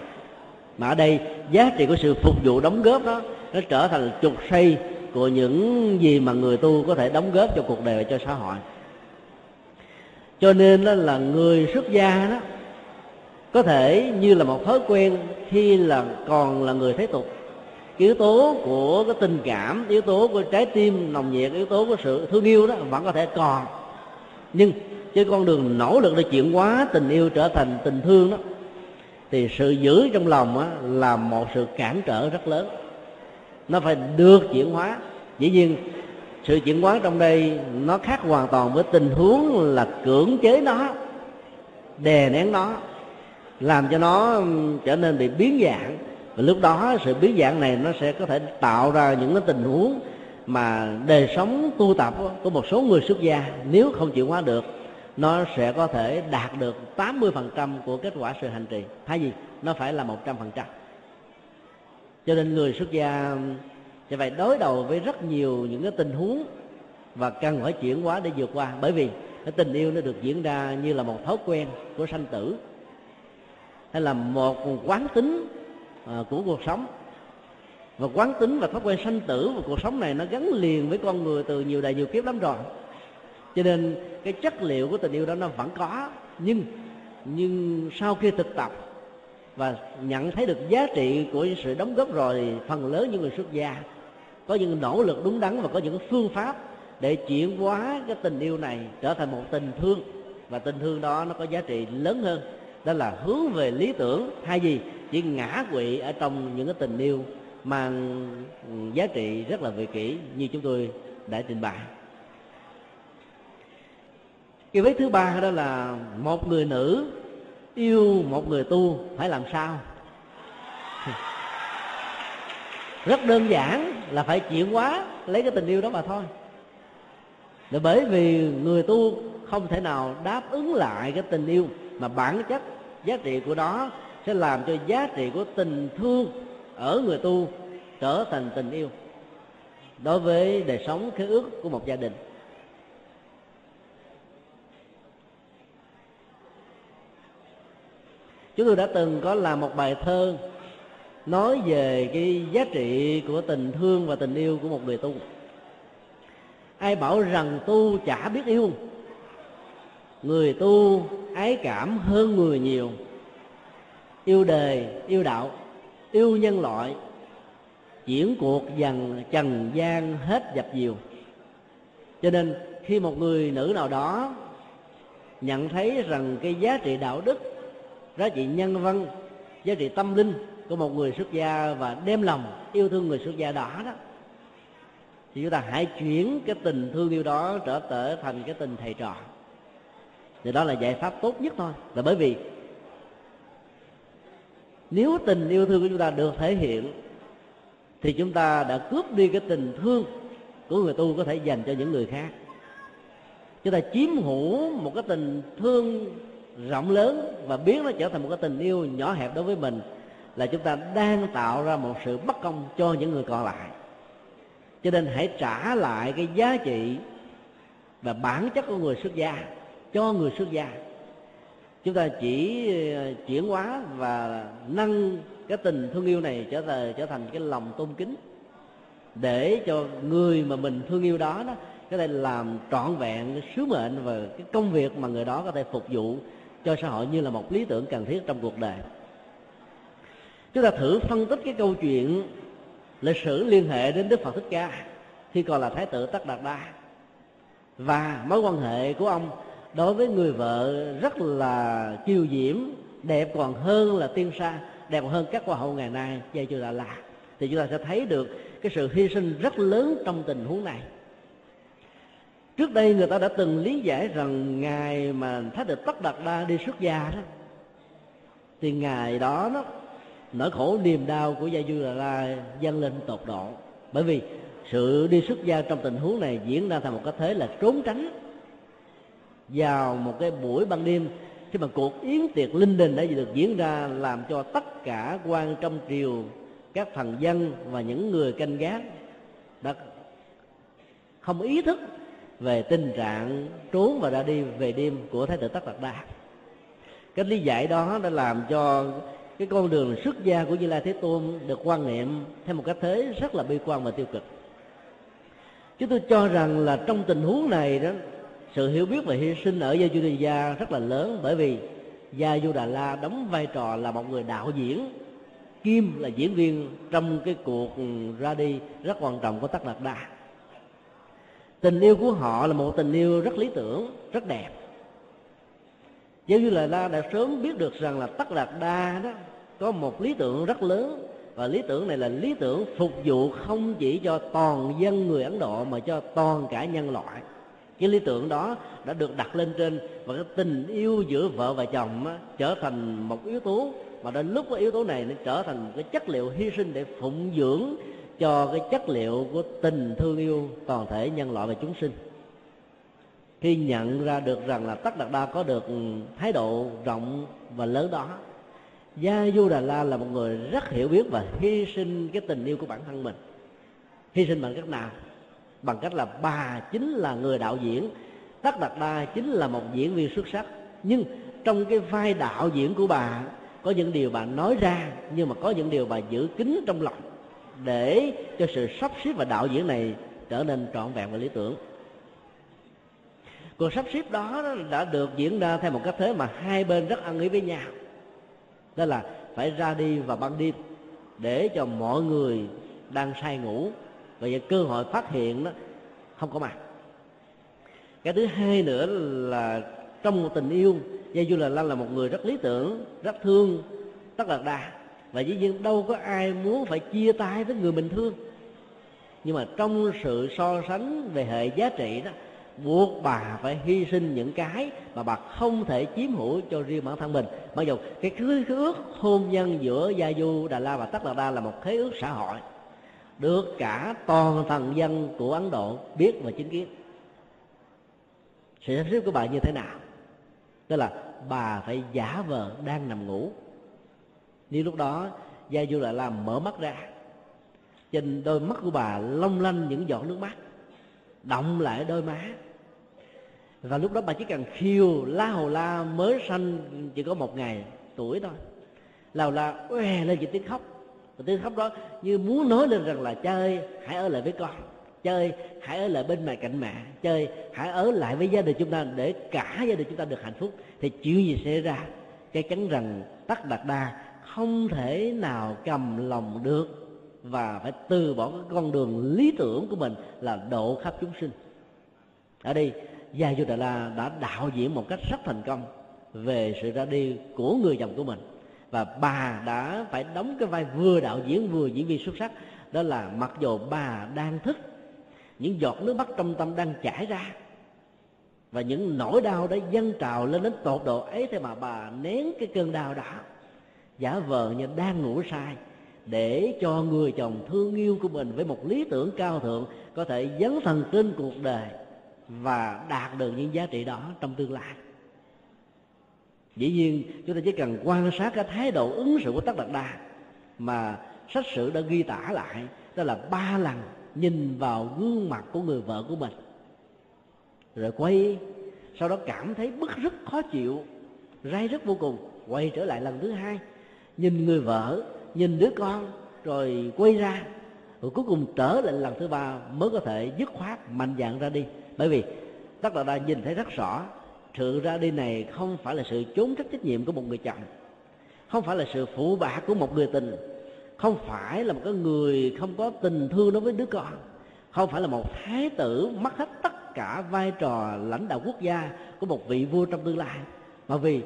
Speaker 1: mà ở đây, giá trị của sự phục vụ đóng góp đó, nó trở thành trục xây của những gì mà người tu có thể đóng góp cho cuộc đời và cho xã hội. Cho nên đó là người xuất gia đó, có thể như là một thói quen khi là còn là người thế tục. Yếu tố của cái tình cảm, yếu tố của trái tim nồng nhiệt, yếu tố của sự thương yêu đó vẫn có thể còn. Nhưng trên con đường nỗ lực để chuyển hóa tình yêu trở thành tình thương đó thì sự giữ trong lòng á, là một sự cản trở rất lớn. Nó phải được chuyển hóa. Dĩ nhiên sự chuyển hóa trong đây nó khác hoàn toàn với tình huống là cưỡng chế nó đè nén nó làm cho nó trở nên bị biến dạng. Và lúc đó sự biến dạng này nó sẽ có thể tạo ra những cái tình huống mà đời sống tu tập của một số người xuất gia nếu không chuyển hóa được nó sẽ có thể đạt được 80% của kết quả sự hành trì. Thay vì nó phải là 100% cho nên người xuất gia sẽ phải đối đầu với rất nhiều những cái tình huống và cần phải chuyển hóa để vượt qua. Bởi vì cái tình yêu nó được diễn ra như là một thói quen của sanh tử, hay là một quán tính à, của cuộc sống. Và quán tính và thói quen sanh tử và cuộc sống này nó gắn liền với con người từ nhiều đời nhiều kiếp lắm rồi cho nên cái chất liệu của tình yêu đó nó vẫn có. Nhưng nhưng sau khi thực tập và nhận thấy được giá trị của sự đóng góp rồi thì phần lớn những người xuất gia, có những nỗ lực đúng đắn và có những phương pháp để chuyển hóa cái tình yêu này trở thành một tình thương. Và tình thương đó nó có giá trị lớn hơn. Đó là hướng về lý tưởng. Hay gì chỉ ngã quỵ ở trong những cái tình yêu mang giá trị rất là vị kỷ như chúng tôi đã trình bày cái vết thứ ba đó là một người nữ yêu một người tu, phải làm sao? Rất đơn giản là phải chuyển hóa lấy cái tình yêu đó mà thôi. Là bởi vì người tu không thể nào đáp ứng lại cái tình yêu mà bản chất giá trị của đó sẽ làm cho giá trị của tình thương ở người tu trở thành tình yêu. Đối với đời sống khế ước của một gia đình chúng tôi đã từng có làm một bài thơ nói về cái giá trị của tình thương và tình yêu của một người tu. Ai bảo rằng tu chả biết yêu. Người tu ái cảm hơn người nhiều. Yêu đời yêu đạo, yêu nhân loại. Chuyển cuộc dần trần gian hết dập dìu. Cho nên khi một người nữ nào đó nhận thấy rằng cái giá trị đạo đức giá trị nhân văn, giá trị tâm linh của một người xuất gia và đem lòng yêu thương người xuất gia đó đó thì chúng ta hãy chuyển cái tình thương yêu đó trở trở thành cái tình thầy trò. Thì đó là giải pháp tốt nhất thôi. Là bởi vì nếu tình yêu thương của chúng ta được thể hiện, thì chúng ta đã cướp đi cái tình thương của người tu có thể dành cho những người khác. Chúng ta chiếm hữu một cái tình thương rộng lớn và biến nó trở thành một cái tình yêu nhỏ hẹp đối với mình, là chúng ta đang tạo ra một sự bất công cho những người còn lại. Cho nên hãy trả lại cái giá trị và bản chất của người xuất gia, cho người xuất gia. Chúng ta chỉ ờ, chuyển hóa và nâng cái tình thương yêu này trở thành trở thành cái lòng tôn kính, để cho người mà mình thương yêu đó đó có thể làm trọn vẹn cái sứ mệnh và cái công việc mà người đó có thể phục vụ cho xã hội như là một lý tưởng cần thiết trong cuộc đời. Chúng ta thử phân tích cái câu chuyện lịch sử liên hệ đến đức phật thích ca khi còn là thái tử tất đạt đa. Và mối quan hệ của ông đối với người vợ rất là kiều diễm, đẹp còn hơn là tiên sa, đẹp hơn các hoa hậu ngày nay gia chưa đà la. Thì chúng ta sẽ thấy được cái sự hy sinh rất lớn trong tình huống này trước đây người ta đã từng lý giải rằng ngài mà thái được tất đạt đa đi xuất gia đó, thì ngài đó nó nỗi khổ niềm đau của gia du đà la dâng lên tột độ. Bởi vì sự đi xuất gia trong tình huống này diễn ra thành một cái thế là trốn tránh. Vào một cái buổi ban đêm, khi mà cuộc yến tiệc linh đình đã được diễn ra làm cho tất cả quan trong triều, các thần dân và những người canh gác đã không ý thức về tình trạng trốn và ra đi về đêm của thái tử tất đạt đa. Cái lý giải đó đã làm cho cái con đường xuất gia của như lai thế tôn được quan niệm theo một cách thế rất là bi quan và tiêu cực. Chúng tôi cho rằng là trong tình huống này đó, sự hiểu biết và hy sinh ở gia du gia rất là lớn bởi vì gia du đà la đóng vai trò là một người đạo diễn, kim là diễn viên trong cái cuộc ra đi rất quan trọng của tất đạt đa tình yêu của họ là một tình yêu rất lý tưởng rất đẹp. Giáo như là La đã sớm biết được rằng là Tất Đạt Đa đó có một lý tưởng rất lớn. Và lý tưởng này là lý tưởng phục vụ không chỉ cho toàn dân người Ấn Độ mà cho toàn cả nhân loại. Cái lý tưởng đó đã được đặt lên trên và cái tình yêu giữa vợ và chồng á, trở thành một yếu tố. Mà đến lúc cái yếu tố này nó trở thành cái chất liệu hy sinh để phụng dưỡng cho cái chất liệu của tình thương yêu toàn thể nhân loại và chúng sinh. Khi nhận ra được rằng là tất đạt đa có được thái độ rộng và lớn đó, gia du đà la là một người rất hiểu biết và hy sinh cái tình yêu của bản thân mình. Hy sinh bằng cách nào? Bằng cách là bà chính là người đạo diễn, tất đạt đa chính là một diễn viên xuất sắc. Nhưng trong cái vai đạo diễn của bà, có những điều bà nói ra, nhưng mà có những điều bà giữ kín trong lòng để cho sự sắp xếp và đạo diễn này trở nên trọn vẹn và lý tưởng. Cuộc sắp xếp đó đã được diễn ra theo một cách thế mà hai bên rất ăn ý với nhau. Đó là phải ra đi vào ban đêm để cho mọi người đang say ngủ và cơ hội phát hiện đó không có mặt. Cái thứ hai nữa là trong một tình yêu, Gia Du Là lan là một người rất lý tưởng, rất thương, rất là đa và dĩ nhiên đâu có ai muốn phải chia tay với người mình thương. Nhưng mà trong sự so sánh về hệ giá trị đó, buộc bà phải hy sinh những cái mà bà không thể chiếm hữu cho riêng bản thân mình. Mặc dù cái khế ước hôn nhân giữa gia du, đà la và tất đà đa là một khế ước xã hội, được cả toàn thần dân của ấn độ biết và chứng kiến. Sự sắp xếp của bà như thế nào? Tức là bà phải giả vờ đang nằm ngủ nếu lúc đó, gia du lại làm mở mắt ra. Trên đôi mắt của bà long lanh những giọt nước mắt động lại đôi má. Và lúc đó bà chỉ cần khiêu la hồ la mới sanh, chỉ có một ngày tuổi thôi. La hồ la oe lên chỉ tiếng khóc. Và tiếng khóc đó như muốn nói lên rằng là, chơi, hãy ở lại với con. Chơi, hãy ở lại bên mẹ cạnh mẹ. Chơi, hãy ở lại với gia đình chúng ta để cả gia đình chúng ta được hạnh phúc. Thì chuyện gì sẽ ra? Chắc chắn rằng tắc đạt đa không thể nào cầm lòng được và phải từ bỏ cái con đường lý tưởng của mình là độ khắp chúng sinh. Ở đây, gia du đà la đã đạo diễn một cách rất thành công về sự ra đi của người chồng của mình. Và bà đã phải đóng cái vai vừa đạo diễn vừa diễn viên xuất sắc, đó là mặc dù bà đang thức, những giọt nước mắt trong tâm đang chảy ra và những nỗi đau đã dâng trào lên đến tột độ ấy thế mà bà nén cái cơn đau đó giả vờ như đang ngủ sai, để cho người chồng thương yêu của mình với một lý tưởng cao thượng có thể dấn thần trên cuộc đời và đạt được những giá trị đó trong tương lai. Dĩ nhiên, chúng ta chỉ cần quan sát cái thái độ ứng xử của tất đạt đa mà sách sử đã ghi tả lại, đó là ba lần nhìn vào gương mặt của người vợ của mình. Rồi quay, sau đó cảm thấy bức rất khó chịu, ray rất vô cùng, quay trở lại lần thứ hai nhìn người vợ, nhìn đứa con, rồi quay ra. Rồi cuối cùng trở lại lần thứ ba mới có thể dứt khoát mạnh dạng ra đi. Bởi vì tất là đã nhìn thấy rất rõ, sự ra đi này không phải là sự trốn trách trách nhiệm của một người chồng, không phải là sự phụ bạc của một người tình, không phải là một cái người không có tình thương đối với đứa con, không phải là một thái tử mất hết tất cả vai trò lãnh đạo quốc gia của một vị vua trong tương lai. Mà vì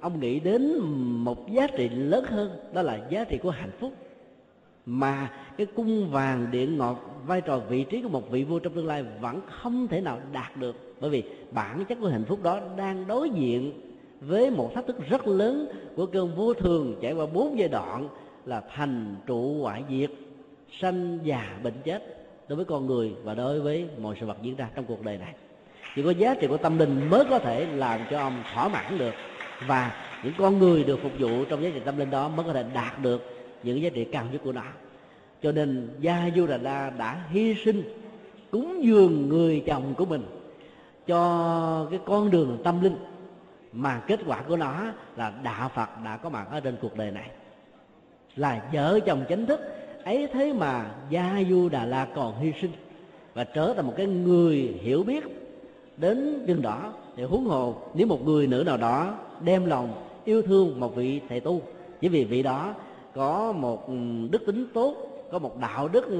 Speaker 1: ông nghĩ đến một giá trị lớn hơn, đó là giá trị của hạnh phúc. Mà cái cung vàng điện ngọt, vai trò vị trí của một vị vua trong tương lai vẫn không thể nào đạt được. Bởi vì bản chất của hạnh phúc đó đang đối diện với một thách thức rất lớn của cơn vô thường trải qua bốn giai đoạn là thành, trụ, hoại diệt, sanh già, bệnh chết đối với con người và đối với mọi sự vật diễn ra trong cuộc đời này. Chỉ có giá trị của tâm linh mới có thể làm cho ông thỏa mãn được và những con người được phục vụ trong giá trị tâm linh đó mới có thể đạt được những giá trị cao nhất của nó. Cho nên gia du đà la đã hy sinh cúng dường người chồng của mình cho cái con đường tâm linh mà kết quả của nó là đạo phật đã có mặt ở trên cuộc đời này. Là vợ chồng chính thức, ấy thế mà gia du đà la còn hy sinh và trở thành một cái người hiểu biết đến chừng đó thì huống hồ nếu một người nữ nào đó đem lòng yêu thương một vị thầy tu. Chỉ vì vị đó có một ừ, đức tính tốt, có một đạo đức ừ,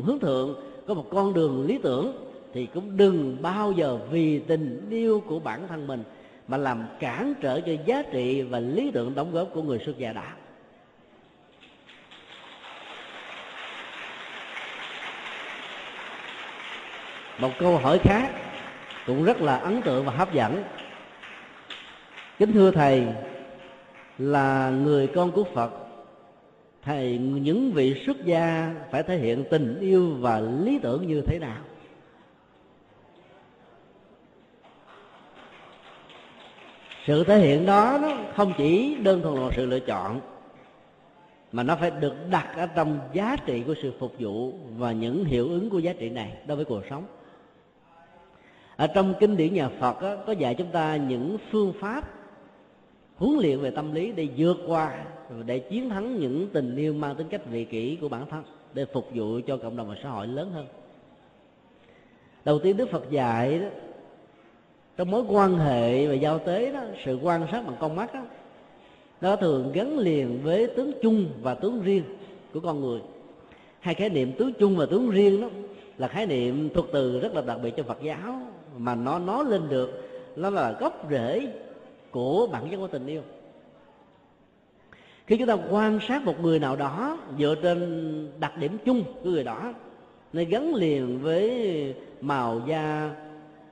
Speaker 1: hướng thượng, có một con đường lý tưởng, thì cũng đừng bao giờ vì tình yêu của bản thân mình mà làm cản trở cho giá trị và lý tưởng đóng góp của người xuất gia đã. Một câu hỏi khác cũng rất là ấn tượng và hấp dẫn. Kính thưa thầy, là người con của phật, thầy, những vị xuất gia phải thể hiện tình yêu và lý tưởng như thế nào? Sự thể hiện đó, nó không chỉ đơn thuần là sự lựa chọn, mà nó phải được đặt ở trong giá trị của sự phục vụ và những hiệu ứng của giá trị này đối với cuộc sống ở trong kinh điển nhà Phật đó, có dạy chúng ta những phương pháp huấn luyện về tâm lý để vượt qua để chiến thắng những tình yêu mang tính cách vị kỷ của bản thân để phục vụ cho cộng đồng và xã hội lớn hơn. Đầu tiên đức phật dạy đó trong mối quan hệ và giao tế đó sự quan sát bằng con mắt đó nó thường gắn liền với tướng chung và tướng riêng của con người. Hai khái niệm tướng chung và tướng riêng đó là khái niệm thuộc từ rất là đặc biệt cho Phật giáo mà nó nói lên được nó là gốc rễ của bản chất của tình yêu. Khi chúng ta quan sát một người nào đó dựa trên đặc điểm chung của người đó nó gắn liền với màu da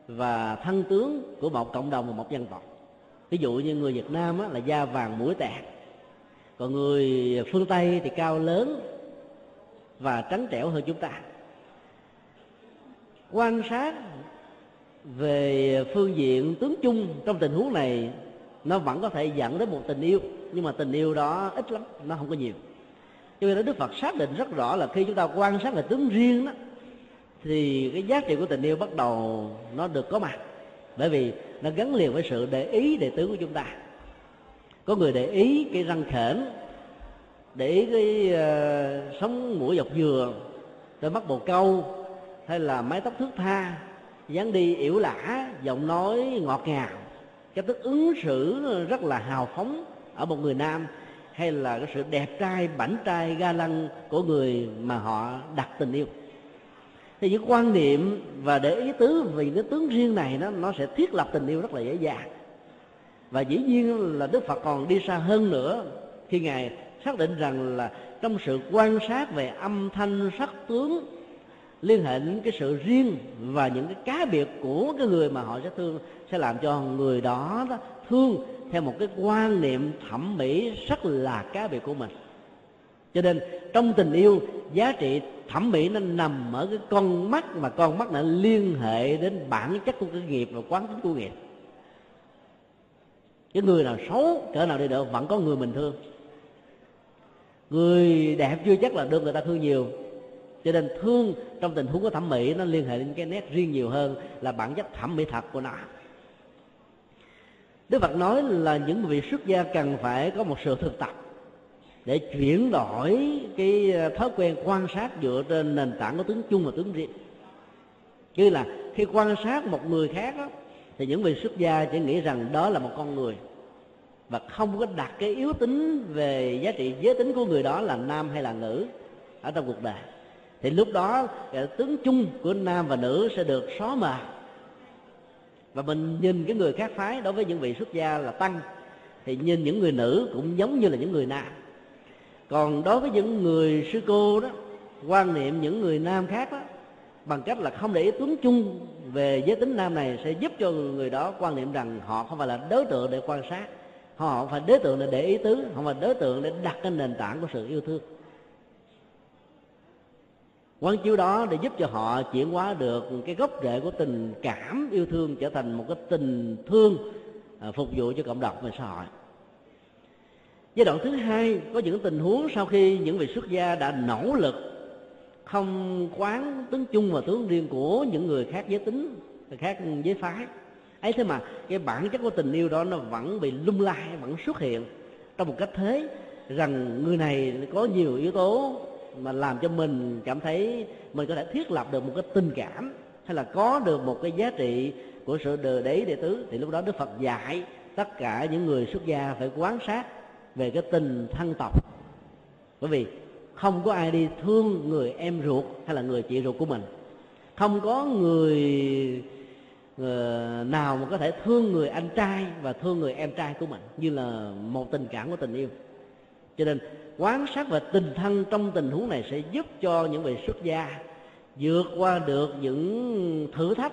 Speaker 1: và thân tướng của một cộng đồng và một dân tộc. Ví dụ như người việt nam á, là da vàng mũi tẹt còn người phương tây thì cao lớn và trắng trẻo hơn chúng ta. Quan sát về phương diện tướng chung trong tình huống này nó vẫn có thể dẫn đến một tình yêu nhưng mà tình yêu đó ít lắm nó không có nhiều. Cho nên đức phật xác định rất rõ là khi chúng ta quan sát về tướng riêng đó thì cái giá trị của tình yêu bắt đầu nó được có mặt. Bởi vì nó gắn liền với sự để ý đệ tướng của chúng ta. Có người để ý cái răng khểnh để ý cái uh, sống mũi dọc dừa đôi mắt bồ câu hay là mái tóc thước tha dáng đi yểu lả giọng nói ngọt ngào. Cái thức ứng xử rất là hào phóng ở một người nam, hay là cái sự đẹp trai, bảnh trai, ga lăng của người mà họ đặt tình yêu. Thì những quan niệm và để ý tứ, vì cái tướng riêng này nó nó sẽ thiết lập tình yêu rất là dễ dàng. Và dĩ nhiên là đức phật còn đi xa hơn nữa, khi ngài xác định rằng là trong sự quan sát về âm thanh sắc tướng liên hệ đến cái sự riêng và những cái cá biệt của cái người mà họ sẽ thương sẽ làm cho người đó, đó thương theo một cái quan niệm thẩm mỹ rất là cá biệt của mình. Cho nên trong tình yêu giá trị thẩm mỹ nó nằm ở cái con mắt mà con mắt nó liên hệ đến bản chất của cái nghiệp và quán tính của nghiệp. Cái người nào xấu cỡ nào đi được vẫn có người mình thương. Người đẹp chưa chắc là được người ta thương nhiều cho nên thương trong tình huống của thẩm mỹ nó liên hệ đến cái nét riêng nhiều hơn là bản chất thẩm mỹ thật của nó. Đức Phật nói là những vị xuất gia cần phải có một sự thực tập để chuyển đổi cái ờ, thói quen quan sát dựa trên nền tảng của tướng chung và tướng riêng. Như là khi quan sát một người khác đó, thì những vị xuất gia chỉ nghĩ rằng đó là một con người và không có đặt cái yếu tính về giá trị giới tính của người đó là nam hay là nữ ở trong cuộc đời thì lúc đó cái tướng chung của nam và nữ sẽ được xóa mờ. Và mình nhìn cái người khác phái đối với những vị xuất gia là tăng, thì nhìn những người nữ cũng giống như là những người nam. Còn đối với những người sư cô đó, quan niệm những người nam khác đó, bằng cách là không để ý tướng chung về giới tính nam này sẽ giúp cho người đó quan niệm rằng họ không phải là đối tượng để quan sát. Họ không phải đối tượng để để ý tứ, không phải đối tượng để đặt cái nền tảng của sự yêu thương quán chiếu đó để giúp cho họ chuyển hóa được cái gốc rễ của tình cảm yêu thương trở thành một cái tình thương à, phục vụ cho cộng đồng và xã hội. Giai đoạn thứ hai, có những tình huống sau khi những vị xuất gia đã nỗ lực không quán tướng chung và tướng riêng của những người khác giới tính khác giới phái. Ấy thế mà cái bản chất của tình yêu đó nó vẫn bị lung lai, vẫn xuất hiện trong một cách thế rằng người này có nhiều yếu tố mà làm cho mình cảm thấy mình có thể thiết lập được một cái tình cảm hay là có được một cái giá trị của sự đời đấy đệ tứ thì lúc đó đức phật dạy tất cả những người xuất gia phải quán sát về cái tình thân tộc. Bởi vì không có ai đi thương người em ruột hay là người chị ruột của mình. Không có người, người nào mà có thể thương người anh trai và thương người em trai của mình như là một tình cảm của tình yêu. Cho nên quán sát và tình thân trong tình huống này sẽ giúp cho những vị xuất gia vượt qua được những thử thách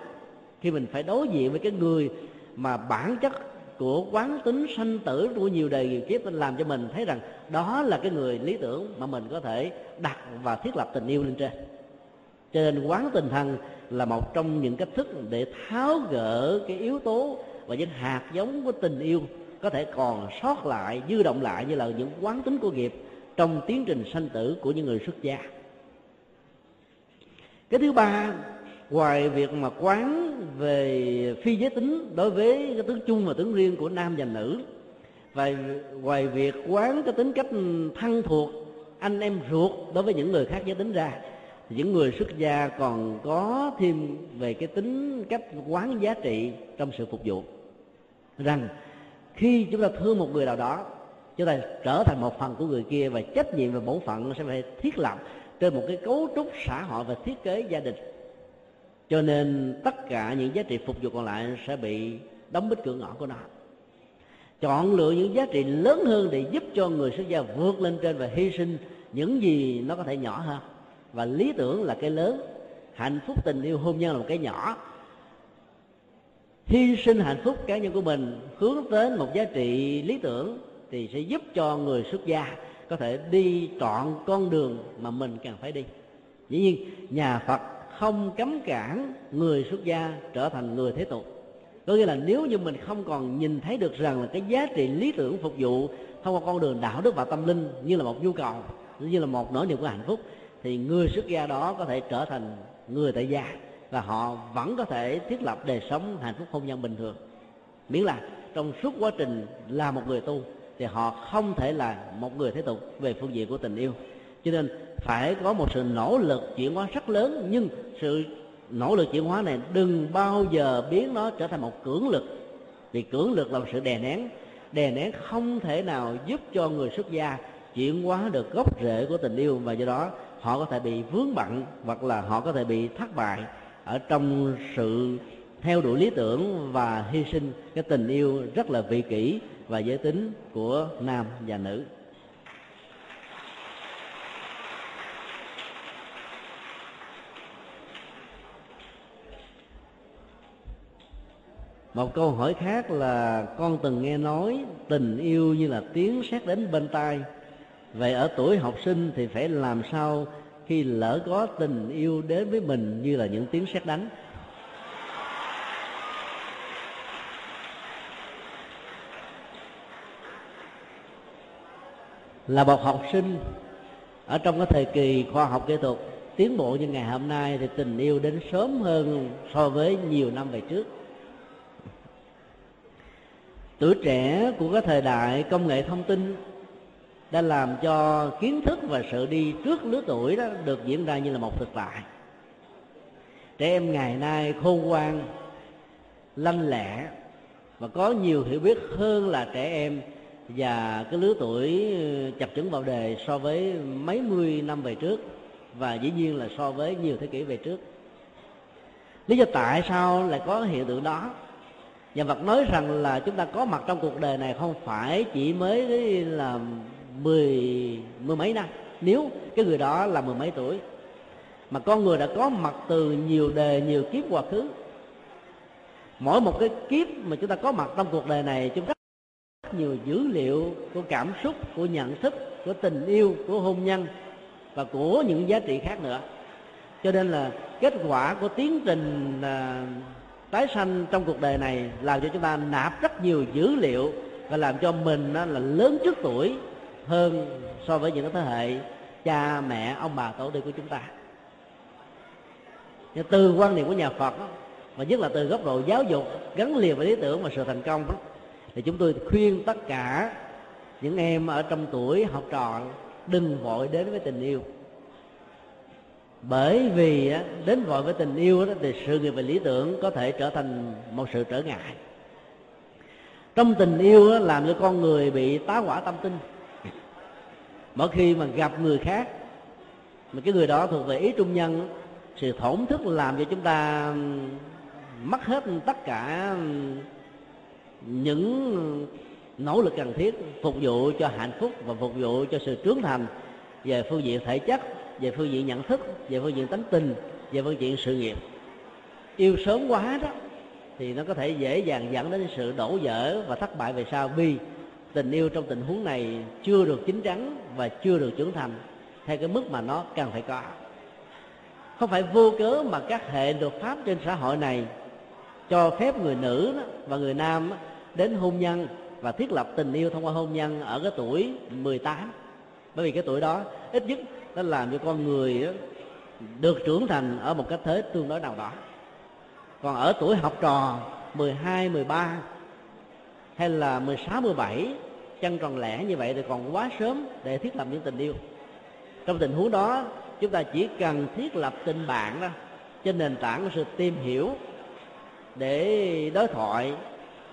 Speaker 1: khi mình phải đối diện với cái người mà bản chất của quán tính sanh tử của nhiều đời nhiều kiếp làm cho mình thấy rằng đó là cái người lý tưởng mà mình có thể đặt và thiết lập tình yêu lên trên. Cho nên quán tình thân là một trong những cách thức để tháo gỡ cái yếu tố và những hạt giống của tình yêu có thể còn sót lại, dư động lại như là những quán tính của nghiệp trong tiến trình sanh tử của những người xuất gia. Cái thứ ba, ngoài việc mà quán về phi giới tính đối với cái tướng chung và tướng riêng của nam và nữ, và ngoài việc quán cái tính cách thân thuộc, anh em ruột đối với những người khác giới tính ra, thì những người xuất gia còn có thêm về cái tính cách quán giá trị trong sự phục vụ. Rằng, khi chúng ta thương một người nào đó chúng ta trở thành một phần của người kia và trách nhiệm và bổn phận sẽ phải thiết lập trên một cái cấu trúc xã hội và thiết kế gia đình. Cho nên tất cả những giá trị phục vụ còn lại sẽ bị đóng bít cửa ngõ của nó. Chọn lựa những giá trị lớn hơn để giúp cho người xuất gia vượt lên trên và hy sinh những gì nó có thể nhỏ hơn và lý tưởng là cái lớn, hạnh phúc, tình yêu hôn nhân là một cái nhỏ. Hy sinh hạnh phúc cá nhân của mình hướng đến một giá trị lý tưởng thì sẽ giúp cho người xuất gia có thể đi trọn con đường mà mình cần phải đi. Dĩ nhiên, nhà phật không cấm cản người xuất gia trở thành người thế tục. Có nghĩa là nếu như mình không còn nhìn thấy được rằng là cái giá trị lý tưởng phục vụ thông qua con đường đạo đức và tâm linh như là một nhu cầu, như là một nỗi niềm của hạnh phúc, thì người xuất gia đó có thể trở thành người tại gia và họ vẫn có thể thiết lập đời sống hạnh phúc hôn nhân bình thường. Miễn là trong suốt quá trình là một người tu thì họ không thể là một người thế tục về phương diện của tình yêu. Cho nên phải có một sự nỗ lực chuyển hóa rất lớn, nhưng sự nỗ lực chuyển hóa này đừng bao giờ biến nó trở thành một cưỡng lực. Vì cưỡng lực là một sự đè nén. Đè nén không thể nào giúp cho người xuất gia chuyển hóa được gốc rễ của tình yêu và do đó họ có thể bị vướng bận hoặc là họ có thể bị thất bại ở trong sự theo đuổi lý tưởng và hy sinh, cái tình yêu rất là vị kỷ và giới tính của nam và nữ. Một câu hỏi khác là, con từng nghe nói tình yêu như là tiếng sét đến bên tai. Vậy ở tuổi học sinh thì phải làm sao khi lỡ có tình yêu đến với mình như là những tiếng sét đánh? Là một học sinh ở trong cái thời kỳ khoa học kỹ thuật. Tiến bộ như ngày hôm nay thì tình yêu đến sớm hơn so với nhiều năm về trước. Tuổi trẻ của cái thời đại công nghệ thông tin đã làm cho kiến thức và sự đi trước lứa tuổi đó được diễn ra như là một thực tại. Trẻ em ngày nay khôn ngoan, lanh lẹ và có nhiều hiểu biết hơn là trẻ em và cái lứa tuổi ờ, chập chững vào đề so với mấy mươi năm về trước, và dĩ nhiên là so với nhiều thế kỷ về trước. Lý do tại sao lại có hiện tượng đó? Nhà Phật nói rằng là chúng ta có mặt trong cuộc đời này không phải chỉ mới là mười mười mấy năm. Nếu cái người đó là mười mấy tuổi, mà con người đã có mặt từ nhiều đề nhiều kiếp quá khứ. Mỗi một cái kiếp mà chúng ta có mặt trong cuộc đời này, chúng ta rất nhiều dữ liệu của cảm xúc của nhận thức của tình yêu của hôn nhân và của những giá trị khác nữa. Cho nên là kết quả của tiến trình à, tái sanh trong cuộc đời này làm cho chúng ta nạp rất nhiều dữ liệu và làm cho mình là lớn trước tuổi hơn so với những thế hệ cha mẹ ông bà tổ tiên của chúng ta. Nhưng từ quan niệm của nhà Phật và nhất là từ góc độ giáo dục gắn liền với lý tưởng và sự thành công đó, thì chúng tôi khuyên tất cả những em ở trong tuổi học trò đừng vội đến với tình yêu. Bởi vì đến vội với tình yêu đó thì sự nghiệp và lý tưởng có thể trở thành một sự trở ngại. Trong tình yêu làm cho con người bị tá hỏa tâm tinh. Mỗi khi mà gặp người khác, mà cái người đó thuộc về ý trung nhân sự thổn thức làm cho chúng ta mất hết tất cả những nỗ lực cần thiết phục vụ cho hạnh phúc và phục vụ cho sự trưởng thành về phương diện thể chất, về phương diện nhận thức, về phương diện tánh tình, về phương diện sự nghiệp. Yêu sớm quá đó, thì nó có thể dễ dàng dẫn đến sự đổ vỡ và thất bại về sau, vì tình yêu trong tình huống này chưa được chín chắn và chưa được trưởng thành theo cái mức mà nó cần phải có. Không phải vô cớ mà các hệ luật pháp trên xã hội này cho phép người nữ và người nam đến hôn nhân và thiết lập tình yêu thông qua hôn nhân ở cái tuổi 18 bởi vì cái tuổi đó ít nhất nó làm cho con người được trưởng thành ở một cách thế tương đối nào đó. Còn ở tuổi học trò 12, 13 hay là 16, 17 chân tròn lẻ như vậy thì còn quá sớm để thiết lập những tình yêu. Trong tình huống đó chúng ta chỉ cần thiết lập tình bạn đó trên nền tảng của sự tìm hiểu để đối thoại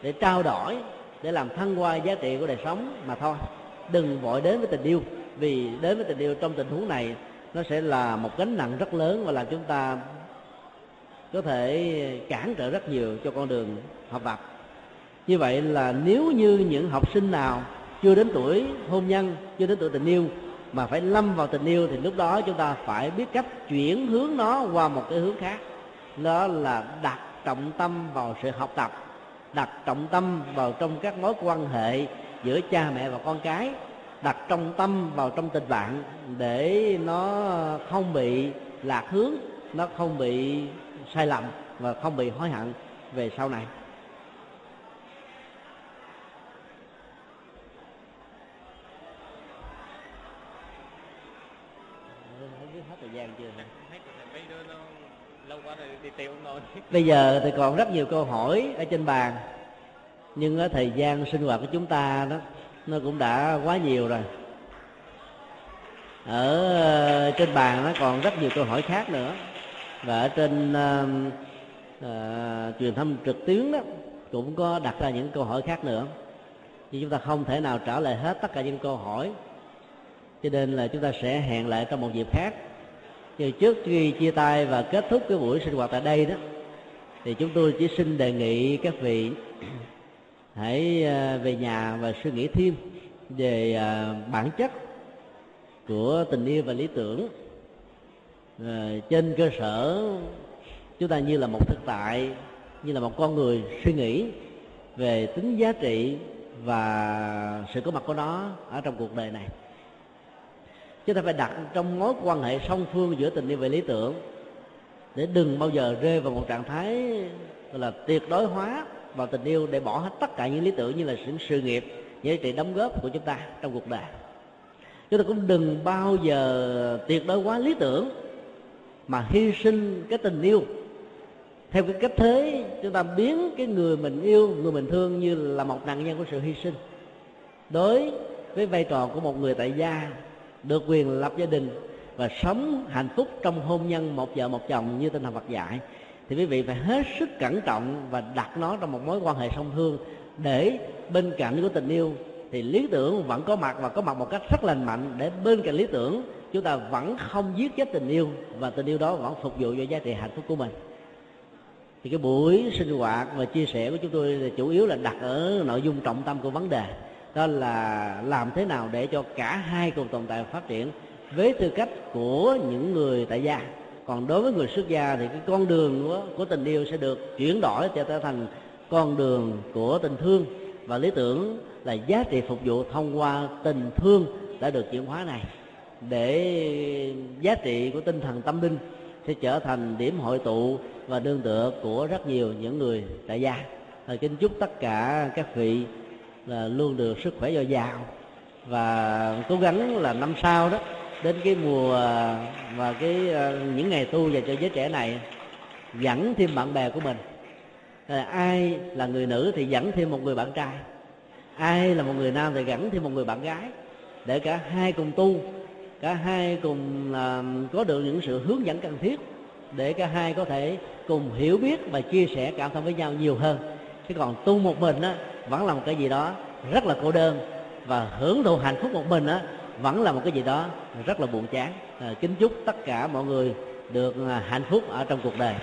Speaker 1: để trao đổi, để làm thăng hoa giá trị của đời sống mà thôi. Đừng vội đến với tình yêu, vì đến với tình yêu trong tình huống này, nó sẽ là một gánh nặng rất lớn và làm chúng ta có thể cản trở rất nhiều cho con đường học tập. Như vậy là nếu như những học sinh nào chưa đến tuổi hôn nhân, chưa đến tuổi tình yêu, mà phải lâm vào tình yêu, thì lúc đó chúng ta phải biết cách chuyển hướng nó qua một cái hướng khác. Đó là đặt trọng tâm vào sự học tập đặt trọng tâm vào trong các mối quan hệ giữa cha mẹ và con cái, đặt trọng tâm vào trong tình bạn để nó không bị lạc hướng, nó không bị sai lầm và không bị hối hận về sau này không biết hết thời gian chưa lâu quá rồi đi tiêu rồi bây giờ thì còn rất nhiều câu hỏi ở trên bàn nhưng ở thời gian sinh hoạt của chúng ta đó nó cũng đã quá nhiều rồi. Ở ờ, trên bàn nó còn rất nhiều câu hỏi khác nữa. Và ở trên uh, uh, truyền thông trực tuyến đó cũng có đặt ra những câu hỏi khác nữa. Nhưng chúng ta không thể nào trả lời hết tất cả những câu hỏi. Cho nên là chúng ta sẽ hẹn lại trong một dịp khác. Nhưng trước khi chia tay và kết thúc cái buổi sinh hoạt tại đây đó thì chúng tôi chỉ xin đề nghị các vị hãy à, về nhà và suy nghĩ thêm về à, bản chất của tình yêu và lý tưởng. Trên cơ sở chúng ta như là một thực tại, như là một con người suy nghĩ về tính giá trị và sự có mặt của nó ở trong cuộc đời này, chúng ta phải đặt trong mối quan hệ song phương giữa tình yêu và lý tưởng để đừng bao giờ rơi vào một trạng thái là, tuyệt đối hóa vào tình yêu để bỏ hết tất cả những lý tưởng như là những sự nghiệp giá trị đóng góp của chúng ta trong cuộc đời. Chúng ta cũng đừng bao giờ tuyệt đối quá lý tưởng mà hy sinh cái tình yêu. Theo cái cách thế, chúng ta biến cái người mình yêu, người mình thương như là một nạn nhân của sự hy sinh. Đối với vai trò của một người tại gia, được quyền lập gia đình và sống hạnh phúc trong hôn nhân một vợ một chồng như tinh thần Phật dạy, thì quý vị phải hết sức cẩn trọng và đặt nó trong một mối quan hệ song thương để bên cạnh của tình yêu. Thì lý tưởng vẫn có mặt và có mặt một cách rất lành mạnh để bên cạnh lý tưởng, chúng ta vẫn không giết chết tình yêu và tình yêu đó vẫn phục vụ cho giá trị hạnh phúc của mình. Thì cái buổi sinh hoạt và chia sẻ của chúng tôi là chủ yếu là đặt ở nội dung trọng tâm của vấn đề, đó là làm thế nào để cho cả hai cùng tồn tại và phát triển với tư cách của những người tại gia. Còn đối với người xuất gia thì cái con đường của, của tình yêu sẽ được chuyển đổi trở thành con đường của tình thương. Và lý tưởng là giá trị phục vụ thông qua tình thương đã được chuyển hóa này. Để giá trị của tinh thần tâm linh sẽ trở thành điểm hội tụ và đương tựa của rất nhiều những người tại gia. Thời kính chúc tất cả các vị là luôn được sức khỏe dồi dào và cố gắng là năm sau đó đến cái mùa và cái à, những ngày tu dành cho giới trẻ này dẫn thêm bạn bè của mình. Là ai là người nữ thì dẫn thêm một người bạn trai. Ai là một người nam thì dẫn thêm một người bạn gái. Để cả hai cùng tu cả hai cùng uh, có được những sự hướng dẫn cần thiết để cả hai có thể cùng hiểu biết và chia sẻ cảm thông với nhau nhiều hơn. Chứ còn tu một mình á vẫn là một cái gì đó rất là cô đơn và hưởng thụ hạnh phúc một mình á vẫn là một cái gì đó rất là buồn chán. À, kính chúc tất cả mọi người được à, hạnh phúc ở trong cuộc đời.